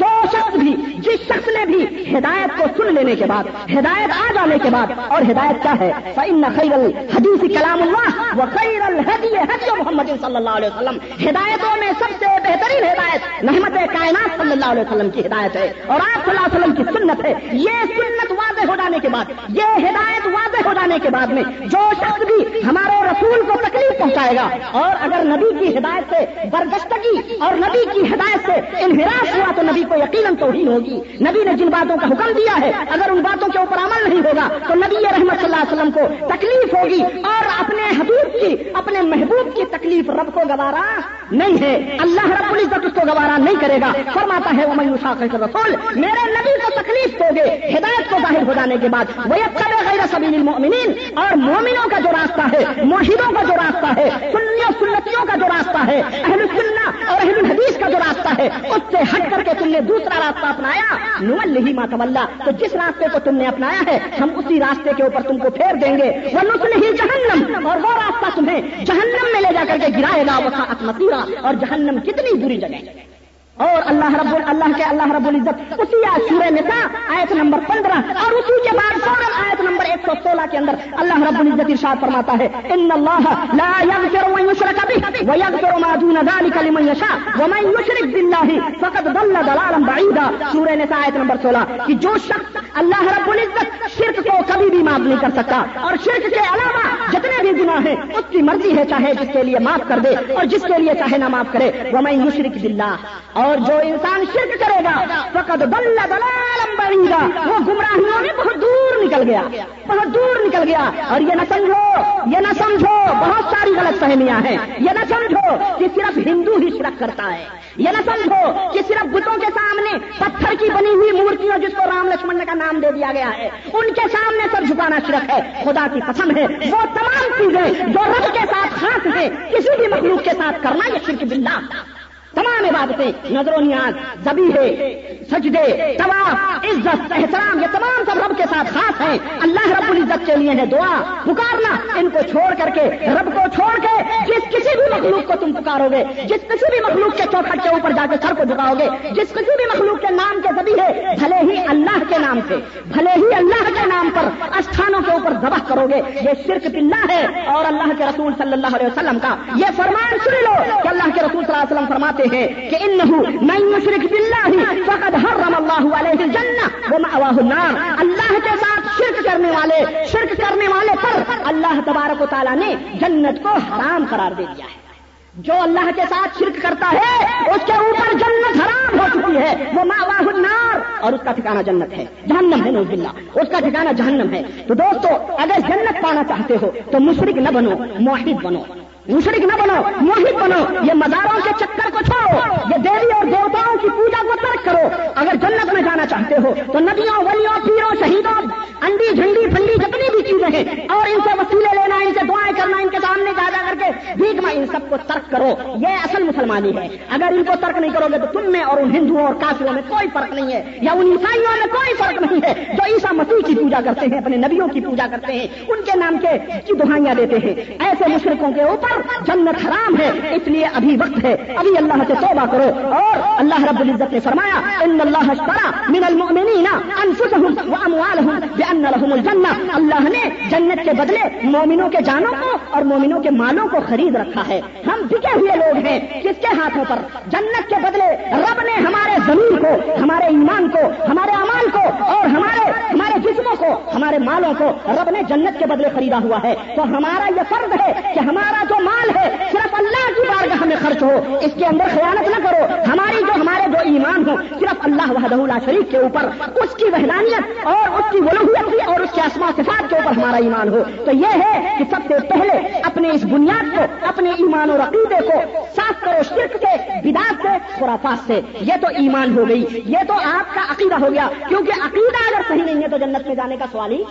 وہ شخص بھی، جس شخص نے بھی ہدایت کو سن لینے کے بعد، ہدایت آ جانے کے بعد، اور ہدایت کیا ہے؟ فإن خیر الحدیث کلام اللہ و خیر الہدی حدی محمد صلی اللہ علیہ وسلم ہدایتوں میں سب سے بہترین ہدایت نحمت کائنات صلی اللہ علیہ وسلم کی ہدایت ہے، اور آپ صلی اللہ علیہ وسلم کی سنت ہے۔ یہ سنت واضح ہو جانے کے بعد، یہ ہدایت واضح ہو جانے کے بعد میں جو شخص بھی ہمارے رسول کو تکلیف پہنچائے گا، اور اگر نبی کی ہدایت سے برگشتگی اور نبی کی ہدایت سے انحراف ہوا تو نبی کو یقیناً توہین ہوگی۔ نبی نے جن باتوں کا حکم دیا ہے، اگر ان باتوں کے اوپر عمل نہیں ہوگا تو نبی رحمت صلی اللہ علیہ وسلم کو تکلیف ہوگی، اور اپنے حبیب کی، اپنے محبوب کی تکلیف رب کو گوارا نہیں ہے۔ اللہ رب العزت اس کو گوارا نہیں کرے گا۔ فرماتا ہے وہ میوسا رسول میرے نبی کو تکلیف دو گے، ہدایت کو ظاہر ہو جانے کے بعد وہ غیر سبیل المؤمنین اور مومنوں کا جو راستہ ہے موحدوں کا جو راستہ ہے، سنیوں، سنتیوں کا جو راستہ ہے، اہل سننا اور اہل الحدیث کا جو راستہ ہے، اس سے ہٹ کر کے تم نے دوسرا راستہ اپنایا۔ نول ہی ماتولہ تو جس راستے کو تم نے اپنایا ہے، ہم اسی راستے کے اوپر تم کو پھیر دیں گے۔ وہ نسل ہی جہنم اور وہ راستہ تمہیں جہنم میں لے جا کر کے گرائے گا وہ مسیرہ اور جہنم کتنی بری جگہ اور اللہ رب اللہ کے اللہ رب العزت، اسی سورہ نساء، آیت نمبر پندرہ، اور اسی کے بعد فوراً آیت نمبر ایک سو سولہ کے اندر اللہ رب العزت ارشاد فرماتا ہے، ان اللہ لا يغفر من يشرك به ويغفر ما دون ذلك لمن يشاء ومن يشرك بالله فقد ضل ضلالا بعيدا سورہ نساء آیت نمبر سولہ، کہ جو شخص اللہ رب العزت شرک کو کبھی بھی معاف نہیں کر سکتا، اور شرک کے علاوہ جتنے بھی گناہ ہیں، اس کی مرضی ہے چاہے جس کے لیے معاف کر دے، اور جس کے لیے چاہے نہ معاف کرے۔ ومن يشرك بالله اور اور جو انسان شرک کرے گا فقط بل دلالم بڑی گا وہ گمراہیوں میں بہت دور نکل گیا، بہت دور نکل گیا۔ اور یہ نہ سمجھو، یہ نہ سمجھو، بہت ساری غلط فہمیاں ہیں۔ یہ نہ سمجھو کہ صرف ہندو ہی شرک کرتا ہے۔ یہ نہ سمجھو کہ صرف بتوں کے سامنے پتھر کی بنی ہوئی مورتیوں جس کو رام لکشمن کا نام دے دیا گیا ہے، ان کے سامنے سر جھکانا شرک ہے۔ خدا کی قسم ہے، وہ تمام چیزیں جو رب کے ساتھ خاص ہیں، کسی بھی مخلوق کے ساتھ کرنا یہ شرک باللہ۔ تمام عبادتیں نظر و نیاز زبی ہے۔ سجدے، طواف، عزت، احترام، یہ تمام سب رب کے ساتھ خاص ہیں۔ اللہ رب العزت کے لیے ہے دعا۔ پکارنا ان کو چھوڑ کر کے، رب کو چھوڑ کے جس کسی بھی مخلوق کو تم پکارو گے جس کسی بھی مخلوق کے چوکھٹ کے اوپر جا کے سر کو جھکاؤ گے جس کسی بھی مخلوق کے نام کے زبی ہے بھلے ہی اللہ کے نام سے، بھلے ہی اللہ کے نام پر استھانوں کے اوپر ذبح کرو گے یہ شرک بلّہ ہے اور اللہ کے رسول صلی اللہ علیہ وسلم کا۔ یہ فرمان سن لو کہ اللہ کے رسول صلی اللہ علیہ وسلم فرماتے ہیں کہ انہو من یشرک باللہ فقد حرم اللہ علیہ الجنہ ومأواہ النار. اللہ کے ساتھ شرک کرنے والے شرک کرنے والے پر اللہ تبارک و تعالیٰ نے جنت کو حرام قرار دے دیا ہے۔ جو اللہ کے ساتھ شرک کرتا ہے، اس کے اوپر جنت حرام ہو چکی ہے۔ وہ ماواہ النار۔ اور اس کا ٹھکانہ جنت ہے۔ جہنم ہے نوز باللہ۔ اس کا ٹھکانہ جہنم ہے۔ تو دوستو، اگر جنت پانا چاہتے ہو، تو مشرق نہ بنو، موحد بنو۔ مشرق نہ بنو موہد بنو۔ یہ مزاروں کے چکر کو چھوڑو۔ یہ دیوی اور دیوتاؤں کی پوجا کو ترک کرو۔ اگر جنت میں جانا چاہتے ہو، تو ندیوں ولیوں، پیروں، شہیدوں، انڈی، جھنڈی، پھنڈی، جتنی بھی چیزیں ہیں، اور ان سے وسیلے لینا، ان سے دعائیں کرنا، ان کے سامنے جا جا کر کے بھیک میں ان سب کو ترک کرو۔ یہ اصل مسلمانی ہے۔ اگر ان کو ترک نہیں کرو گے تو تم میں اور ان ہندوؤں اور کافروں میں کوئی فرق نہیں ہے، یا ان عیسائیوں میں کوئی فرق نہیں ہے۔ جو عیسا مسیح کی پوجا کرتے ہیں، اپنے نبیوں کی پوجا کرتے ہیں، ان کے نام کے کی دہائیاں دیتے ہیں۔ ایسے مشرقوں کے اوپر جنت حرام ہے، اس لیے ابھی وقت ہے۔ ابھی اللہ سے توبہ کرو۔ اور اللہ رب العزت نے فرمایا، ان اللہ من المؤمنین انفسهم واموالهم بان لهم الجنہ۔ اللہ نے جنت کے بدلے مومنوں کے جانوں کو اور مومنوں کے مالوں کو خرید رکھا ہے۔ ہم بکے ہوئے لوگ ہیں، کس کے ہاتھوں پر؟ جنت کے بدلے رب نے ہمارے زمین کو، ہمارے ایمان کو، ہمارے امال کو اور ہمارے ہمارے جسموں کو، ہمارے مالوں کو رب نے جنت کے بدلے خریدا ہوا ہے۔ تو ہمارا یہ فرض ہے کہ ہمارا جو مال ہے، صرف اللہ کی بارگاہ میں خرچ ہو۔ اس کے اندر خیانت نہ کرو۔ ہماری جو ہمارے جو ایمان ہو صرف اللہ وحدہ اللہ شریف کے اوپر۔ اس کی وحدانیت اور اس کی ولوحیت اور اس کے اسما صفات کے اوپر ہمارا ایمان ہو۔ تو یہ ہے کہ سب سے پہلے اپنے اس بنیاد کو، اپنے ایمان اور عقیدے کو صاف کرو شرک سے بداعت سے خرافات سے۔ یہ تو ایمان ہو گئی۔ یہ تو آپ کا عقیدہ ہو گیا۔ کیونکہ عقیدہ اگر صحیح نہیں ہے تو جنت میں جانے کا سوال ہی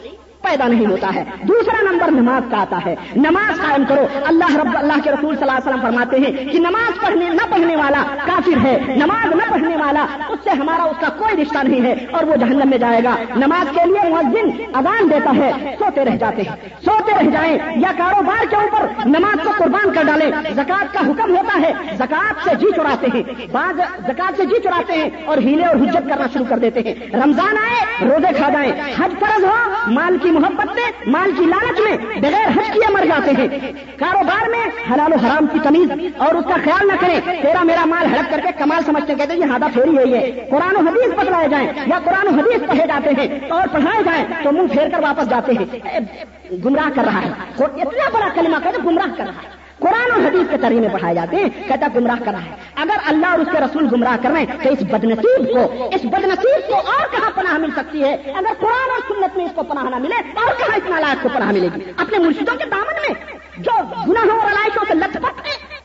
پیدا نہیں ہوتا ہے۔ دوسرا نمبر نماز کا آتا ہے۔ نماز قائم کرو۔ اللہ رب، اللہ کے رسول صلی اللہ علیہ وسلم فرماتے ہیں کہ نماز پڑھنے، نہ پڑھنے والا کافر ہے۔ نماز نہ پڑھنے والا، اس سے ہمارا، اس کا کوئی رشتہ نہیں ہے اور وہ جہنم میں جائے گا۔ نماز کے لیے مؤذن اذان دیتا ہے۔ سوتے رہ جاتے ہیں۔ سوتے رہ جائیں یا کاروبار کے اوپر نماز کو قربان کر ڈالیں۔ زکات کا حکم ہوتا ہے۔ زکات سے جی چراتے ہیں۔ بعض زکات سے جی چراتے ہیں اور ہیلے اور حجت کرنا شروع کر دیتے ہیں۔ رمضان آئے، روزے کھا جائیں۔ حج فرض ہو، مال کی محبت میں مال کی لالچ میں بغیر حج کیے مر جاتے ہیں۔ کاروبار میں حلال و حرام کی تمیز اور اس کا خیال نہ کریں۔ تیرا میرا مال ہڑپ کر کے کمال سمجھتے کہتے ہیں یہ ہادہ پھیری ہوئی ہے۔ قرآن و حدیث بتلائے جائیں یا قرآن و حدیث پڑھے جاتے ہیں اور پڑھائے جائیں تو منہ پھیر کر واپس جاتے ہیں۔ گمراہ کر رہا ہے۔ اتنا بڑا کلمہ کہتے گمراہ کر رہا ہے۔ قرآن اور حدیث کے طریقے پڑھائے جاتے ہیں، کہتا گمراہ کر رہا ہے۔ اگر اللہ اور اس کے رسول گمراہ کر رہے ہیں، تو اس بدنصیب کو، اس بدنصیب کو اور کہاں پناہ مل سکتی ہے؟ اگر قرآن اور سنت میں اس کو پناہ نہ ملے، اور کہاں اس نالائق کو پناہ ملے گی؟ اپنے مرشدوں کے دامن میں، جو گناہوں اور علائشوں سے لت پت ہیں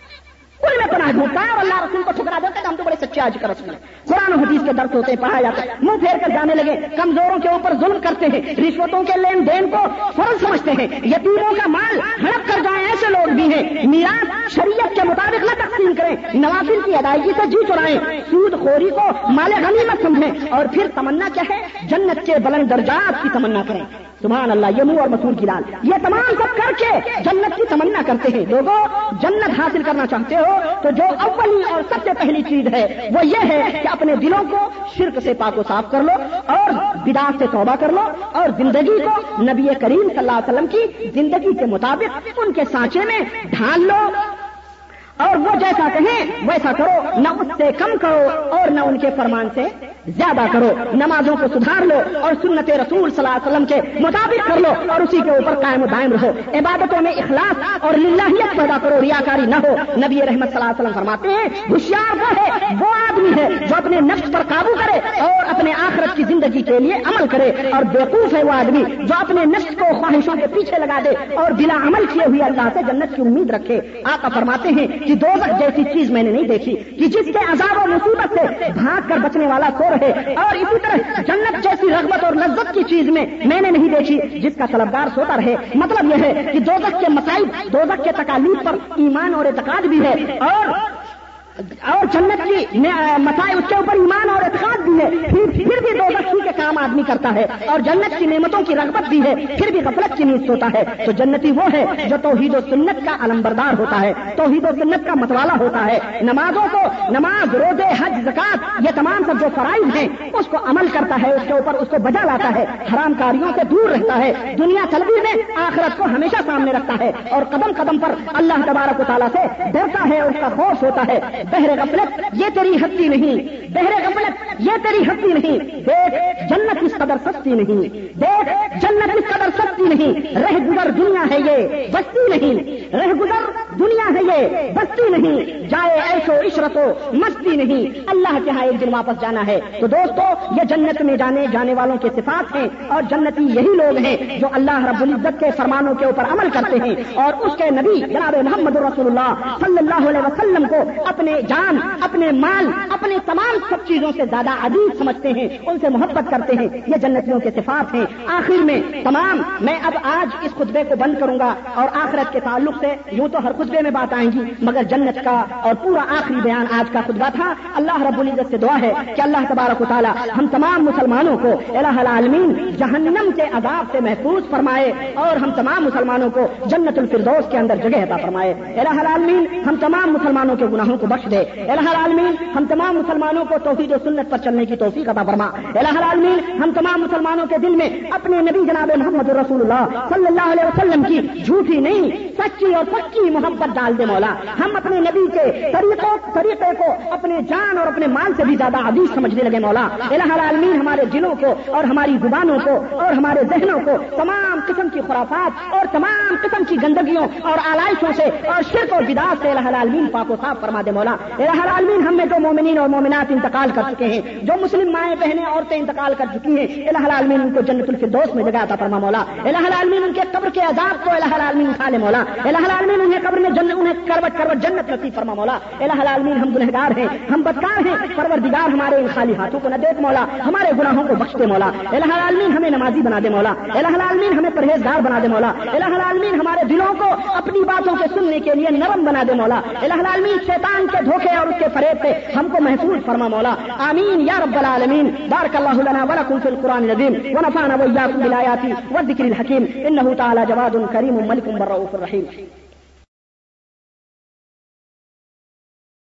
ان میں گناہ ڈھونڈتا ہے اور اللہ رسول کو ٹھکرا دیتے ہم تو بڑے سچے آج کا رسول ہیں۔ قرآن حدیث کے درد ہوتے ہیں پڑھایا جاتا ہے منہ پھیر کر جانے لگے، کمزوروں کے اوپر ظلم کرتے ہیں، رشوتوں کے لین دین کو فرض سمجھتے ہیں۔ یتیموں کا مال ہڑپ کر جائیں، ایسے لوگ بھی ہیں۔ میراث شریعت کے مطابق نہ تقسیم کریں، نوافل کی ادائیگی سے جی چرائیں۔ سود خوری کو مال غنیمت سمجھیں۔ اور پھر تمنا کیا ہے جنت کے بلند درجات کی تمنا کریں۔ سبحان اللہ، یہ منہ اور مسور کی لال۔ یہ تمام سب کر کے جنت کی تمنا کرتے ہیں۔ لوگوں جنت حاصل کرنا چاہتے ہو تو جو اولی اور سب سے پہلی چیز ہے، وہ یہ ہے کہ اپنے دلوں کو شرک سے پاک و صاف کر لو اور بدا سے توبہ کر لو اور زندگی کو نبی کریم صلی اللہ علیہ وسلم کی زندگی کے مطابق ان کے سانچے میں ڈھال لو۔ اور وہ جیسا کہیں، ویسا کرو، نہ اس سے کم کرو اور نہ ان کے فرمان سے زیادہ کرو، نمازوں کو سدھار لو اور سنت رسول صلی اللہ علیہ وسلم کے مطابق کر لو اور اسی کے اوپر قائم و دائم رہو۔ عبادتوں میں اخلاص اور للہیت پیدا کرو، ریاکاری نہ ہو۔ نبی رحمت صلی اللہ علیہ وسلم فرماتے ہیں، ہوشیار وہ ہے، وہ آدمی ہے جو اپنے نفس پر قابو کرے اور اپنے آخرت کی زندگی کے لیے عمل کرے۔ اور بیوقوف ہے وہ آدمی جو اپنے نفس کو خواہشوں کے پیچھے لگا دے اور بلا عمل کیے ہوئے اللہ سے جنت کی امید رکھے۔ آقا فرماتے ہیں کہ دو جیسی چیز میں نے نہیں دیکھی کہ جس کے عذاب و مصیبت سے بھاگ کر بچنے والا سو رہے اور اسی طرح جنت جیسی رغبت اور لذت کی چیز میں میں نے نہیں دیکھی جس کا طلبدار سوتا رہے۔ مطلب یہ ہے کہ دوزک کے مسائل دوزک کے تکالیف پر ایمان اور اعتقاد بھی ہے اور اور جنت کی مسائل اس کے اوپر ایمان اور اعتقاد بھی ہے پھر پھر بھی دو بخشی آدمی کرتا ہے اور جنت کی نعمتوں کی رغبت بھی ہے، پھر بھی غفلت کی نیت ہوتا ہے۔ تو جنتی وہ ہے جو توحید و سنت کا علمبردار ہوتا ہے، توحید و سنت کا متوالا ہوتا ہے۔ نمازوں کو نماز، روزے، حج زکات یہ تمام سب جو فرائض ہیں، اس کو عمل کرتا ہے، اس کے اوپر اس کو بجا لاتا ہے۔ حرام کاریوں سے دور رہتا ہے۔ دنیا طلبی میں آخرت کو ہمیشہ سامنے رکھتا ہے اور قدم قدم پر اللہ تبارک و تعالیٰ سے ڈرتا ہے، اس کا خوف ہوتا ہے۔ بہر غفلت، یہ تیری ہستی نہیں۔ بہر غفلت، یہ تیری ہستی نہیں۔ دیکھ، جنت اس قدر سستی نہیں۔ دیکھ، جنت اس قدر سستی نہیں۔ رہ گزر دنیا ہے یہ بستی نہیں۔ رہ گزر دنیا ہے یہ بستی نہیں، جائے ایسو عشرت و مستی نہیں۔ اللہ کے ہاں ایک دن واپس جانا ہے۔ تو دوستو، یہ جنت میں جانے جانے والوں کے صفات ہیں اور جنتی یہی لوگ ہیں جو اللہ رب العزت کے فرمانوں کے اوپر عمل کرتے ہیں۔ اور اس کے نبی جناب محمد رسول اللہ صلی اللہ علیہ وسلم کو اپنے جان، اپنے مال، اپنے تمام سب چیزوں سے زیادہ عزیز سمجھتے ہیں، ان سے محبت کرتے ہیں۔ یہ جنتیوں کے صفات ہیں۔ آخر میں، تمام، میں اب آج اس خطبے کو بند کروں گا اور آخرت کے تعلق سے یوں تو ہر خطبے میں بات آئیں گی، مگر جنت کا اور پورا آخری بیان آج کا خطبہ تھا۔ اللہ رب العزت سے دعا ہے کہ اللہ تبارک و تعالیٰ ہم تمام مسلمانوں کو الہ العالمین جہنم کے عذاب سے محفوظ فرمائے اور ہم تمام مسلمانوں کو جنت الفردوس کے اندر جگہ عطا فرمائے۔ الہ العالمین ہم تمام مسلمانوں کے گناہوں کو بخش دے۔ الہ العالمین ہم تمام مسلمانوں کو توحید و سنت پر چلنے کی توفیق عطا فرما۔ الہ العالمین ہم تمام مسلمانوں کے دل میں اپنے نبی جناب محمد رسول اللہ صلی اللہ علیہ وسلم کی جھوٹی نہیں، سچی اور پکی محبت ڈال دے مولا۔ ہم اپنے نبی کے طریقوں طریقے کو اپنے جان اور اپنے مال سے بھی زیادہ عزیز سمجھنے لگے مولا۔ الہ العالمین ہمارے دلوں کو اور ہماری زبانوں کو اور ہمارے ذہنوں کو تمام قسم کی خرافات اور تمام قسم کی گندگیوں اور آلائشوں سے اور شرک اور بداس سے الہ العالمین پاک و صاف فرما دے مولا۔ الہ العالمین ہم میں جو مومنین اور مومنات انتقال کر چکے ہیں۔ جو مسلم مائیں بہنیں عورتیں انتقال کر چکی ہیں۔ الہ العالمین ان کو جنت الفردوس میں جگہ عطا فرما مولا۔ الہ العالمین ان کے قبر کے عذاب کو الہ العالمین اٹھا لے مولا۔ الہ العالمین انہیں قبر میں جنت انہیں کروٹ کروٹ جنت نصیب فرما، مولا۔ الہ العالمین، ہم گنہگار ہیں، ہم بدکار ہیں۔ پروردگار ہمارے ان خالی ہاتھوں کو نہ دیکھ، مولا۔ ہمارے گناہوں کو بخش دے، مولا۔ الہ العالمین، ہمیں نمازی بنا دے، مولا۔ الہ العالمین، ہمیں پرہیزگار بنا دے، مولا۔ الہ العالمین، ہمارے دلوں کو اپنی باتوں کے سننے کے لیے نرم بنا دے، مولا۔ الہ العالمین، شیطان کے دھوکے اور اس کے فریب سے ہم کو محفوظ فرما، مولا۔ آمین، یا رب العالمین۔ بارک اللہ لنا ولکم فی القرآن العظیم۔ ونفعنا وإياكم بالآيات والذكر الحكيم إنه تعالى جواد كريم ملك بالرؤوف الرحيم